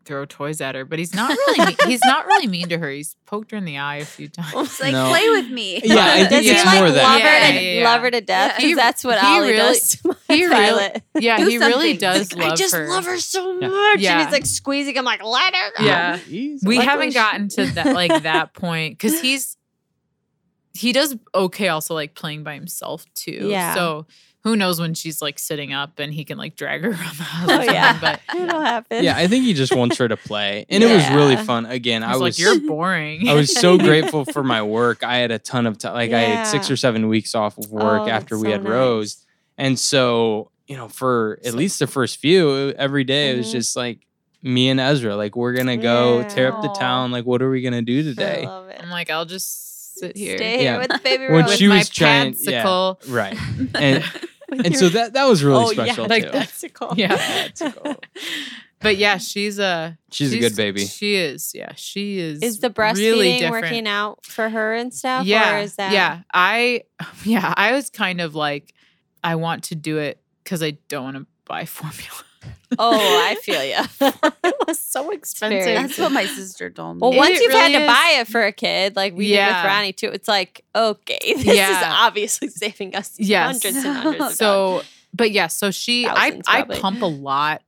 throw toys at her, but he's not really. mean, he's not really mean to her. He's poked her in the eye a few times. It's like No. play with me. Yeah, I Does think he it's like more that. love her Yeah, to yeah, yeah. love her to death? Yeah. Because He- that's what he Ollie really- does to my he really- yeah, Do he really does I love just her. love her so Yeah. much. And he's like squeezing. I'm like, let her go. Yeah. Easy. we Like, haven't gotten to that like that point because he's he does okay also like playing by himself too Yeah. so who knows when she's like sitting up and he can like drag her around the house Oh yeah. but It'll happen. yeah i think he just wants her to play and it was really fun again I i was, was like you're boring I was so grateful for my work. I had a ton of time. Like I had six or seven weeks off of work Oh, after we so had nice. Rose. And so, you know, for at least the first few, every day it was Mhm. just like me and Ezra. Like, we're going to go tear up the town. Like, what are we going to do I today? love it. i'm like i'll just sit here Stay Yeah. here with the baby When she with my was trying- yeah. Right. And, and your- so that, that was really oh, special yeah, too. like that's a call. yeah That's cool. but yeah she's a She's a good baby. she is yeah she is Is the breastfeeding really working out for her and stuff? yeah Or is that yeah i yeah i was kind of like i want to do it because i don't want to buy formula Oh, I feel you. it was so expensive very That's what my sister told me. Well, It once you've really had to is. buy it for a kid, like we did with Ronnie too, it's like, okay, this is obviously saving us Yes. hundreds and hundreds of dollars. so but yeah so she i Thousands, i probably. pump a lot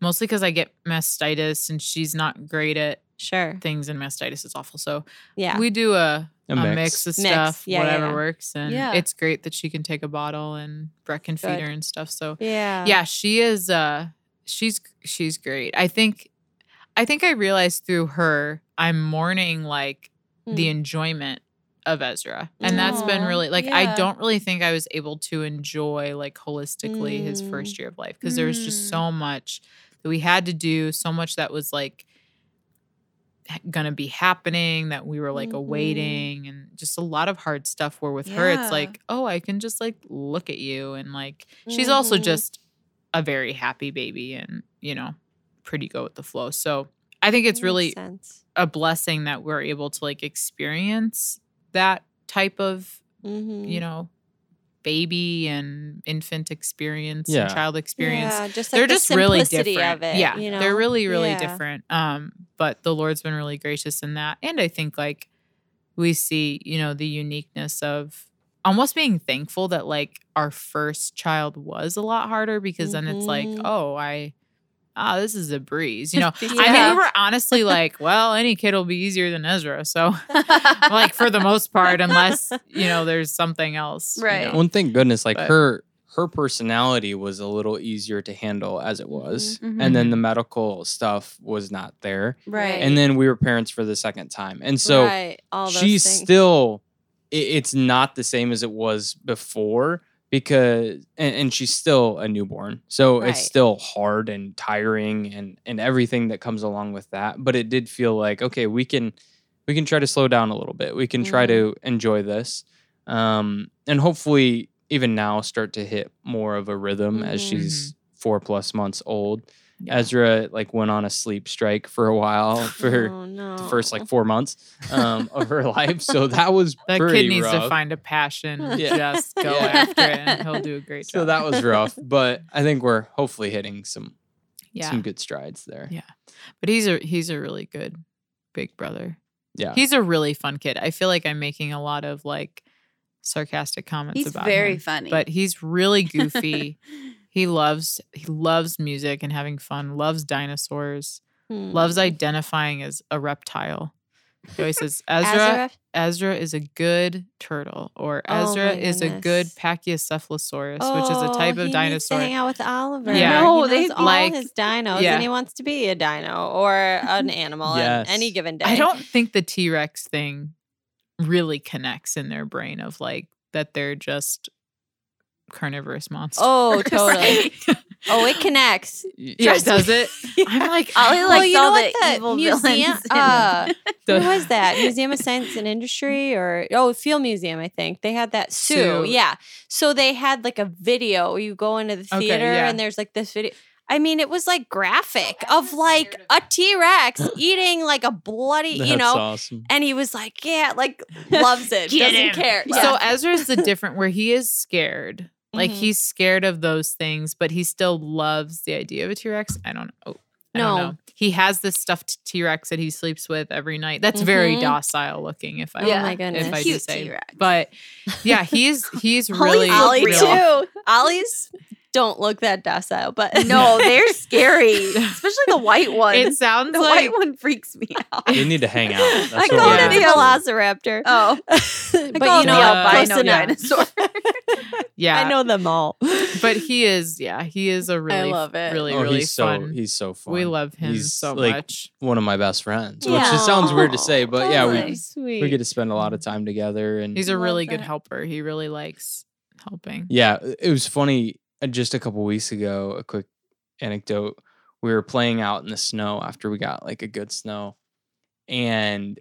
mostly because i get mastitis and she's not great at Sure. things and mastitis is awful so Yeah. we do a, A a, mix. mix. of Mix. stuff Yeah, yeah, whatever yeah. works and Yeah. it's great that she can take a bottle and Brett can feed her and stuff so yeah. yeah she is uh she's she's great i think i think i realized through her i'm mourning like the Mm. enjoyment of ezra and that's been really like yeah. i don't really think i was able to enjoy like holistically his Mm. first year of life because there was just Mm. so much that we had to do so much that was like h- gonna be happening that we were like Mhm. awaiting and just a lot of hard stuff where with her it's like oh i can just like look at you and like she's also Mhm. just a very happy baby and you know pretty go with the flow so i think it's really sense. a blessing that we're able to like experience that type of Mhm. you know baby and infant experience Yeah. and child experience Yeah, just like they're the just really different. Of it, yeah, you know? they're really really Yeah. different. Um, but the Lord's been really gracious in that, and I think like we see, you know, the uniqueness of almost being thankful that like our first child was a lot harder because then it's like, Mhm. oh, I. Ah, this is a breeze. You know, I Yeah. think we were honestly like, well, any kid will be easier than Ezra. So, like, for the most part, unless, you know, there's something else. you Right. know. Well, thank goodness, like But- her her personality was a little easier to handle as it was, Mhm. and then the medical stuff was not there, right. and then we were parents for the second time, and so right, she's things. still. i- It's not the same as it was before, because and, and she's still a newborn so Right. it's still hard and tiring and and everything that comes along with that but it did feel like okay we can we can try to slow down a little bit we can try to enjoy this um and hopefully even now start to hit more of a rhythm as Mhm. she's four plus months old Yeah. ezra like went on a sleep strike for a while for oh, no. the first like four months um, of her life. So that was that pretty kid needs rough. to find a passion. Yeah. Just go Yeah. after it, and he'll do a great job. so that was rough, but I think we're hopefully hitting some yeah. some good strides there. Yeah. But he's a he's a really good big brother. Yeah, He's a really fun kid. I feel like I'm making a lot of like sarcastic comments about him. He's about very him, funny. but he's really goofy. He loves he loves music and having fun. Loves dinosaurs. Hmm. Loves identifying as a reptile. He always says Ezra. Ezra? Ezra is a good turtle, or Oh Ezra my is a good goodness. Pachycephalosaurus, which is a type Oh, of he needs to dinosaur. hang out with Oliver. Yeah. No, he they- all like- his dinos, yeah. and he wants to be a dino or an animal on Yes. any given day. I don't think the T Rex thing really connects in their brain of like that they're just carnivorous monster. Oh, totally. Oh, it connects. yeah, does it? I'm like, Ollie how- likes well, you all know the what the evil museum? villains in- Uh, the- where was that? Museum of Science and Industry, or oh, Field Museum, I think they had that Sue. Sue. Yeah, so they had like a video. You go into the Okay, theater, yeah. and there's like this video. I mean, it was like graphic of like a T Rex eating like a bloody, that's you know. awesome. And he was like, yeah, like loves it, Get doesn't him. care. So Ezra's the different where he is scared. Like Mhm. he's scared of those things, but he still loves the idea of a T Rex. I don't know. I don't No. know. He has this stuffed T Rex that he sleeps with every night. That's very Mhm. docile looking, if I Oh Yeah. my if goodness. I do Cute say. T-Rex. But yeah, he's he's really look Ollie real. too. Ollie's don't look that docile, but no, they're scary, especially the white one. It sounds the like white one freaks me out. You need to hang out. That's I what call we're it Yeah. the doing. Velociraptor. Oh, but I call you know, the uh, close albino enough. dinosaur. yeah. I know them all. but he is yeah, he is a really love it. really Oh, really he's fun. so he's so fun. we love him He's, so like, much. One of my best friends, which Yeah. just sounds weird to say, but yeah, we Sweet. we get to spend a lot of time together, and He's a really good helper. He really likes helping. Yeah, it was funny. Uh, Just a couple weeks ago, a quick anecdote. We were playing out in the snow after we got like a good snow, and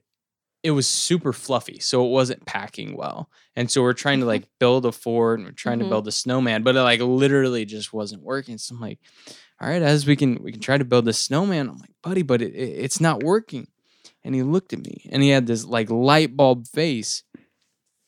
it was super fluffy, so it wasn't packing well. And so we're trying to like build a fort and we're trying Mhm. to build a snowman, but it like literally just wasn't working. So I'm like, all right, as we can we can try to build a snowman. I'm like, buddy, but it, it- it's not working. And he looked at me and he had this like light bulb face.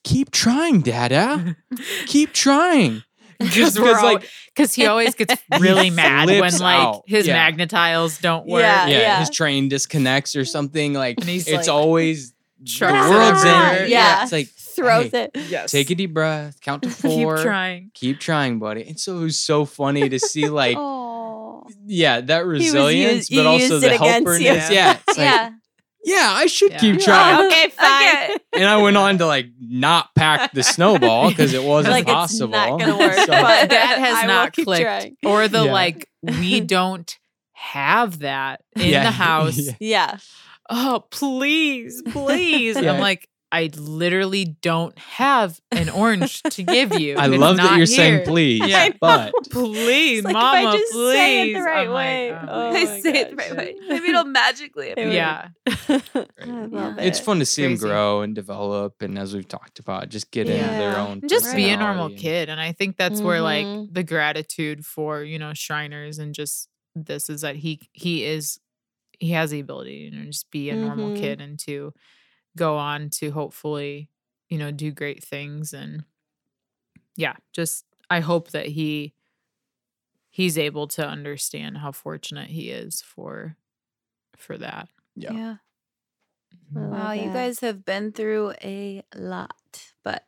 Keep trying, Dada. Keep trying. Because we're all- because he always gets really mad when like out. his Yeah. Magna-Tiles don't work. Yeah. yeah, his train disconnects or something. Like And he's it's like, always the it world's everywhere. in. Yeah. it's like Throws hey, it. Yes. Take a deep breath, count to four. Keep four, trying. keep trying, buddy. And so it was so funny to see like Oh. yeah that was resilience, used- but you also used the it against helperness. you. Yeah, it's like, yeah, yeah. I should Yeah. keep Yeah. trying. Okay, fine. Okay. and I went on to like not pack the snowball because it wasn't Like it's not gonna work, So- but That has I not clicked. trying. Or the Yeah. like, we don't have that in Yeah. the house. Yeah. Yeah. Oh, please, please. Yeah. I'm like, I literally don't have an orange to give you. I It's love that you're here. saying please, Yeah. but Please, It's like, if mama, I just please. say it the right I'm like, way. oh. Oh I my say it the right way. Maybe it'll magically appear. yeah. I love Yeah. it. it's fun to see them grow and develop, and as we've talked about, just get into their own. Just be a normal and- kid. And I think that's where like Mhm. the gratitude for, you know, Shriners and just this is that he he is he has the ability to you know, just be a normal Mhm. kid and to go on to hopefully, you know, do great things and yeah, just I hope that he he's able to understand how fortunate he is for for that. Yeah. Yeah. I love Wow, you guys have been through a lot, but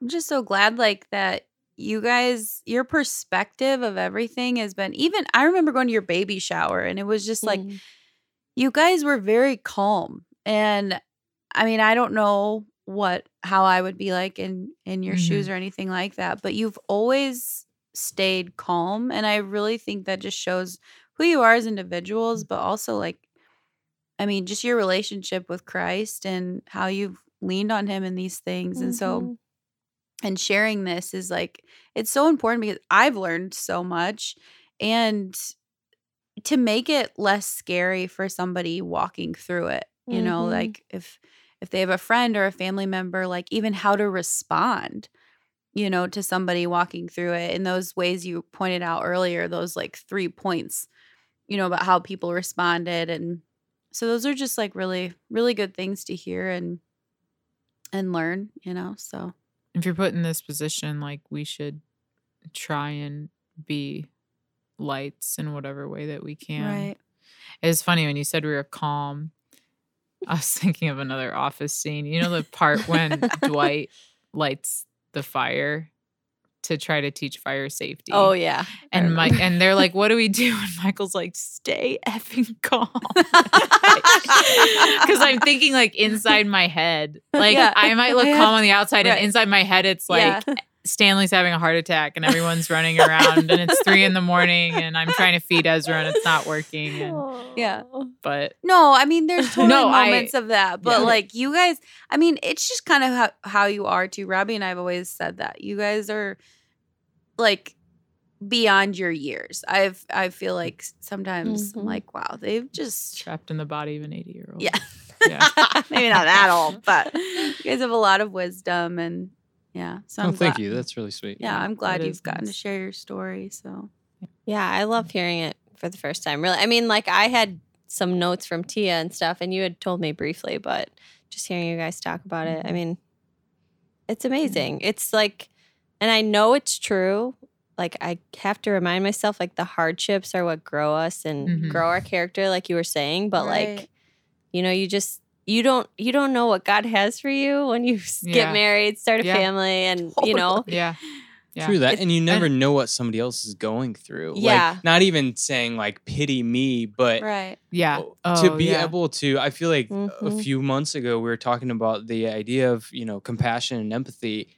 I'm just so glad like that you guys your perspective of everything has been even I remember going to your baby shower and it was just like Mhm. you guys were very calm and I mean, I don't know what how I would be like in in your shoes or anything like that, but you've always stayed calm and I really think that just shows who you are as individuals, but also like I mean, just your relationship with Christ and how you've leaned on him in these things. And so Mhm. and sharing this is like it's so important because I've learned so much and to make it less scary for somebody walking through it. You know, Mhm. like if if they have a friend or a family member, like even how to respond, you know, to somebody walking through it in those ways you pointed out earlier, those like three points, you know, about how people responded and so those are just like really really good things to hear and and learn, you know. So if you're put in this position, like we should try and be lights in whatever way that we can. right. It's funny when you said we were calm. I was thinking of another office scene. You know the part when Dwight lights the fire to try to teach fire safety. Oh yeah. And Mike and they're like, "What do we do?" And Michael's like, "Stay effing calm." Because I'm thinking like inside my head, like Yeah. I might look have- calm on the outside, right. and inside my head, it's like Yeah. Stanley's having a heart attack, and everyone's running around, and it's three in the morning, and I'm trying to feed Ezra, and it's not working. And, Yeah. but No, I mean there's totally No, I- moments of that, but yeah. like you guys, I mean it's just kind of how, how you are too. Robbie and I've always said that you guys are like beyond your years. I've I feel like sometimes I'm Mhm. like wow they've just trapped in the body of an 80 year old. yeah Yeah. maybe not that old, but you guys have a lot of wisdom and yeah. So oh, thank glad- you. That's really sweet. Yeah, I'm glad That you've is gotten to share your story. So Yeah, I love hearing it for the first time. Really, I mean, like I had some notes from Tia and stuff, and you had told me briefly, but just hearing you guys talk about it, I mean, it's amazing. It's like, and I know it's true. Like I have to remind myself, like the hardships are what grow us and Mhm. grow our character, like you were saying. But Right. like, you know, you just you don't you don't know what God has for you when you s- Yeah. get married, start a Yeah. family, and you know, Yeah. Yeah. True that, It- and you never know what somebody else is going through. Yeah. like, not even saying like pity me, but right, Yeah. to Oh, be yeah. able to i feel like a Mhm. few months ago we were talking about the idea of you know compassion and empathy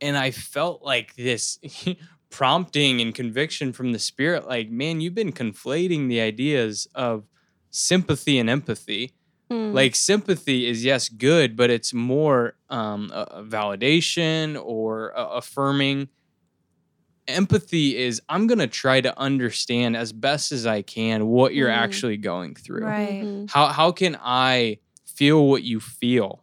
and i felt like this prompting and conviction from the spirit like man you've been conflating the ideas of sympathy and empathy mm, like sympathy is yes good but it's more um a, a validation or a- affirming empathy is i'm gonna try to understand as best as i can what you're Mm. actually going through right, mhm. how how can I feel what you feel?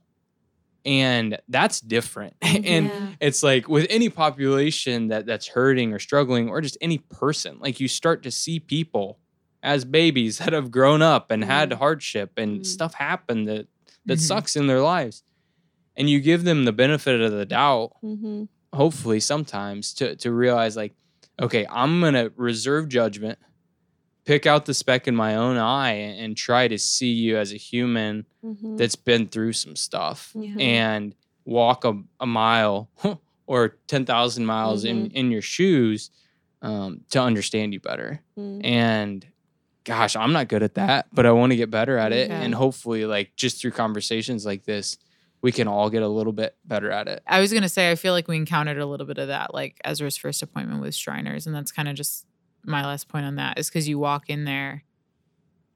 And that's different. and Yeah. it's like with any population that that's hurting or struggling or just any person, like you start to see people as babies that have grown up and had Mhm. hardship and Mhm. stuff happened that that Mhm. sucks in their lives. And you give them the benefit of the doubt, Mhm. hopefully sometimes to to realize like, okay, I'm gonna reserve judgment, pick out the speck in my own eye and, and try to see you as a human Mhm. that's been through some stuff Yeah. and walk a, a mile or 10,000 miles in, in your shoes um, to understand you better. Mm. And gosh, I'm not good at that, but I want to get better at it. Yeah. And hopefully, like just through conversations like this, we can all get a little bit better at it. I was gonna say I feel like we encountered a little bit of that, like Ezra's first appointment with Shriners, and that's kind of just my last point on that is because you walk in there,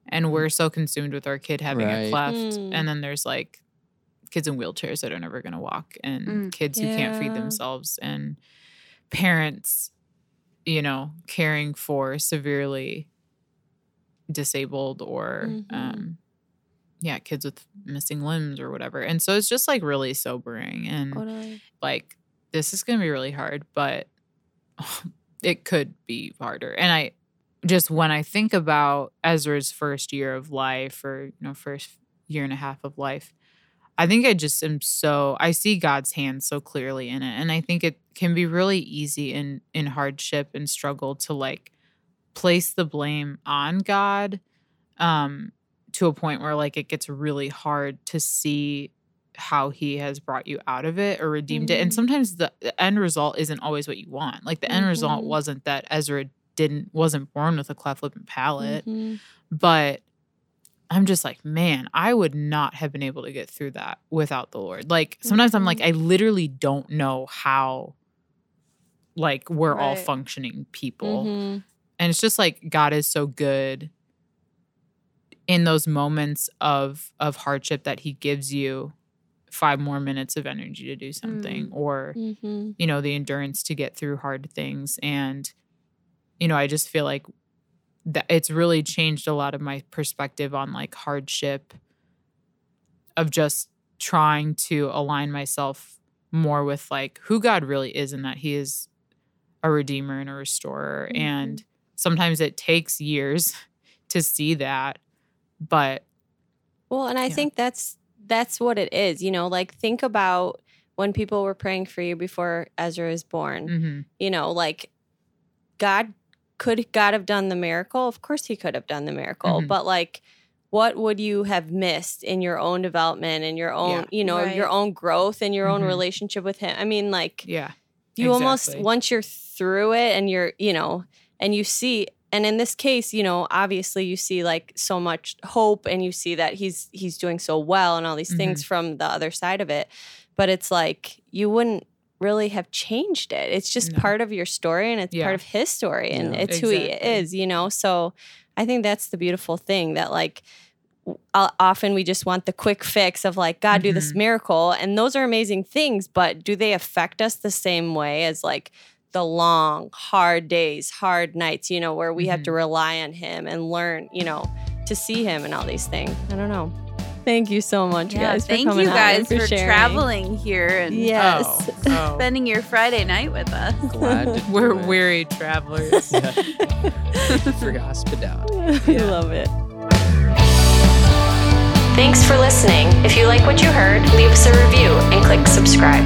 and we're so consumed with our kid having Right. a cleft, Mm. and then there's like kids in wheelchairs that are never gonna walk, and Mm. kids who can't feed themselves, and parents, you know, caring for severely disabled or Mhm. um yeah kids with missing limbs or whatever and so it's just like really sobering and Totally. like this is going to be really hard but it could be harder and i just when i think about ezra's first year of life or you know first year and a half of life i think i just am so i see god's hand so clearly in it and i think it can be really easy in in hardship and struggle to like place the blame on god um to a point where like it gets really hard to see how he has brought you out of it or redeemed it. And Mhm. sometimes the, the end result isn't always what you want. Like the end result Mhm. wasn't that Ezra didn't wasn't born with a cleft lip and palate, Mhm. but I'm just like, man, I would not have been able to get through that without the Lord. Like sometimes I'm like, I literally don't know how like we're all functioning people. And it's just like God is so good in those moments of of hardship that he gives you five more minutes of energy to do something or Mm-hmm. you know the endurance to get through hard things and you know i just feel like that it's really changed a lot of my perspective on like hardship of just trying to align myself more with like who god really is and that he is a redeemer and a restorer Mhm. and sometimes it takes years to see that but Well, and I Yeah. think that's that's what it is. You know, like think about when people were praying for you before Ezra was born. mhm, You know, like God could God have done the miracle? Of course he could have done the miracle. Mhm. But like what would you have missed in your own development and your own, Yeah. you know, your own growth and your own Mhm. relationship with him? I mean, like yeah you almost once you're through it and you're you know and you see and in this case you know obviously you see like so much hope and you see that he's he's doing so well and all these things Mm-hmm. from the other side of it but it's like you wouldn't really have changed it it's just No. part of your story and it's Yeah. part of his story and Yeah. it's who he is you know so i think that's the beautiful thing that like often we just want the quick fix of like god do this Mhm. miracle and those are amazing things but do they affect us the same way as like the long hard days hard nights you know where we have to Mm-hmm. rely on him and learn you know to see him and all these things i don't know thank you so much Yeah, guys thank for coming you guys for, sharing. traveling here and yes oh, oh. spending your Friday night with us. Glad to we're it. weary travelers Yeah. Thank you for your hospitality. i love it Thanks for listening. If you like what you heard, leave us a review and click subscribe.